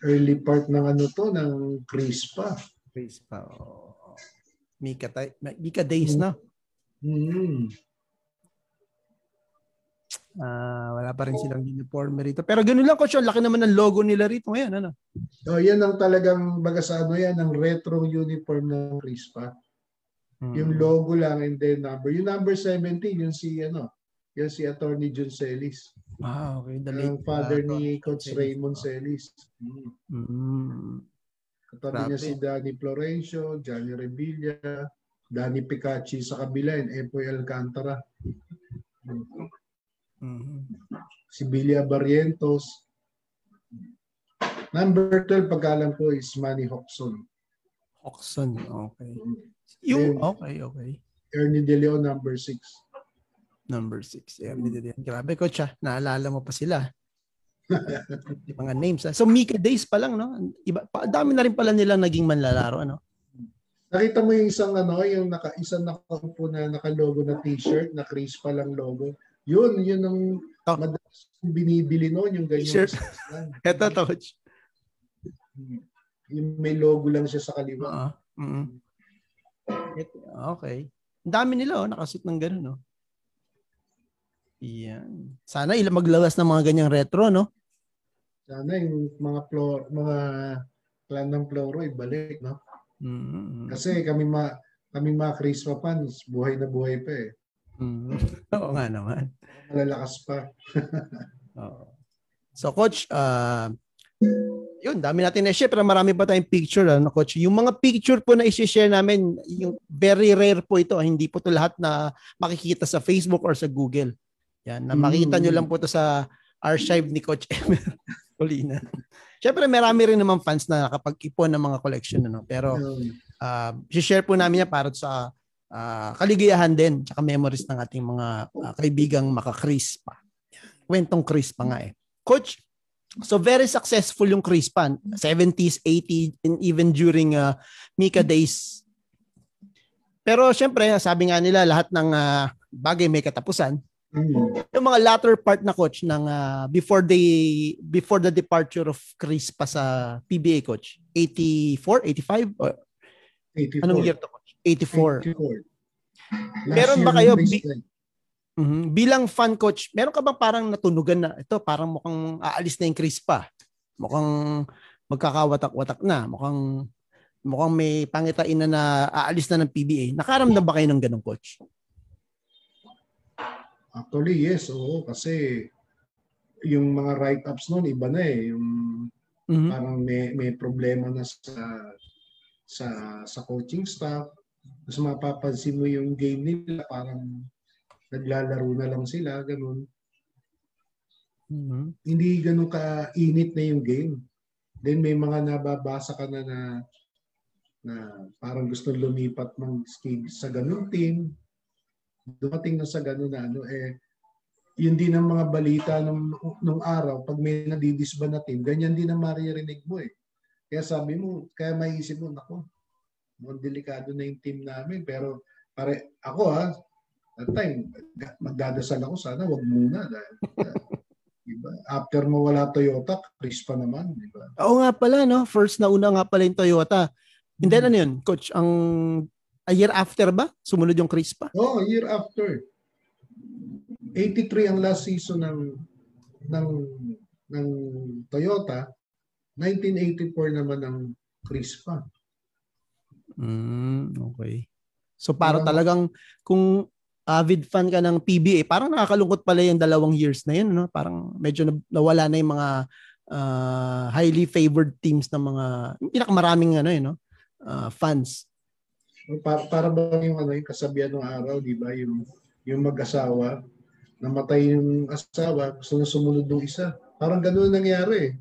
early part ng ano to ng Crispa. Face pa. Oh. Mika, Mika days na. Mm. Ah, wala pa rin silang uniform rito. Pero ganun lang, coach. Ang laki naman ng logo nila rito ngayon. Ano? Oh, yan ang talagang baga sa ano yan, ang retro uniform ng Crispa. Hmm. Yung logo lang and then number. Yung number 17, yung si ano, yung si Attorney John Celis. Ah, okay. The Ang late, father ah, ni Coach Celis. Raymond Celis. Mm. Mm. Katabi niya si Danny Florencio, Johnny Revilla, Danny Picacci sa kabila, and Epoy Alcantara. Mm. Mhm. Si Billy Barrientos. Number 12, pagkalam ko, is Manny Hoxon. Oxon. Okay. Yung, Then- okay, okay. Ernie De Leon, number 6. Number 6. Yeah, mm. Grabe, coach ah. Naalala mo pa sila. mga names. Ah. So Mika Days pa lang, no? Iba, pa, dami na rin pala nila naging manlalaro, ano? Nakita mo yung isang ano, yung naka isang nakaupo na naka-logo na t-shirt, na Chris pa lang logo. Yun, yun ang oh. madalas binibili noon, yung ganyan. T-shirt. Ito, coach. Yung may logo lang siya sa kaliwa. Uh-huh. Mm-hmm. Okay. Ang dami nila, oh, nakasuit ng gano'n, no? Yan. Sana ilang maglagas ng mga ganyang retro, no? Sana yung mga floor, mga clan ng Floro ibalik, no? Mm-hmm. Kasi kami ma kami mga Crispa fans, buhay na buhay pa eh. Mm-hmm. Oo nga naman. Malalakas pa. Oo. So coach, uh, yun, dami natin na-share pero marami pa tayong picture ano coach. Yung mga picture po na i-share namin, yung very rare po ito, hindi po to lahat na makikita sa Facebook or sa Google. Yan, na makita mm. nyo lang po to sa archive ni Coach Emer Colina. Siyempre, marami rin naman fans na nakapag-ipon ng mga collection. Ano? Pero, uh, share po namin yan para sa uh, kaligayahan din tsaka memories ng ating mga uh, kaibigang maka-crispa. Kwentong crispa nga eh. Coach, so very successful yung crispa. 70s, 80s, and even during uh, Mika days. Pero syempre, sabi nga nila, lahat ng uh, bagay may katapusan. Mm. Yung mga latter part na coach ng uh, before the before the departure of Chris pa sa PBA coach. 84, 85 or 84. Anong year to? 84. 84. Meron ba kayo bi- mm-hmm. bilang fan coach, meron ka bang parang natunugan na ito parang mukhang aalis na yung Chris pa. Mukhang magkakawatak-watak na, mukhang mukhang may pangitain na na aalis na ng PBA. Nakaramdam ba kayo ng ganong coach? Actually, yes, oo. Kasi yung mga write-ups noon, iba na eh. Yung mm-hmm. parang may, may problema na sa sa sa coaching staff. Tapos mapapansin mo yung game nila, parang naglalaro na lang sila, ganun. Mm-hmm. Hindi ganun ka-init na yung game. Then may mga nababasa ka na na, na parang gusto lumipat ng sa ganung team dumating na sa gano'n na ano, eh, yun din ang mga balita nung, nung araw, pag may nadidisba na team, ganyan din ang maririnig mo eh. Kaya sabi mo, kaya maiisip mo, nako, mukhang delikado na yung team namin. Pero pare, ako ha, that time, magdadasal ako, sana wag muna. Dahil, diba? After mo wala Toyota, Chris pa naman. Diba? Oo nga pala, no? First na una nga pala yung Toyota. And then ano yun, coach, ang A year after ba? Sumunod yung Chris pa? Oh, a year after. 83 ang last season ng ng ng Toyota. 1984 naman ang Chris pa. Mm, okay. So para talagang kung avid fan ka ng PBA, parang nakakalungkot pala yung dalawang years na yun, no? Parang medyo nawala na yung mga uh, highly favored teams ng mga pinakamaraming ano, eh, no? Uh, fans. Para, para ba yung ano yung kasabihan ng araw, di ba? Yung, yung mag-asawa, namatay yung asawa, gusto na sumunod ng isa. Parang ganoon nangyari.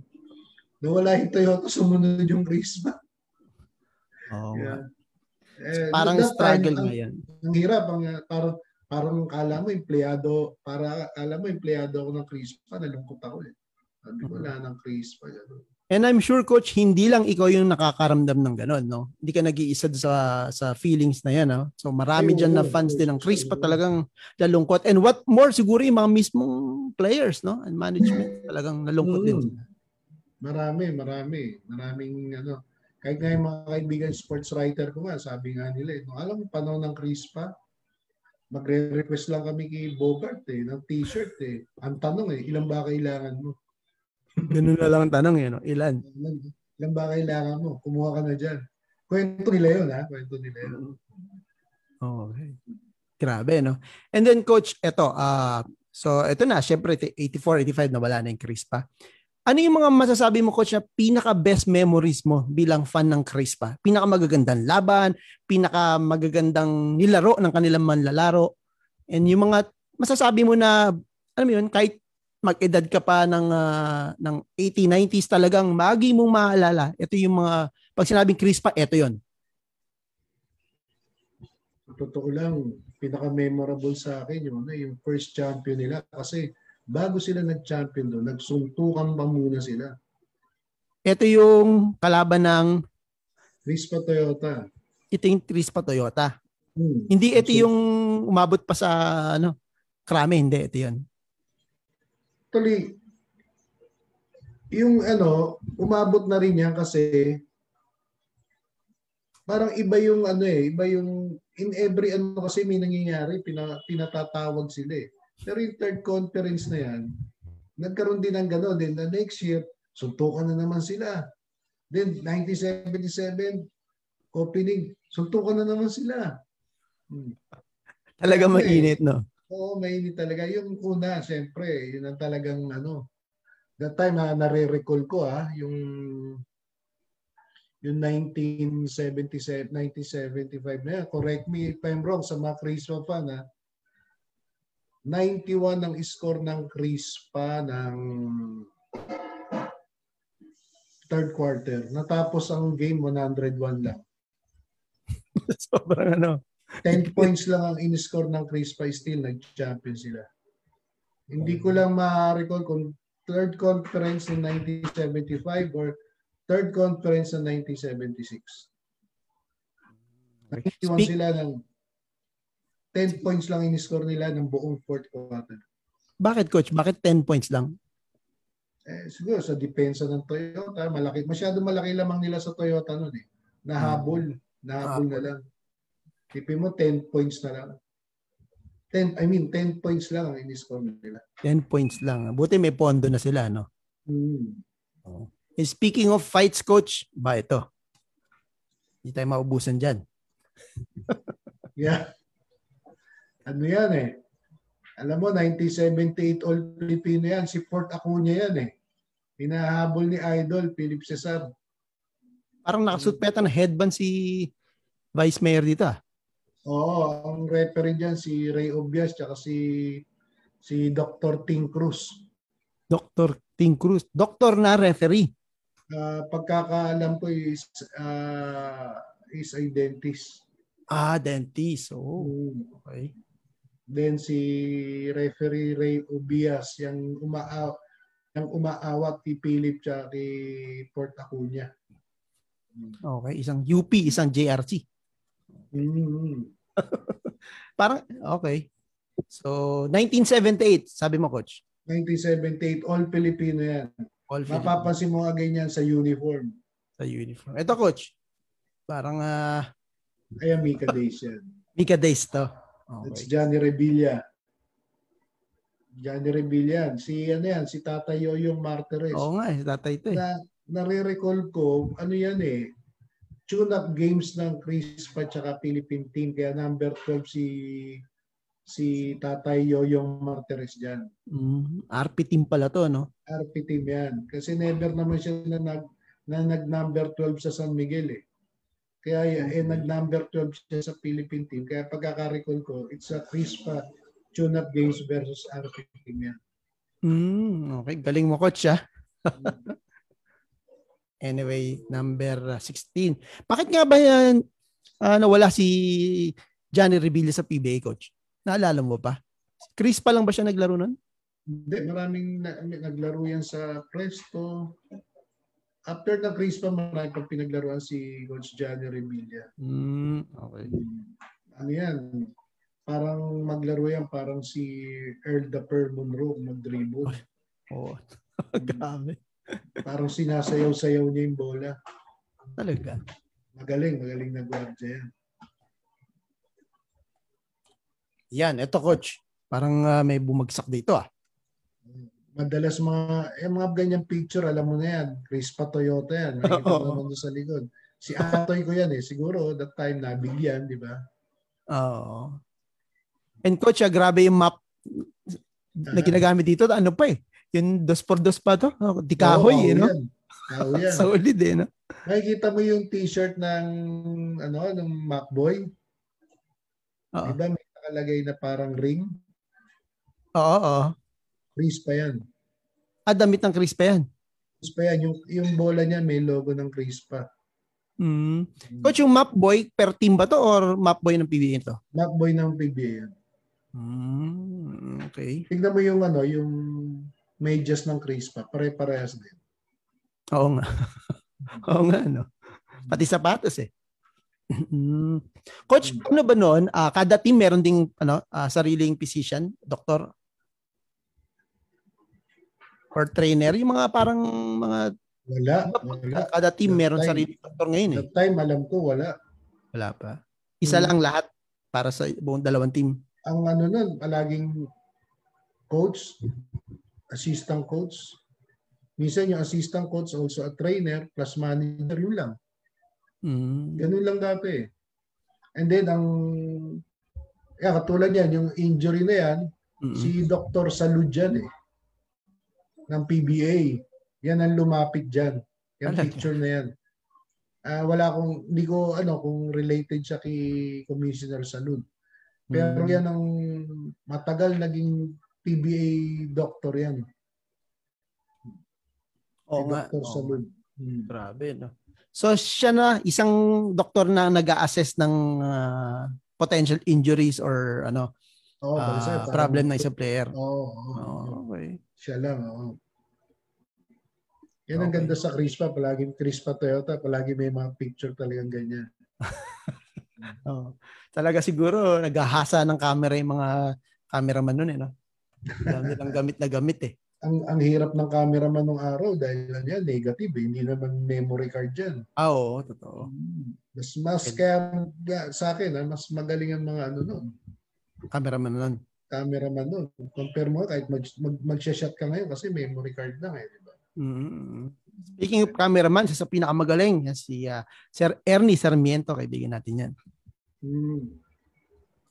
Nawala yung Toyota, sumunod yung Prisma. Oo. Oh, yeah. Eh, parang struggle time, ngayon. Ang, hirap, ang, parang, parang kala mo empleyado, para kala mo empleyado ako ng Crispa, nalungkot ako eh. Sabi ko, wala ng Crispa. Gano'n. And I'm sure coach, hindi lang ikaw yung nakakaramdam ng ganun, no? Hindi ka nag-iisa sa sa feelings na 'yan, no? So marami diyan na fans din ng Chris pa talagang nalungkot. And what more siguro yung mga mismong players, no? And management talagang nalungkot din. Mm. Marami, marami. Maraming ano, kahit nga yung mga kaibigan sports writer ko nga, sabi nga nila, eh, no, alam mo, panahon ng Chris pa, magre-request lang kami kay Bogart eh, ng t-shirt eh. Ang tanong eh, ilan ba kailangan mo? Ganun na lang ang tanong. Eh, ilan? Ilan ba kailangan mo? Kumuha ka na dyan. Kwento nila yun, ha? Kwento nila yun. Okay. Grabe, no? And then, coach, eto, uh, so ito na, syempre, 84, 85 na wala na yung Chris pa. Ano yung mga masasabi mo, coach, na pinaka-best memories mo bilang fan ng Chris pa? Pinaka-magagandang laban, pinaka-magagandang nilaro ng kanilang manlalaro, and yung mga masasabi mo na, alam mo yun, kahit mag-edad ka pa ng uh, ng 80 90s talagang magi mong maalala. Ito yung mga pag sinabing Chris pa, ito 'yon. Totoo lang, pinaka-memorable sa akin yung, ano, yung first champion nila kasi bago sila nag-champion doon, nagsuntukan pa muna sila. Ito yung kalaban ng Rispa Toyota. Ito yung Rispa Toyota. Hmm. Hindi ito yung umabot pa sa ano, krame, hindi ito yun. Actually, yung ano, umabot na rin yan kasi parang iba yung ano eh, iba yung in every ano kasi may nangyayari, pina, pinatatawag sila eh. Pero yung third conference na yan, nagkaroon din ng gano'n. Then the next year, suntukan na naman sila. Then 1977, opening, suntukan na naman sila. Hmm. Talaga mainit, no? Oo, mainit talaga. Yung una, siyempre, yun ang talagang ano, that time na nare-recall ko ah, yung yung 1977, 1975 na yan. Correct me if I'm wrong sa mga Crispa fan ha. 91 ang score ng Crispa ng third quarter. Natapos ang game 101 lang. Sobrang ano. 10 points lang ang in-score ng Crispa still nag-champion sila. Hindi ko lang ma-recall kung third conference in 1975 or third conference ng 1976. Nakikiwan Speak... sila ng 10 points lang in-score nila ng buong fourth quarter. Bakit coach? Bakit 10 points lang? Eh, siguro sa depensa ng Toyota, malaki. Masyado malaki lamang nila sa Toyota noon eh. Nahabol. Nahabol na lang. Tipin mo 10 points na lang. 10, I mean 10 points lang ang in-score nila. 10 points lang. Buti may pondo na sila, no? Hmm. Oh. Eh, speaking of fights, coach, ba ito? Hindi tayo maubusan dyan. yeah. Ano yan eh? Alam mo, 1978 All Filipino yan. Si Port Acuna yan eh. Hinahabol ni Idol, Philip Cesar. Parang nakasuot pa ng headband si Vice Mayor dito ah. Oo, ang referee dyan si Ray Obias tsaka si si Dr. Ting Cruz. Dr. Ting Cruz. Doktor na referee uh, pagkakaalam ko is uh, is a dentist. Ah, dentist. Oh, hmm. okay. Then si referee Ray Ubias yung umaaw yung umaawat kay Philip at kay Port Acuna. Okay, isang UP, isang JRC. Mm-hmm. Parang okay. So 1978, sabi mo coach. 1978 all Filipino yan. All Mapapansin mo nga ganyan sa uniform. Sa uniform. Ito, coach. Parang, uh, Kaya Mika Days yan. Mika Days to. Okay. It's Johnny Revilla. Johnny Revilla. Si, ano yan, si Tatay Yoyong Martires. Oo nga, si Tatay ito eh. Na, nare-recall ko, ano yan eh, tune-up games ng Chris pa tsaka Philippine team. Kaya number 12 si si Tatay Yoyong Martires dyan. Mm, RP team pala to, no? RP team yan. Kasi never naman siya na nag, na nag number 12 sa San Miguel eh. Kaya eh, nag number 12 siya sa Philippine team. Kaya pagkaka-recall ko, it's a crispa tune-up games versus RP team yan. Mm, okay, galing mo coach ah. anyway, number 16. Bakit nga ba yan uh, nawala si Johnny Revilla sa PBA coach? Naalala mo pa? Chris pa lang ba siya naglaro nun? Hindi, maraming na, naglaro yan sa Presto. After na Chris pa, marami pang pinaglaruan si Coach Johnny Revilla. Mm, okay. Ano yan? Parang maglaro yan, parang si Earl the Pearl Monroe mag-dribble. Oo. Oh, grabe. parang sinasayaw-sayaw niya yung bola. Talaga? Magaling, magaling na guardia yan. Yan, eto coach. Parang uh, may bumagsak dito ah. Madalas mga, eh, mga ganyang picture, alam mo na yan. Crispa Toyota yan. Nakikita naman doon sa likod. Si Atoy ko yan eh. Siguro that time nabigyan, di ba? Oo. And coach, ah, grabe yung map na ginagamit dito. Ano pa eh? Yung dos por dos pa to? Oh, di kahoy oh, eh, no? Yan. Oh, yan. eh, no? Nakikita mo yung t-shirt ng ano, ng Macboy? Oo. Diba may nakalagay na parang ring. Oo, oo. Chris pa yan. Ah, damit ng Chris pa yan? Chris pa yan. Yung, yung bola niya may logo ng Chris pa. Mm. Coach, yung map boy, per team ba to or map boy ng PBA to? Map boy ng PBA yan. Mm, okay. Tingnan mo yung ano, yung medyas ng Crispa, pare-parehas din. Oo nga. Oo nga, no? Pati sapatos eh. Mm. Coach, ano ba noon? Uh, kada team meron ding ano, uh, sariling physician, doktor or trainer, yung mga parang mga wala, wala. Kada team that meron time, sariling doktor ngayon eh. That time alam ko wala. Wala pa. Isa hmm. lang lahat para sa buong dalawang team. Ang ano nun, palaging coach, assistant coach. Minsan yung assistant coach also a trainer plus manager yun lang. Mm. Ganun lang dati eh. And then ang yeah, katulad yan, yung injury na yan, mm-hmm. si Dr. Salud yan eh. Ng PBA. Yan ang lumapit diyan. Yung Alak. picture na yan. Uh, wala akong, hindi ko ano, kung related siya kay Commissioner Salud. Pero mm-hmm. yan ang matagal naging PBA doctor yan. Oo si nga. Dr. Salud. Hmm. Grabe, no? So siya na isang doktor na nag-assess ng uh, potential injuries or ano oh, uh, sir, problem ng isang player. Oo. Oh, oh, oh, okay. Siya lang, oo. Oh. Yan ang okay. ganda sa Crispa, palaging Crispa Toyota, palagi may mga picture talagang ganyan. oh. Talaga siguro naghahasa ng camera yung mga cameraman noon eh, no? Dami lang gamit na gamit eh ang ang hirap ng cameraman nung araw dahil ano yan, negative, eh. hindi naman memory card yan. Ah, oo, totoo. Hmm. Mas, mas kaya sa akin, ha, ah, mas magaling ang mga ano noon. Cameraman nun. Cameraman nun. Compare mo kahit mag, mag, mag-shot ka ngayon kasi memory card lang eh, di ba? Mm-hmm. Speaking of cameraman, sa pinakamagaling, si uh, Sir Ernie Sarmiento, kaibigan natin yan. Mm.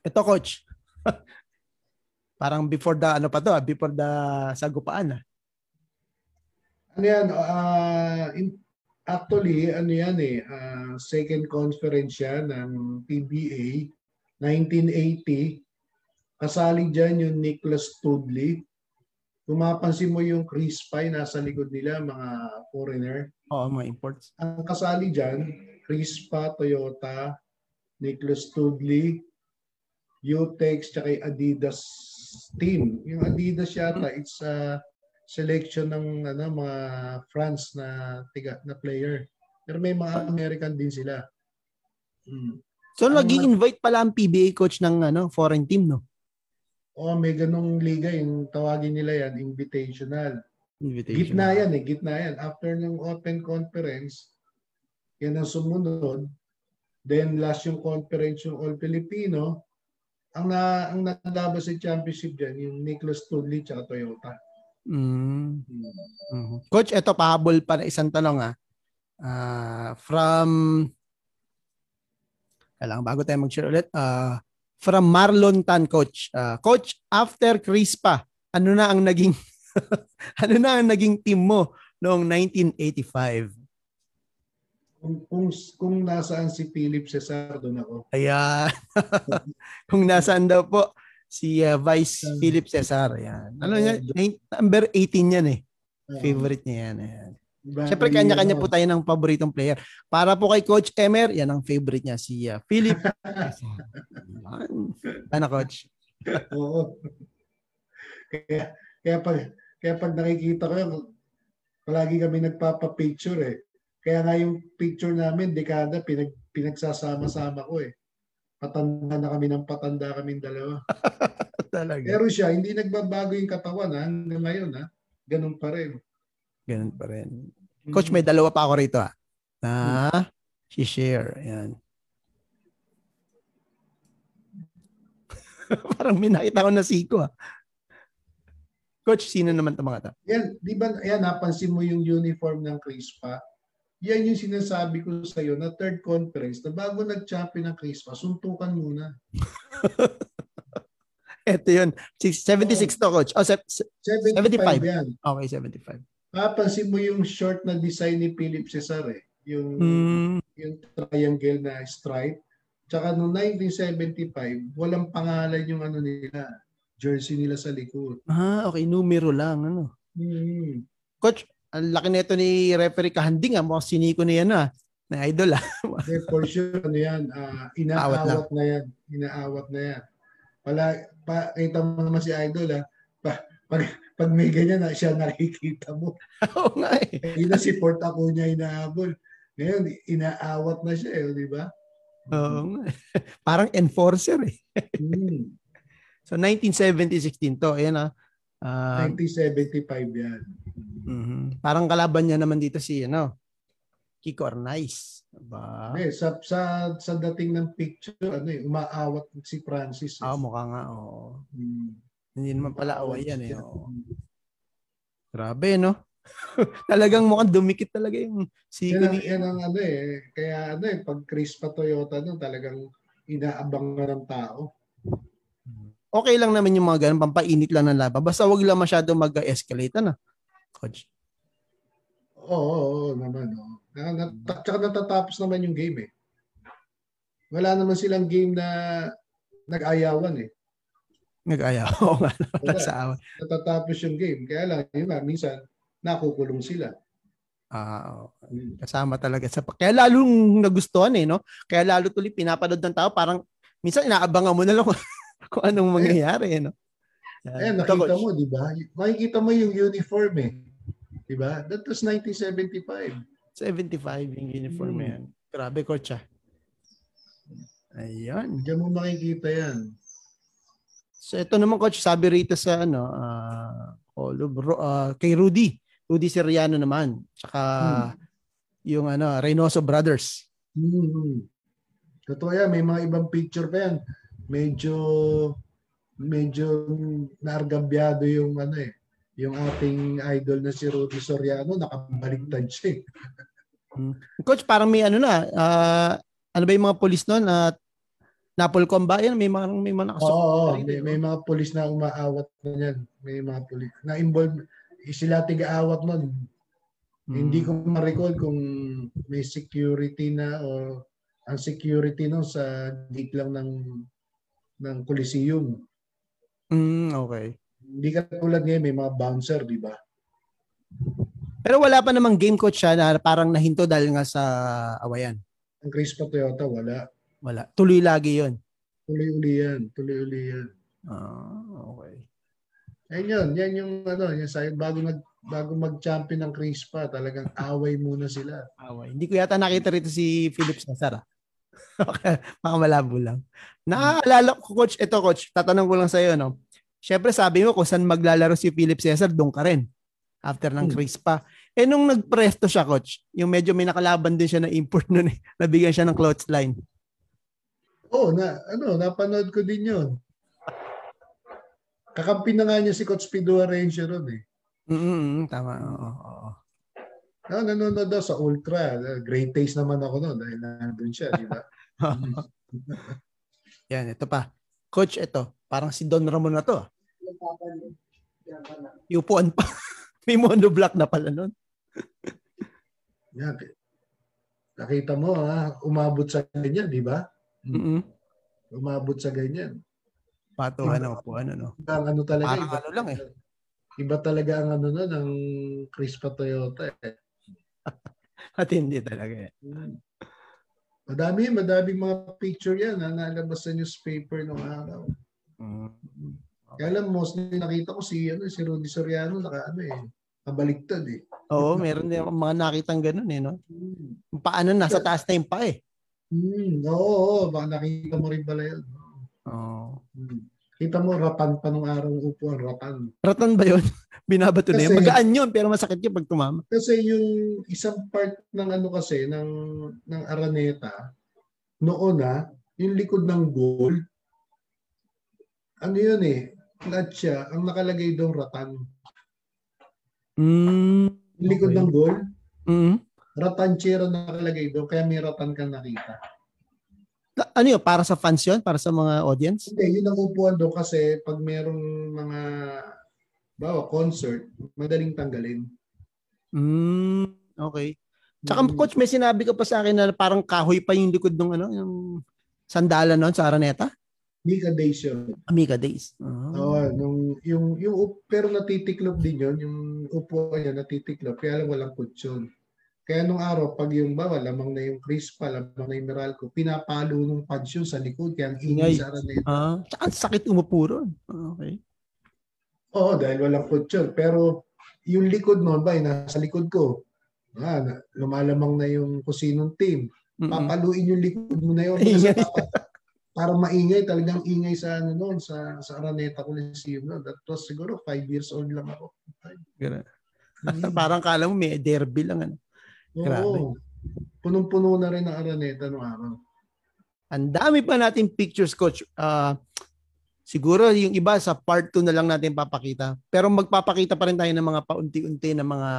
Ito, coach. Parang before the ano pa to, ah, before the sagupaan ah. Ano yan, uh, in, actually ano yan eh, uh, second conference yan ng PBA 1980. Kasali diyan yung Nicholas Tudley. Kung mapansin mo yung Chris Pye nasa likod nila, mga foreigner. Oo, mga imports. Ang kasali diyan, Chris Pye, Toyota, Nicholas Tudley, Utex, tsaka Adidas team. Yung Adidas yata, it's a selection ng ano, mga France na tiga na player. Pero may mga American din sila. Hmm. So um, nag-invite pala ang PBA coach ng ano, foreign team, no? Oh, may ganong liga yung tawagin nila yan, invitational. Invitational. Gitna yan eh, gitna yan. After ng open conference, yan ang sumunod. Then last yung conference yung All Filipino, ang na ang naglaban sa championship diyan yung Nicholas Tudley at Toyota. Mm. Mm-hmm. Coach, ito pahabol pa na isang tanong ah. Uh, from kailangan bago tayo mag-share ulit. Uh, from Marlon Tan, Coach. Uh, coach, after Crispa, ano na ang naging ano na ang naging team mo noong 1985? Kung, kung, kung nasaan si Philip Cesar, doon ako. Ayan. kung nasaan daw po si uh, Vice Philip Cesar. Ayan. Ano uh, Number 18 yan eh. Favorite niya yan. Ayan. Siyempre, kanya-kanya po tayo ng paboritong player. Para po kay Coach Emer, yan ang favorite niya, si uh, Philip. ano, Coach? Oo. Kaya, kaya pag, kaya pag nakikita ko yun, palagi kami nagpapa-picture eh. Kaya nga yung picture namin, dekada, pinag, pinagsasama-sama ko eh. Patanda na kami ng patanda kaming dalawa. Talaga. Pero siya, hindi nagbabago yung katawan ha, hanggang ngayon ha. Ganun pa rin. Ganun pa rin. Coach, may dalawa pa ako rito ha. Na hmm. si-share. Yan. Parang may nakita ko na siko ha. Coach, sino naman ito mga ito? Yan, di ba, yan, napansin mo yung uniform ng Crispa? yan yung sinasabi ko sa iyo na third conference na bago nag-champion ng Christmas, suntukan muna. Ito yun. 76 to, coach. Oh, 75. 75. Yan. Okay, 75. Papansin mo yung short na design ni Philip Cesar eh. Yung, mm. yung triangle na stripe. Tsaka noong 1975, walang pangalan yung ano nila. Jersey nila sa likod. Ah, okay. Numero lang. Ano? Mm. Coach, ang laki nito ni referee Kahanding ah. Mukhang siniko na yan ah. Na idol ah. Hindi, for sure, ano yan, ah, inaawat na yan. Inaawat na yan. Pala, pa, kita mo naman si idol ah, pag, pag may ganyan na siya nakikita mo. Oo nga eh. Hindi na si Port niya inaabol. Ngayon, inaawat na siya eh, di ba? Oo nga. Parang enforcer eh. Hmm. So 1970-16 to. Ayan ah. Uh, 1975 yan. mm Parang kalaban niya naman dito si ano, Kiko Arnaiz. Diba? Eh, sa, sa, sa dating ng picture, ano eh, umaawat si Francis. Eh. Ah, mukha nga. Oo. Hmm. Hindi naman pala away yan eh. Oo. Grabe, no? Talagang mukhang dumikit talaga yung sigo yan, ni... Yan ang ano eh. Kaya ano eh, pag Crispa Toyota no, talagang inaabangan ng tao. Okay lang naman yung mga ganun, pampainit lang ng laban. Basta wag lang masyado mag-escalate na. Coach. Oo, oo, oo naman. Oo. Nat- tsaka natatapos naman yung game eh. Wala naman silang game na nag-ayawan eh. Nag-ayaw. Oo nga. Wala. Natatapos yung game. Kaya lang, yun nga, minsan, nakukulong sila. Ah, uh, kasama talaga sa kaya lalong nagustuhan eh no. Kaya lalo tuloy pinapanood ng tao parang minsan inaabangan mo na lang kung anong mangyayari eh, no. Eh, nakita mo, di ba? Makikita mo yung uniform eh. Di ba? That was 1975. 75 yung uniform hmm. yan. Grabe, coach ah. Ayan. Diyan mo makikita yan. So ito naman coach, sabi rito sa ano, uh, uh, kay Rudy. Rudy Seriano naman. Tsaka hmm. yung ano, Reynoso Brothers. Hmm. Totoo yan, may mga ibang picture pa yan. Medyo medyo naargambyado yung ano eh, yung ating idol na si Rudy Soriano, nakabaligtad siya. Eh. Hmm. Coach, parang may ano na, uh, ano ba yung mga polis noon? Uh, Napolcom ba? Yan, may mga, may mga nakasok. Oo, oh, may, may mga polis na umaawat na yan. May mga polis na involved. Sila tiga-awat nun. Hmm. Hindi ko ma-recall kung may security na o ang security no sa gate lang ng ng Coliseum. Mm, okay. Hindi ka tulad ngayon, may mga bouncer, di ba? Pero wala pa namang game coach siya na parang nahinto dahil nga sa awayan. Ang Crispa Toyota, wala. Wala. Tuloy lagi yon Tuloy-uli yan. Tuloy-uli yan. Ah, okay. Ayun yun. Yan yung ano, yung sa bago nag bago mag-champion ng Crispa, talagang away muna sila. Away. Hindi ko yata nakita rito si Philip Cesar. Ah. okay, malabo lang. Naaalala ko, coach, ito coach, tatanong ko lang sa iyo, no? Siyempre sabi mo kung saan maglalaro si Philip Cesar, doon ka rin. After ng hmm. Crispa. Eh nung nagpresto siya, coach, yung medyo may nakalaban din siya na import noon eh. Nabigyan siya ng clothesline. Oo, oh, na, ano, napanood ko din yun. Kakampi na nga niya si Coach Pido Arrangio ron eh. Mm-hmm, tama. Oo, oo. No, nanonood daw sa Ultra. Great taste naman ako noon dahil nandun siya, di ba? Yan, ito pa. Coach, ito. Parang si Don Ramon na to. Yupuan pa. May monoblock na pala nun. Yan. Nakita mo ha, umabot sa ganyan, di ba? Mm-hmm. Umabot sa ganyan. Patuhan ng upuan, ano? Ang ano talaga. Parang iba, ano lang eh. Iba talaga ang ano na ng Crispa Toyota eh. Matindi talaga eh. Hmm. Madami, madaming mga picture yan na nalabas sa newspaper nung araw. Mm. Okay. Kaya alam, mostly nakita ko si, ano, si Rudy Soriano, naka, ano eh, kabaliktad eh. Oo, meron din mga nakitang ganun eh, no? Hmm. Paano nasa taas na yung pa eh. Hmm, oo, oo, baka nakita mo rin pala yun. Oo. Hmm. Kita mo, ratan pa nung araw ng upuan, ratan. Ratan ba yun? Binabato na yun. Magaan yun, pero masakit yun pag tumama. Kasi yung isang part ng ano kasi, ng, ng Araneta, noon na, yung likod ng goal, ano yun eh, flat siya, ang nakalagay daw ratan. Mm, yung likod okay. ng goal, mm Ratanchero nakalagay doon, kaya may ratan kang nakita. Ano yun? Para sa fans yun? Para sa mga audience? Hindi, yun ang upuan doon kasi pag merong mga bawa concert, madaling tanggalin. Mm, okay. Tsaka mm. coach, may sinabi ka pa sa akin na parang kahoy pa yung likod ng ano, yung sandalan noon sa Araneta? Mika Days yun. Amiga Days. Oh. oh nung, yung, yung, pero natitiklop din yun. Yung upuan niya natitiklop. Kaya lang walang kutsyon. Kaya nung araw, pag yung bawa, lamang na yung Crispa, lamang na yung Meralco, pinapalo ng punch yun sa likod, kaya ang ingay sa Araneta. Ah, tsaka sakit umupo ron. Ah, Okay. Oo, dahil walang kutsyon. Pero yung likod nun ba, nasa likod ko, ah, na- lumalamang na yung kusinong team. Papaluin yung likod mo na yun. Kasi dapat, para maingay, talagang ingay sa ano noon, sa, sa Araneta Coliseum. No? That was siguro five years old lang ako. Ganun. Hmm. Parang kala mo may derby lang. Ano. Grabe. Oo. Punong-puno na rin ang Araneta noong araw. Ang dami pa natin pictures, Coach. Ah, siguro yung iba sa part 2 na lang natin papakita. Pero magpapakita pa rin tayo ng mga paunti-unti na mga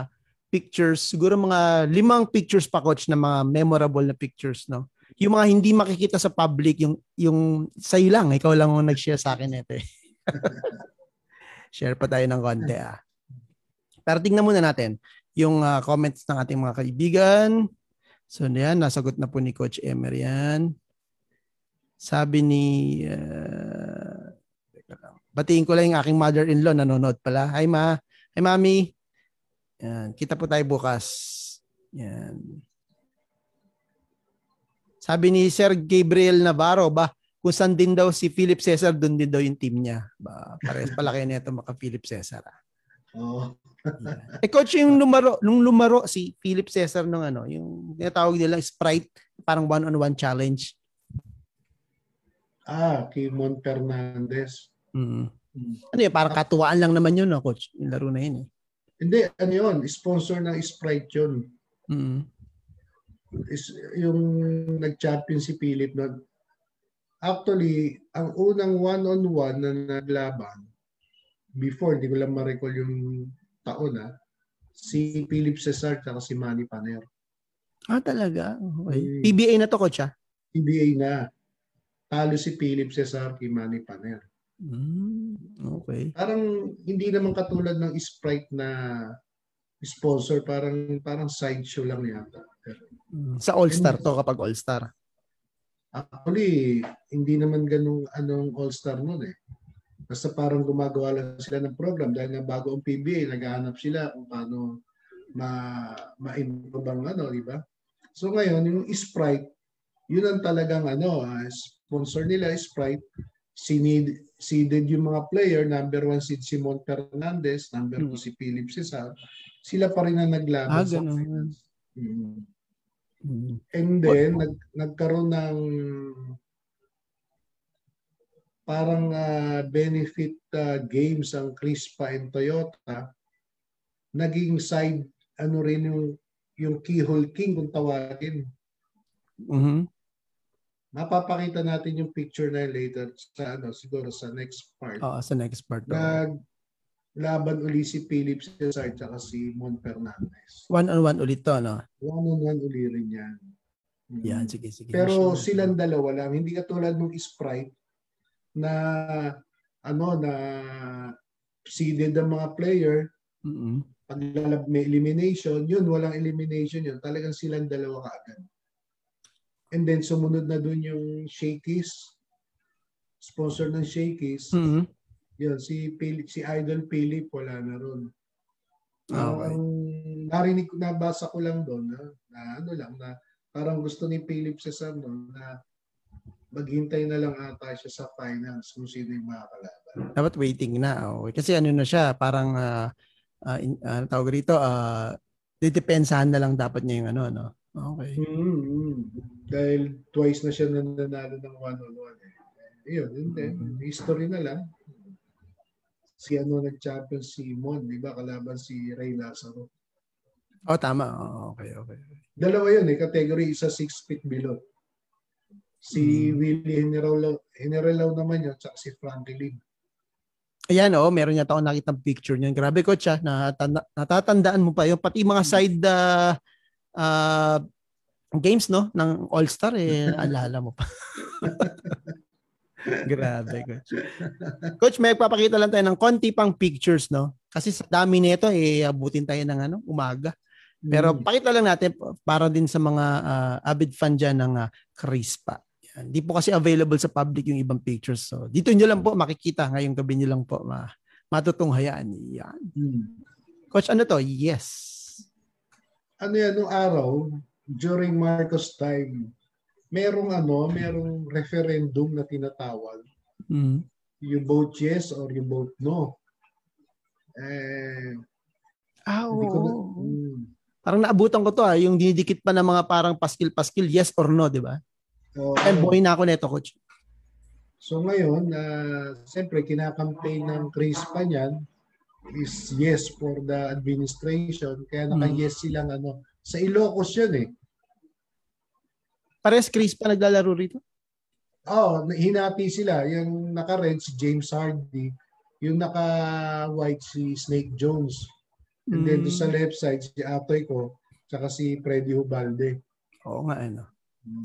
pictures. Siguro mga limang pictures pa, Coach, na mga memorable na pictures. no Yung mga hindi makikita sa public, yung, yung sa'yo lang. Ikaw lang ang nag-share sa akin ito. Share pa tayo ng konti. Ah. Pero tingnan muna natin yung ah, comments ng ating mga kaibigan. So yan, nasagot na po ni Coach Emer yan. Sabi ni... Uh. Batiin ko lang yung aking mother-in-law, nanonood pala. Hi ma. Hi mami. Yan. Kita po tayo bukas. Yan. Sabi ni Sir Gabriel Navarro, ba, kung saan din daw si Philip Cesar, doon din daw yung team niya. Ba, parehas pala kayo nito maka Philip Cesar. ah. Oo. Eh coach yung lumaro, nung lumaro si Philip Cesar nung ano, yung tinatawag nila Sprite, parang one-on-one challenge. Ah, kay Mon Fernandez. Mm. Ano yun, parang katuwaan lang naman yun, no, coach. Yung laro na yun eh. Hindi, ano yun, sponsor ng Sprite yun. Mm. Is, yung nag-champion si Philip na actually, ang unang one-on-one na naglaban before, hindi ko lang ma-recall yung taon na, si Philip Cesar at si Manny Paner. Ah, talaga? Okay. Mm. PBA na to, coach, ah? PBA na. Talo si Philip Cesar kay Manny Paner. Mm. Okay. Parang hindi naman katulad ng Sprite na sponsor, parang parang sideshow lang yata. Mm. Sa All-Star to, kapag All-Star. Actually, hindi naman ganung anong all-star nun eh. Basta parang gumagawa lang sila ng program dahil nga bago ang PBA, naghahanap sila kung paano ma ma-improve ang ano, di ba? So ngayon, yung Sprite, yun ang talagang ano, ah, sponsor nila Sprite, sinid, seeded yung mga player, number one seed si Mon Fernandez, number two Hmm. si Philip Cesar, sila pa rin ang naglaban Ah, sa ganun. Mm. And then, nag, nagkaroon ng parang ah, benefit ah, games ang Crispa and Toyota. Naging side, ano rin yung, yung keyhole king kung tawagin. Mhm. Mapapakita natin yung picture na later sa ano, siguro sa next part. Oo, sa next part. Nag laban uli si Philip Cesar at si Mon Fernandez. One-on-one ulit to, no? One-on-one uli rin yan. Mm. Yan, sige, sige. Pero silang dalawa lang, hindi katulad ng Sprite na ano na seeded ang mga player, pag lalab may elimination, yun walang elimination yun. Talagang silang dalawa kaagad. And then sumunod na dun yung Shakey's sponsor ng Shakey's. Mhm. Yun si Philip, si Idol Philip wala na ron. Ah, Okay. Ang narinig ko nabasa ko lang doon na, na ano lang na parang gusto ni Philip Cesar noon na maghintay na lang ata siya sa finals kung sino yung makakalaban. Dapat waiting na. Okay. Kasi ano na siya, parang ah ah, in, ano tawag rito, ah didepensahan na lang dapat niya yung ano, no? Okay. Mm-hmm. Dahil twice na siya nananalo ng one-on-one. Eh. Yun, yun din. Mhm. History na lang. Si ano nag-champion si Mon, di ba? Kalaban si Ray Lazaro. Oh, tama. Oh, okay, okay. Dalawa yun eh, category isa 6 feet below. Si Mm. Willie General General naman yun, tsaka si Frankie Lee. Ayan, oh, meron yata ako nakita picture niyan. Grabe, coach, ah. Natanda, natatandaan mo pa yun. Pati mga side ah, ah, games, no? Ng All-Star, eh, naalala mo pa. Grabe, coach. Coach, may papakita lang tayo ng konti pang pictures, no? Kasi sa dami nito, eh, abutin tayo ng ano, umaga. Pero Mm. pakita lang natin para din sa mga ah, avid fan dyan ng uh, Crispa. Yan. Di po kasi available sa public yung ibang pictures. So, dito nyo lang po makikita. Ngayong gabi nyo lang po ma matutunghayan. Yan. Mm. Coach, ano to? Yes. ano yan, nung araw, during Marcos time, merong ano, merong referendum na tinatawag. Mm. You vote yes or you vote no. Eh, Ah, hindi ko na, oo. mm, Parang naabutan ko to ah, yung dinidikit pa ng mga parang paskil-paskil, yes or no, di ba? Oo. And boy na ako neto, coach. So ngayon, uh, siyempre kinakampaign ng Chris pa niyan is yes for the administration. Kaya naka-yes silang ano. Sa Ilocos yun eh. Pares Chris pa naglalaro rito? Oh, hinati sila. Yung naka-red si James Hardy. Yung naka-white si Snake Jones. And then doon sa Mm. left side, si Atoy ko, tsaka si Freddy Hubalde. Oo nga, ano.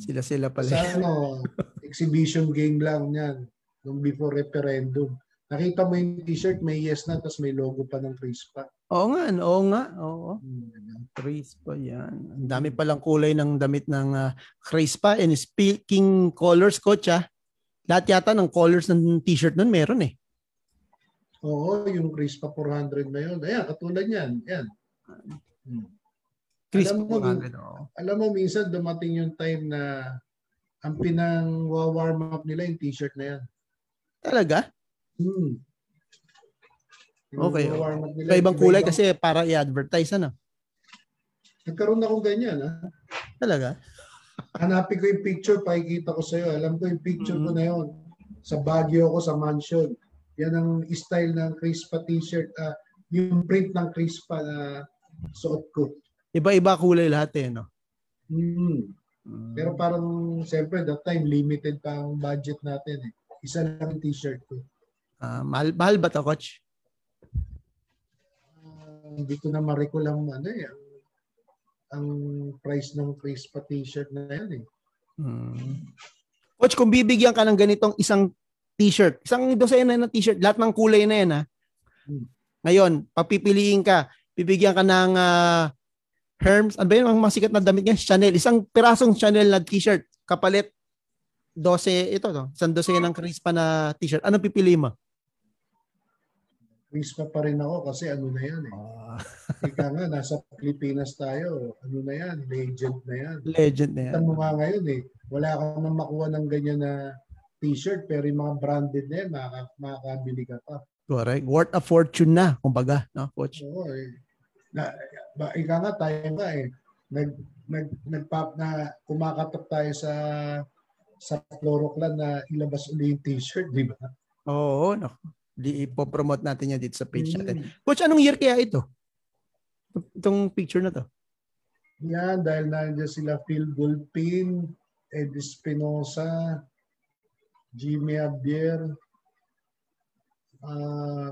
Sila-sila pala. Sa ano, exhibition game lang yan. Nung before referendum. Nakita mo yung t-shirt, may yes na, tapos may logo pa ng Chris pa. Oo nga, oo nga. Oo. Hmm. Chris pa yan. Ang dami palang kulay ng damit ng uh, Chris pa. And speaking colors, coach ah, lahat yata ng colors ng t-shirt nun meron eh. Oo, yung Chris pa 400 na yun. Ayan, katulad yan. Yan. Hmm. Chris Alam mo, 400, oo. Alam mo, minsan dumating yung time na ang pinang warm up nila yung t-shirt na yan. Talaga? Hmm. Okay, warm up nila. Sa ibang kulay kasi para i-advertise, ano? Nagkaroon ako ganyan, ha? Talaga? Hanapin ko yung picture, pakikita ko sa'yo. Alam ko yung picture ko Mhm. na yon. Sa Baguio ako, sa mansion. Yan ang style ng Crispa t-shirt. ah, yung print ng Crispa na suot ko. Iba-iba kulay lahat eh, no? Hmm. Mm. Pero parang, siyempre, that time, limited pa ang budget natin. Eh. Isa lang yung t-shirt ko. Ah, mahal, mahal ba to, coach? Ah, hindi ko na ma-recall ang, ano, eh, ang, ang price ng Crispa t-shirt na yan. Eh. Mm. Coach, kung bibigyan ka ng ganitong isang t-shirt, isang dosena ng t-shirt, lahat ng kulay na yan ha. Hmm. Ngayon, papipiliin ka, bibigyan ka ng ah, Hermes, ano ba yun, ang mga sikat na damit niya? Chanel, isang pirasong Chanel na t-shirt, kapalit 12, ito no, isang dosena ng Crispa na t-shirt. Ano pipili mo? Crispa pa rin ako kasi ano na yan eh. Ika nga, nasa Pilipinas tayo. Ano na yan? Legend na yan. legend na yan. Mo nga ngayon eh. Wala ka nang makuha ng ganyan na t-shirt pero yung mga branded na yan, makaka- makakabili ka pa. Correct. Worth a fortune na, kumbaga, no, coach? Oo eh. Na, ba, ika nga tayo nga eh. Nag, nag, nagpap na kumakatok tayo sa sa Chloroclan na ilabas uli yung t-shirt, di ba? Oo, no. Di ipopromote natin yan dito sa page natin. Mm. Coach, anong year kaya ito? Itong picture na to. Yan, dahil nandiyan sila Phil Gulpin, Ed Espinosa, Jimmy Abier, ah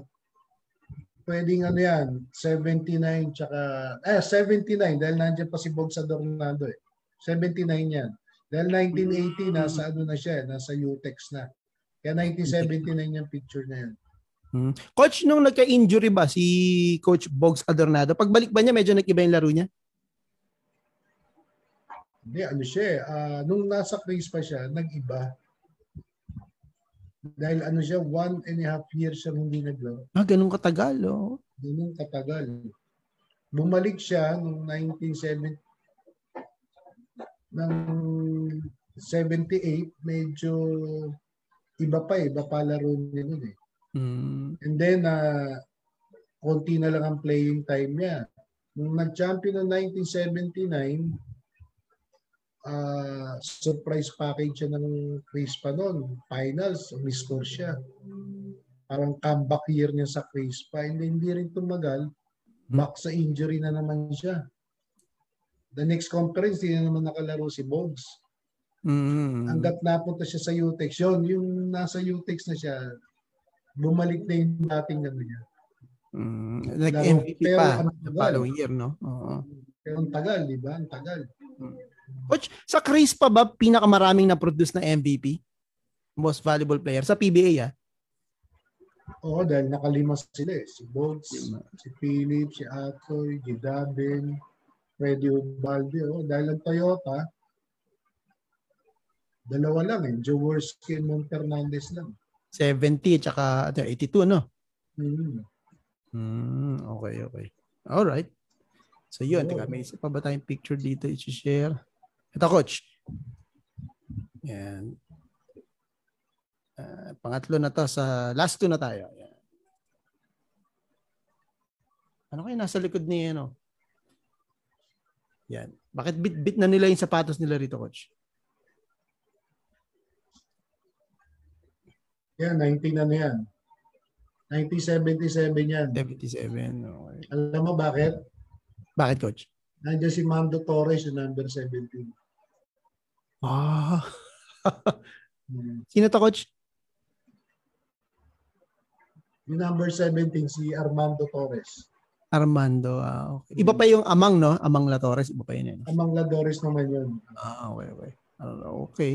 pwedeng ano yan, 79 tsaka, eh 79 dahil nandiyan pa si Bob Adornado eh. 79 yan. Dahil 1980 nasa ano na siya, eh, nasa UTEX na. Kaya 1979 yung picture na yan. Hmm. Coach, nung nagka-injury ba si Coach Bogs Adornado, pagbalik ba niya, medyo nag-iba yung laro niya? Hindi, ano siya eh, ah, nung nasa Chris pa siya, nag-iba. Dahil ano siya, one and a half years siya hindi naglaro. Ah, ganun katagal, oh. Ganun katagal. Bumalik siya noong 1970 ng 78, medyo iba pa eh, iba pa laro niya nun eh. Hmm. And then, uh, konti na lang ang playing time niya. Nung nag-champion ng 1979, ah surprise package siya ng Crispa noon. Finals, umiscore siya. Parang comeback year niya sa Crispa. Hindi, hindi rin tumagal. Back sa injury na naman siya. The next conference, hindi na naman nakalaro si Bogs. Hmm. Hanggat napunta siya sa UTEX. Yun, yung nasa UTEX na siya, bumalik na yung dating ano niya. Hmm. Nag-MVP Pero pa tagal. following year, no? Oo. Pero ang tagal, di ba? Ang tagal. Coach, sa Chris pa ba pinakamaraming na-produce na MVP? Most valuable player sa PBA, ah? Oo, dahil nakalima sila eh. Si Lima. si Philip, si Atoy, Gidaben, Freddy Ubalde. Oh, dahil ang Toyota, dalawa lang eh. Jaworski and Mon Fernandez lang. 70 tsaka ano, 82, no? Hmm. Hmm, okay, okay. All right. So yun, teka, may isa pa ba tayong picture dito i-share? Ito, coach. Yan. Uh, pangatlo na to sa last two na tayo. Yan. Ano kayo nasa likod ni ano? Yan. Bakit bit-bit na nila yung sapatos nila rito, coach? Yan, 19 na yan. 1977 yan. 77. Okay. Alam mo bakit? Bakit, coach? Nandiyan si Mando Torres, yung number 17. Ah. Sino to, coach? Number 17, si Armando Torres. Armando. Ah, okay. Iba pa yung Amang, no? Amang La Torres. Iba pa yun. Eh. Amang La Torres naman yun. Ah, okay, okay. Uh, okay.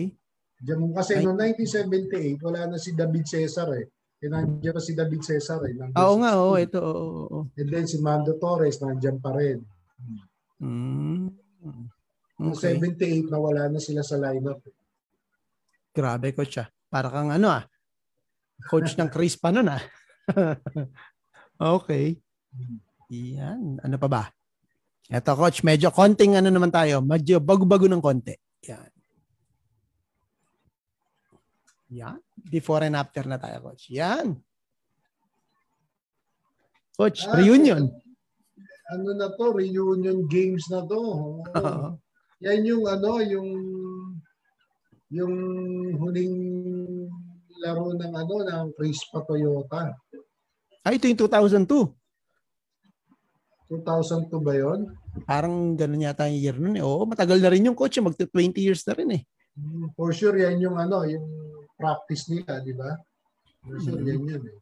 Diyan, kasi Ay. noong 1978, wala na si David Cesar eh. E nandiyan pa si David Cesar eh. Ah, Oo nga, oo. 16. Ito, oo. oo, oo. And then si Mando Torres, nandiyan pa rin. Mm. Noong Okay. 78, nawala na sila sa lineup. Grabe, coach ah. Para kang ano ah. Coach ng Chris pa nun ah. okay. Yan. Ano pa ba? Eto, coach. Medyo konting ano naman tayo. Medyo bago-bago ng konti. Yan. Yan. Before and after na tayo, coach. Yan. Coach, Ah, reunion. Ano na to? Reunion games na to. Oo. Yan yung ano, yung yung huling laro ng ano ng Crispa Toyota. Ay, ito yung 2002. 2002 ba 'yon? Parang ganun yata yung year nun eh. Oo, matagal na rin yung coach. Magta 20 years na rin eh. Hmm, For sure yan yung ano, yung practice nila, di ba? For sure Mhm. yan yun eh.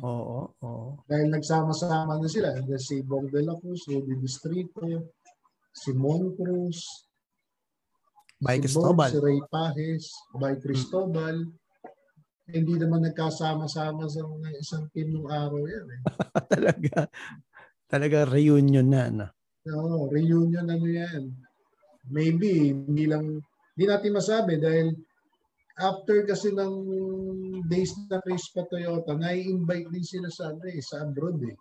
Oo, oo. Dahil nagsama-sama na sila. Si Bong de la Cruz, Rudy Distrito, si Mon Cruz, By si Cristobal. si Ray Pajes, by Cristobal. Hindi naman nagkasama-sama sa mga isang team ng araw yan eh. talaga. Talaga reunion na. Ano. Oo, reunion ano yan. Maybe, hindi lang, hindi natin masabi dahil after kasi ng days na Crispa Toyota, nai-invite din sila sa, ano, eh, sa abroad eh.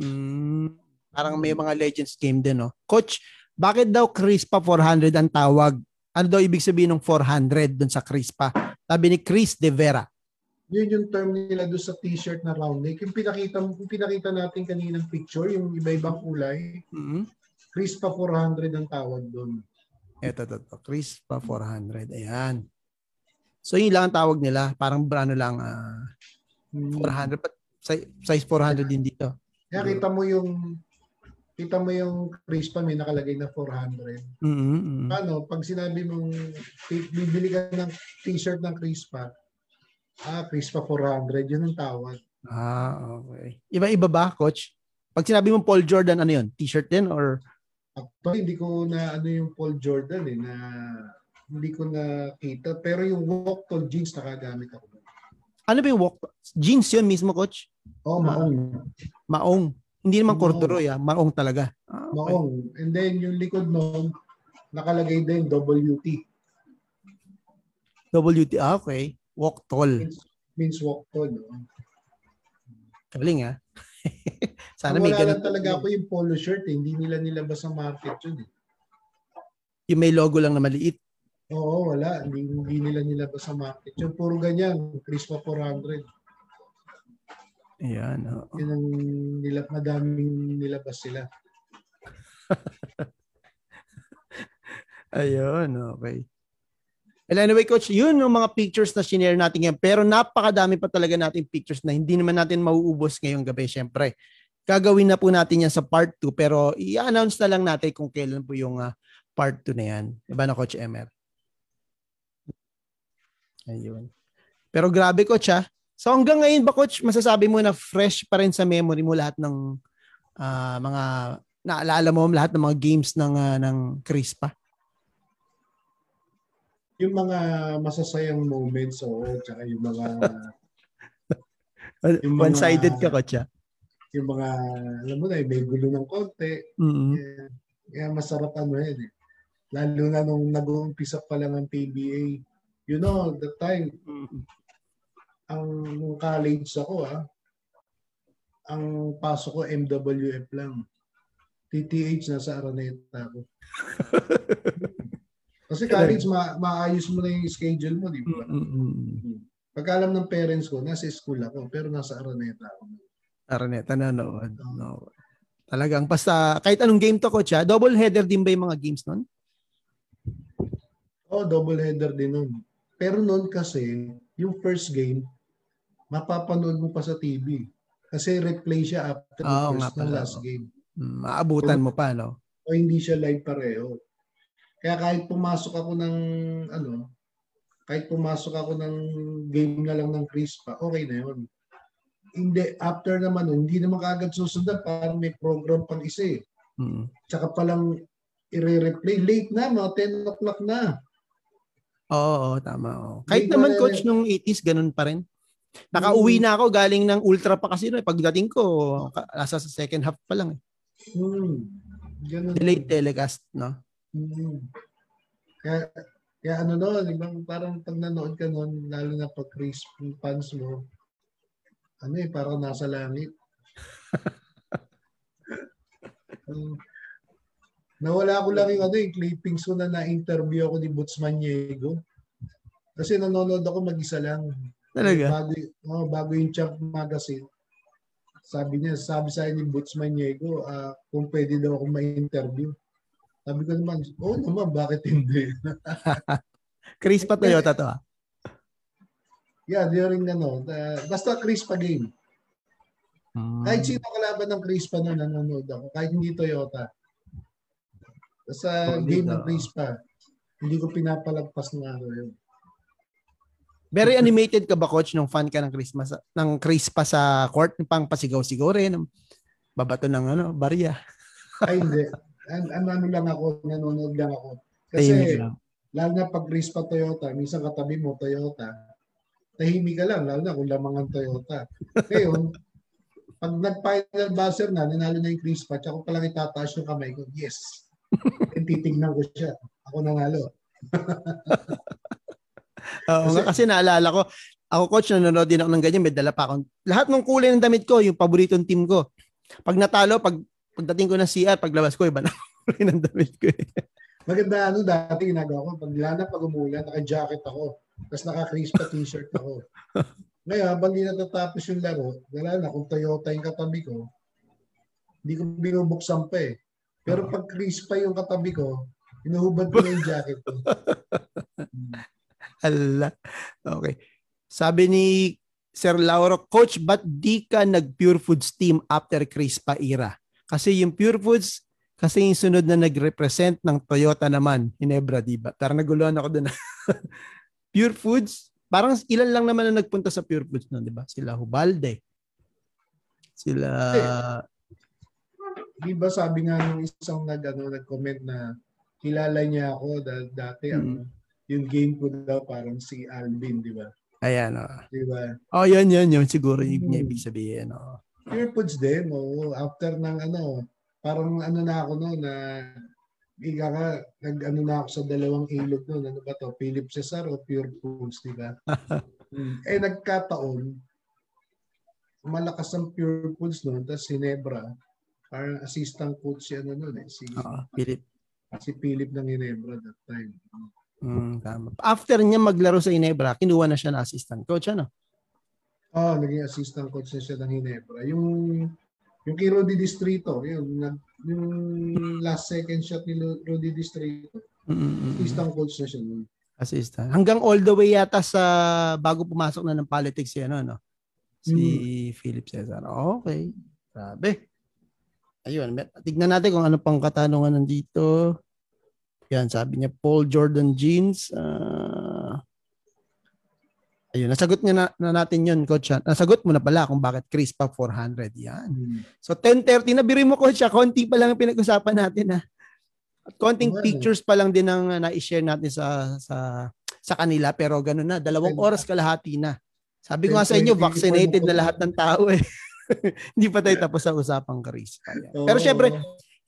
Mm, parang may mga Legends game din, no? Coach, bakit daw Crispa 400 ang tawag? Ano daw ibig sabihin ng 400 dun sa Crispa? Sabi ni Chris De Vera. Yun yung term nila doon sa t-shirt na round neck. Yung pinakita, yung pinakita natin kaninang picture, yung iba-ibang kulay, mm Crispa 400 ang tawag doon. Ito, ito, ito. Crispa 400. Ayan. So, yun lang ang tawag nila. Parang ano lang, ah, Hmm. 400. But size, size 400 din dito. Kaya kita mo yung kita mo yung Crispa may nakalagay na 400. mm Ano, pag sinabi mong bi- bibili ka ng t-shirt ng Crispa, ah, Crispa 400, yun ang tawag. Ah, okay. Iba-iba ba, coach? Pag sinabi mo Paul Jordan, ano yun? T-shirt din or Actually, hindi ko na ano yung Paul Jordan eh, na hindi ko nakita. Pero yung walk tall jeans nakagamit ako. ano ba yung walk? Jeans yun mismo, coach? Oh, maong. Maong. Hindi naman Maong. corduroy, ah. Maong talaga. Ah, okay. Maong. And then yung likod nun, nakalagay din WT. WT, ah, okay. Walk tall. Means, means walk tall. No? Galing, ah. Sana may ganun. talaga ako yung polo shirt. Eh. Hindi nila nilabas sa market yun. Eh. Yung may logo lang na maliit. Oo, wala. Hindi, hindi nila nilabas sa market. Yung puro ganyan, Crispa 400. Ayan. oo. Yun ang nilap, madaming nilabas sila. Ayun, okay. And anyway, coach, yun yung mga pictures na sinare natin ngayon. Pero napakadami pa talaga natin pictures na hindi naman natin mauubos ngayong gabi, syempre. Gagawin na po natin yan sa part 2, pero i-announce na lang natin kung kailan po yung ah, part 2 na yan. Diba na, Coach Emer? Ayun. Pero grabe, Coach, ha? So hanggang ngayon ba, Coach, masasabi mo na fresh pa rin sa memory mo lahat ng ah, mga naalala mo lahat ng mga games ng ah, ng Crispa? Yung mga masasayang moments, oo, tsaka yung mga, Yung mga- One-sided ka, Coach, ha? yung mga, alam mo na, eh, may gulo ng konti. mm Kaya masarap ano yan eh. Lalo na nung nag-uumpisa pa lang ang PBA. You know, the time, ang nung college ako ah, ang pasok ko MWF lang. TTH na sa Araneta ako. Kasi college, ma maayos mo na yung schedule mo, di ba? Mm-mm. Pagka alam ng parents ko, nasa school ako, pero nasa Araneta ako. Araneta nanood. No. Talagang basta kahit anong game to coach ha, double header din ba yung mga games nun? Oh, double header din nun. Pero noon kasi, yung first game, mapapanood mo pa sa TV. Kasi replay siya after the Oo first ng last oh. game. Maabutan mo pa no. O hindi siya live pareho. Kaya kahit pumasok ako ng ano, kahit pumasok ako ng game na lang ng Crispa, okay na yun. Hindi, after naman hindi naman kaagad susundan parang may program pang isa eh. Mm. Tsaka palang i-replay. Late na, mga 10 o'clock na. Oo, oo, tama. oo. Kahit Hindi naman ko- coach nung 80s ganun pa rin. Nakauwi na ako galing ng ultra pa kasi no, eh. pagdating ko nasa sa second half pa lang eh. Hmm. Ganun. Delayed telecast, no? Hmm. Kaya, kaya ano no, ibang parang pag nanood ka noon, lalo na pag Chris fans mo, ano eh, parang nasa langit. Um, nawala ko lang yung ano yung clippings ko na na-interview ako ni Boots Maniego. Kasi nanonood ako mag-isa lang. Talaga? Bago, oh, bago yung Champ Magazine. Sabi niya, sabi sa ni Boots Maniego, ah, kung pwede daw ako ma-interview. Sabi ko naman, oo naman, bakit hindi? Chris pa Toyota to ah. yeah, during ano, uh, basta Crispa game. Mm. Kahit sino kalaban ng Crispa na nanonood ako, kahit hindi Toyota. Sa Solid, game ng ah. Crispa, hindi ko pinapalagpas ng araw yun. Very animated ka ba coach nung fan ka ng Christmas ng Chris pa sa court pang pasigaw-sigaw rin babato ng ano barya Ay, hindi. An, an, ano lang ako, nanonood lang ako. Kasi, lang. lalo na pag Crispa Toyota, minsan katabi mo Toyota, tahimik ka lang, lalo na kung lamang ang Toyota. Ngayon, pag nag-final buzzer na, nanalo na yung Crispa, tsaka ko palang itataas yung kamay ko, yes. And titignan ko siya. Ako nanalo. Oo Kasi- nga, kasi naalala ko ako coach nanonood din ako ng ganyan may dala pa akong lahat ng kulay ng damit ko yung paboritong team ko pag natalo pag pagdating ko ng CR paglabas ko iba na kulay ng damit ko eh. Maganda ano dati ginagawa ko, pag lana pag umulan, naka-jacket ako. Tapos naka-crispa t-shirt ako. Ngayon, habang di natatapos yung laro, wala na, kung Toyota yung katabi ko, hindi ko binubuksan pa eh. Pero pag crispa yung katabi ko, hinuhubad ko na yung jacket ko. Ala. Okay. Sabi ni Sir Lauro, Coach, ba't di ka nag-Pure Foods team after Crispa era? Kasi yung Pure Foods, kasi yung sunod na nag-represent ng Toyota naman, Hinebra, di ba? Parang naguluhan ako doon. Pure Foods, parang ilan lang naman na nagpunta sa Pure Foods noon, di ba? Sila Hubalde. Sila... Di ba sabi nga nung isang nag, ano, nag-comment na kilala niya ako dahil dati ano, yung game ko daw parang si Alvin, di ba? Ayan, oh. Di ba? Oh, yun, yun, yun. Siguro yung niya Hmm. ibig sabihin. Oh. Pure Foods din, oo. After ng ano, parang ano na ako no na ika ka, nag ano na ako sa dalawang ilog no, ano ba to, Philip Cesar o Pure Foods, di ba? Hmm. eh nagkataon, malakas ang Pure Foods no, tapos Hinebra, parang assistant coach si ano nun eh, si, Oo, Philip. si Philip ng Hinebra that time. Mm, tama. After niya maglaro sa Inebra, kinuha na siya na assistant coach, ano? Oh, naging assistant coach na siya ng Hinebra. Yung yung kay Rudy Distrito, yun, nag, yung last second shot ni Rudy Distrito, Mm-mm. assistant coach na siya nun. Assistant. Hanggang all the way yata sa bago pumasok na ng politics si ano, no? Si Philip Cesar. Okay. Grabe. Ayun, tignan natin kung ano pang katanungan nandito. Yan, sabi niya Paul Jordan Jeans. Ah, ayun, nasagot niya na, na natin yun, coach. ah. Nasagot mo na pala kung bakit Chris pa 400. Yan. Hmm. So 10:30 na biri mo coach, ah. konti pa lang ang pinag-usapan natin ha. At konting nga, pictures pa lang din ang uh, na-share natin sa sa sa kanila pero ganun na, dalawang oras kalahati na. Sabi ko nga sa 10:20 inyo, vaccinated na lahat ng tao eh. Hindi pa tayo tapos sa usapang Chris. Pero syempre,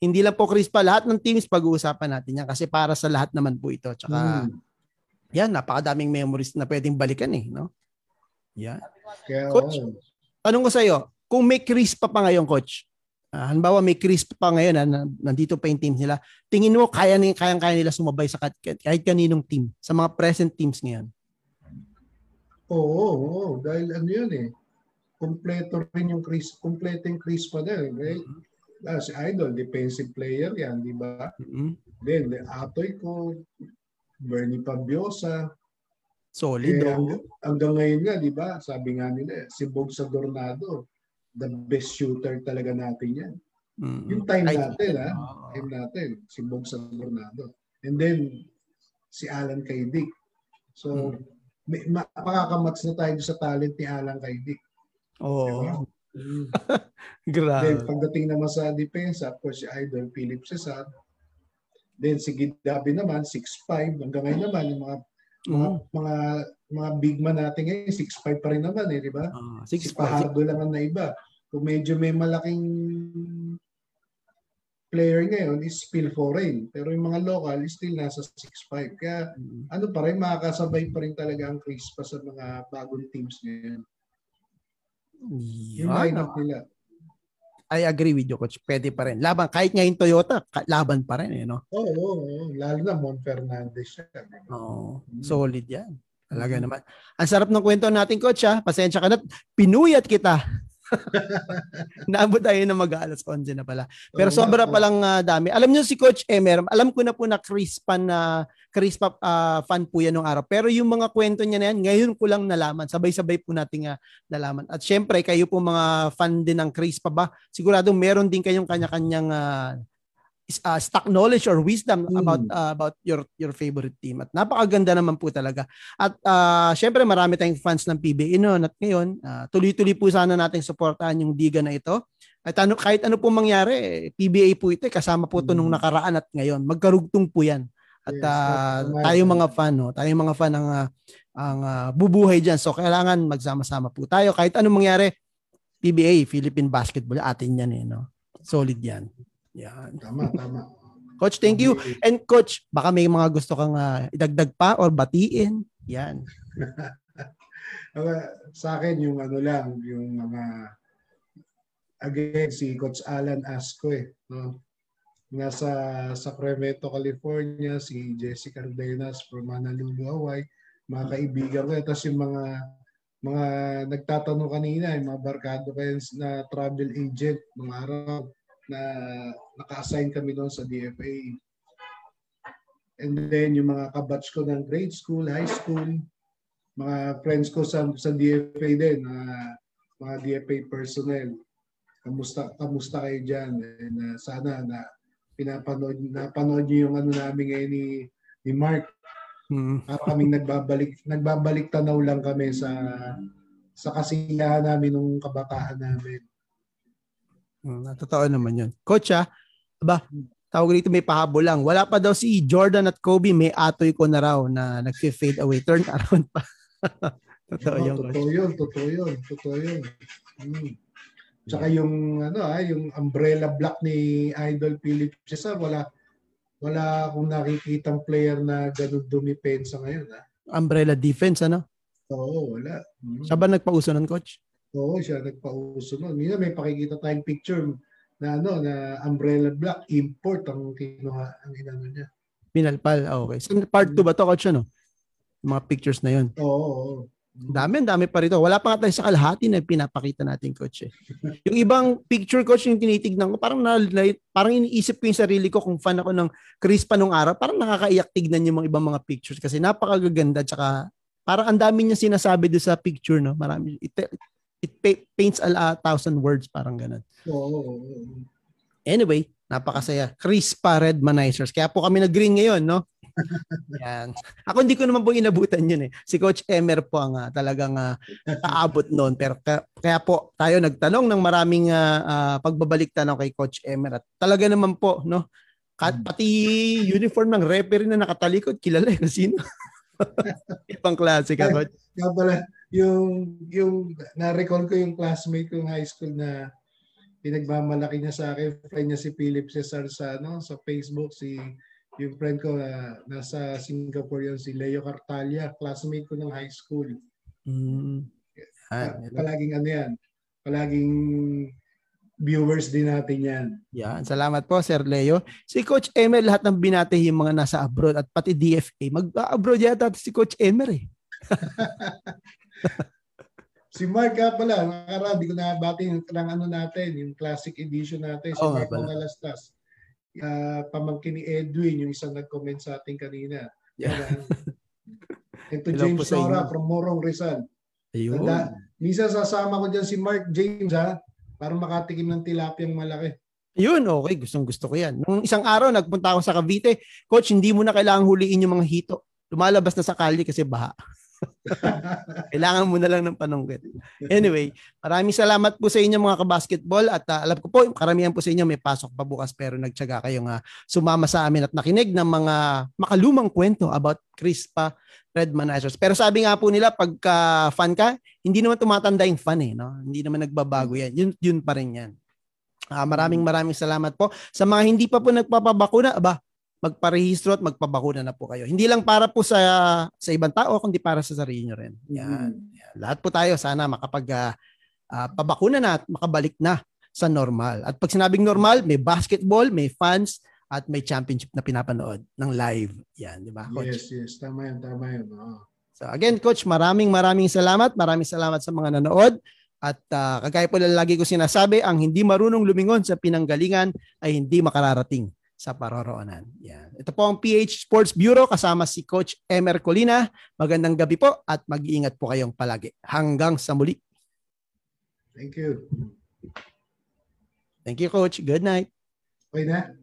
hindi lang po Chris pa, lahat ng teams pag-uusapan natin yan kasi para sa lahat naman po ito. Tsaka, Hmm. yan, napakadaming memories na pwedeng balikan eh. No? Yan. Kaya, Coach. Tanong ko sa iyo, kung may Chris pa pa ngayon, coach, Uh, halimbawa may crisp pa ngayon na, na nandito pa yung team nila. Tingin mo kaya ni kayang kaya nila sumabay sa kahit kaninong team sa mga present teams ngayon? Oo, oo, oo. dahil ano yun eh. Kompleto rin yung Chris, kompleto yung Chris pa din, right? Mm-hmm. Ah, si Idol, defensive player yan, di ba? Mm-hmm. Then, Atoy ko, Bernie Pabiosa. Solid. Eh, hanggang, hanggang ngayon nga, di ba? Sabi nga nila, si Bog sa Dornado, the best shooter talaga natin yan. Mm-hmm. Yung time natin, ha? Oh. Time natin, si Bog sa Bernardo. And then, si Alan Kaidik. So, mm-hmm. may, makakamatch na tayo sa talent ni Alan Kaidik. Oo. Oh. Diba? Grabe. Then, pagdating naman sa depensa, of course, si Idol, Philip Cesar. Then, si Gidabi naman, 6'5". Hanggang ngayon naman, yung mga mga mm. mga mga big man natin ngayon 6'5 pa rin naman eh, di ba? Uh, si Pahardo lang ang naiba. Kung medyo may malaking player ngayon is Phil Foreign. Pero yung mga local is still nasa 6'5. Kaya mm-hmm. ano pa rin, makakasabay pa rin talaga ang Chris pa sa mga bagong teams ngayon. Yeah, yung lineup nila. I agree with you, Coach. Pwede pa rin. Laban, kahit ngayon Toyota, laban pa rin, eh, no? Oo, oh, oh, oh. lalo na Mon Fernandez siya. Oo, oh, solid yan. Talaga mm-hmm. naman. Ang sarap ng kwento natin, Coach, ha? Pasensya ka na. Pinuyat kita. Naabot tayo na mag-alas 11 na pala. Pero oh, sobra pa lang uh, dami. Alam niyo si Coach Emer, alam ko na po na Crispan na uh, Crispa uh, fan po yan nung araw. Pero yung mga kwento niya na yan, ngayon ko lang nalaman. Sabay-sabay po nating uh, nalaman. At syempre, kayo po mga fan din ng Crispa ba? Sigurado meron din kayong kanya-kanyang uh, uh, stock knowledge or wisdom mm. about uh, about your your favorite team. At napakaganda naman po talaga. At uh, syempre marami tayong fans ng PBA noon at ngayon uh, tuloy-tuloy po sana nating suportahan yung liga na ito. At ano kahit ano po mangyari, PBA po ito eh, kasama po ito mm. nung nakaraan at ngayon. Magkarugtong po 'yan. At yes, uh, tayong mga fan, no? tayong mga fan ang uh, ang uh, bubuhay diyan. So kailangan magsama-sama po tayo kahit anong mangyari. PBA, Philippine Basketball, atin yan eh, no? Solid yan. Yan. Tama, tama. Coach, thank you. And coach, baka may mga gusto kang uh, idagdag pa or batiin. Yan. sa akin yung ano lang, yung mga again si Coach Alan Asco eh, no? Nasa Sacramento, California, si Jessica Cardenas from Honolulu, Hawaii, mga kaibigan ko. Tapos yung mga mga nagtatanong kanina, yung mga barkado kayo na travel agent, mga araw, na naka-assign kami doon sa DFA. And then yung mga kabatch ko ng grade school, high school, mga friends ko sa, sa DFA din, uh, mga DFA personnel. Kamusta kamusta kayo diyan? And uh, sana na pinapanood napanood niyo yung ano namin ngayon ni ni Mark. Mm. Para kaming nagbabalik nagbabalik tanaw lang kami sa sa kasiyahan namin nung kabataan namin. Hmm, totoo naman yun. Coach ah, ba, tawag dito may pahabol lang. Wala pa daw si Jordan at Kobe, may atoy ko na raw na nag-fade away. Turn around pa. totoo oh, yun. Totoo yun, totoo yun, totoo yun. Hmm. Tsaka yung ano ah, yung umbrella block ni Idol Philip Cesar, wala wala akong nakikitang player na ganun dumipensa ngayon ah. Umbrella defense ano? Oo, wala. Hmm. Siya ba nagpauso ng coach? Oo, siya nagpauso nun. Minsan may pakikita tayong picture na ano na umbrella block import ang kinuha ang inano niya. Pinalpal. Oh, okay. So part 2 ba to coach ano? Mga pictures na 'yon. Oo, oo. Dami, dami pa rito. Wala pa nga tayo sa kalahati na pinapakita natin, coach. Eh. yung ibang picture, coach, yung tinitignan ko, parang, na, parang iniisip ko yung sarili ko kung fan ako ng Chris pa nung araw. Parang nakakaiyak tignan yung mga ibang mga pictures kasi napakagaganda. Tsaka parang ang dami niya sinasabi doon sa picture. No? Marami, it, it paints a, a thousand words, parang ganun. Oo. Anyway, napakasaya. Crispa Red Manizers. Kaya po kami nag-green ngayon, no? Yan. Ako hindi ko naman po inabutan yun eh. Si Coach Emer po ang uh, talagang uh, kaabot noon. Pero kaya, kaya po tayo nagtanong ng maraming uh, uh, pagbabalik tanong kay Coach Emer. At talaga naman po, no? Kat, pati uniform ng referee na nakatalikod, kilala eh kung sino. Ibang klase ka, Coach. Kaya pala, yung yung na-recall ko yung classmate ko ng high school na pinagmamalaki niya sa akin, friend niya si Philip Cesar sa ano sa Facebook si yung friend ko na nasa Singapore yun si Leo Cartalia, classmate ko ng high school. Mm. Ah, palaging ano yan, palaging viewers din natin yan. Yan. Salamat po, Sir Leo. Si Coach Emer, lahat ng binate yung mga nasa abroad at pati DFA. Mag-abroad yata si Coach Emer eh. si Mark ka pala, nakaraan, di ko nabati yung ng ano natin, yung classic edition natin, si Oo Mark. Mangalastas. Uh, pamangkin ni Edwin, yung isang nag-comment sa atin kanina. Yeah. Hello po James. Nora from Morong Rizal. Ayun. Tanda, minsan sasama ko dyan si Mark James ha, para makatikim ng tilapiyang malaki. Yun, okay. Gustong gusto ko yan. Nung isang araw, nagpunta ako sa Cavite. Coach, hindi mo na kailangang huliin yung mga hito. Lumalabas na sa kalye kasi baha. Kailangan mo na lang ng panungkit. Anyway, maraming salamat po sa inyo mga kabasketball at uh, alam ko po, karamihan po sa inyo may pasok pa bukas pero nagtyaga kayong uh, sumama sa amin at nakinig ng mga makalumang kwento about Crispa Red Managers. Pero sabi nga po nila, pagka fan ka, hindi naman tumatanda yung fan eh. No? Hindi naman nagbabago yan. Yun, yun pa rin yan. Uh, maraming maraming salamat po. Sa mga hindi pa po nagpapabakuna, aba, magparehistro at magpabakuna na po kayo. Hindi lang para po sa sa ibang tao, kundi para sa sarili nyo rin. Yan. yan. Lahat po tayo sana makapag uh, uh, pabakuna na at makabalik na sa normal. At pag sinabing normal, may basketball, may fans, at may championship na pinapanood ng live. Yan, di ba, Coach? Yes, yes. Tama yan, tama yan. Oh. So again, Coach, maraming maraming salamat. Maraming salamat sa mga nanood. At uh, kagaya po lang lagi ko sinasabi, ang hindi marunong lumingon sa pinanggalingan ay hindi makararating sa paroroonan. Yan. Ito po ang PH Sports Bureau kasama si Coach Emer Colina. Magandang gabi po at mag-iingat po kayong palagi. Hanggang sa muli. Thank you. Thank you, Coach. Good night. Okay na?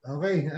Okay.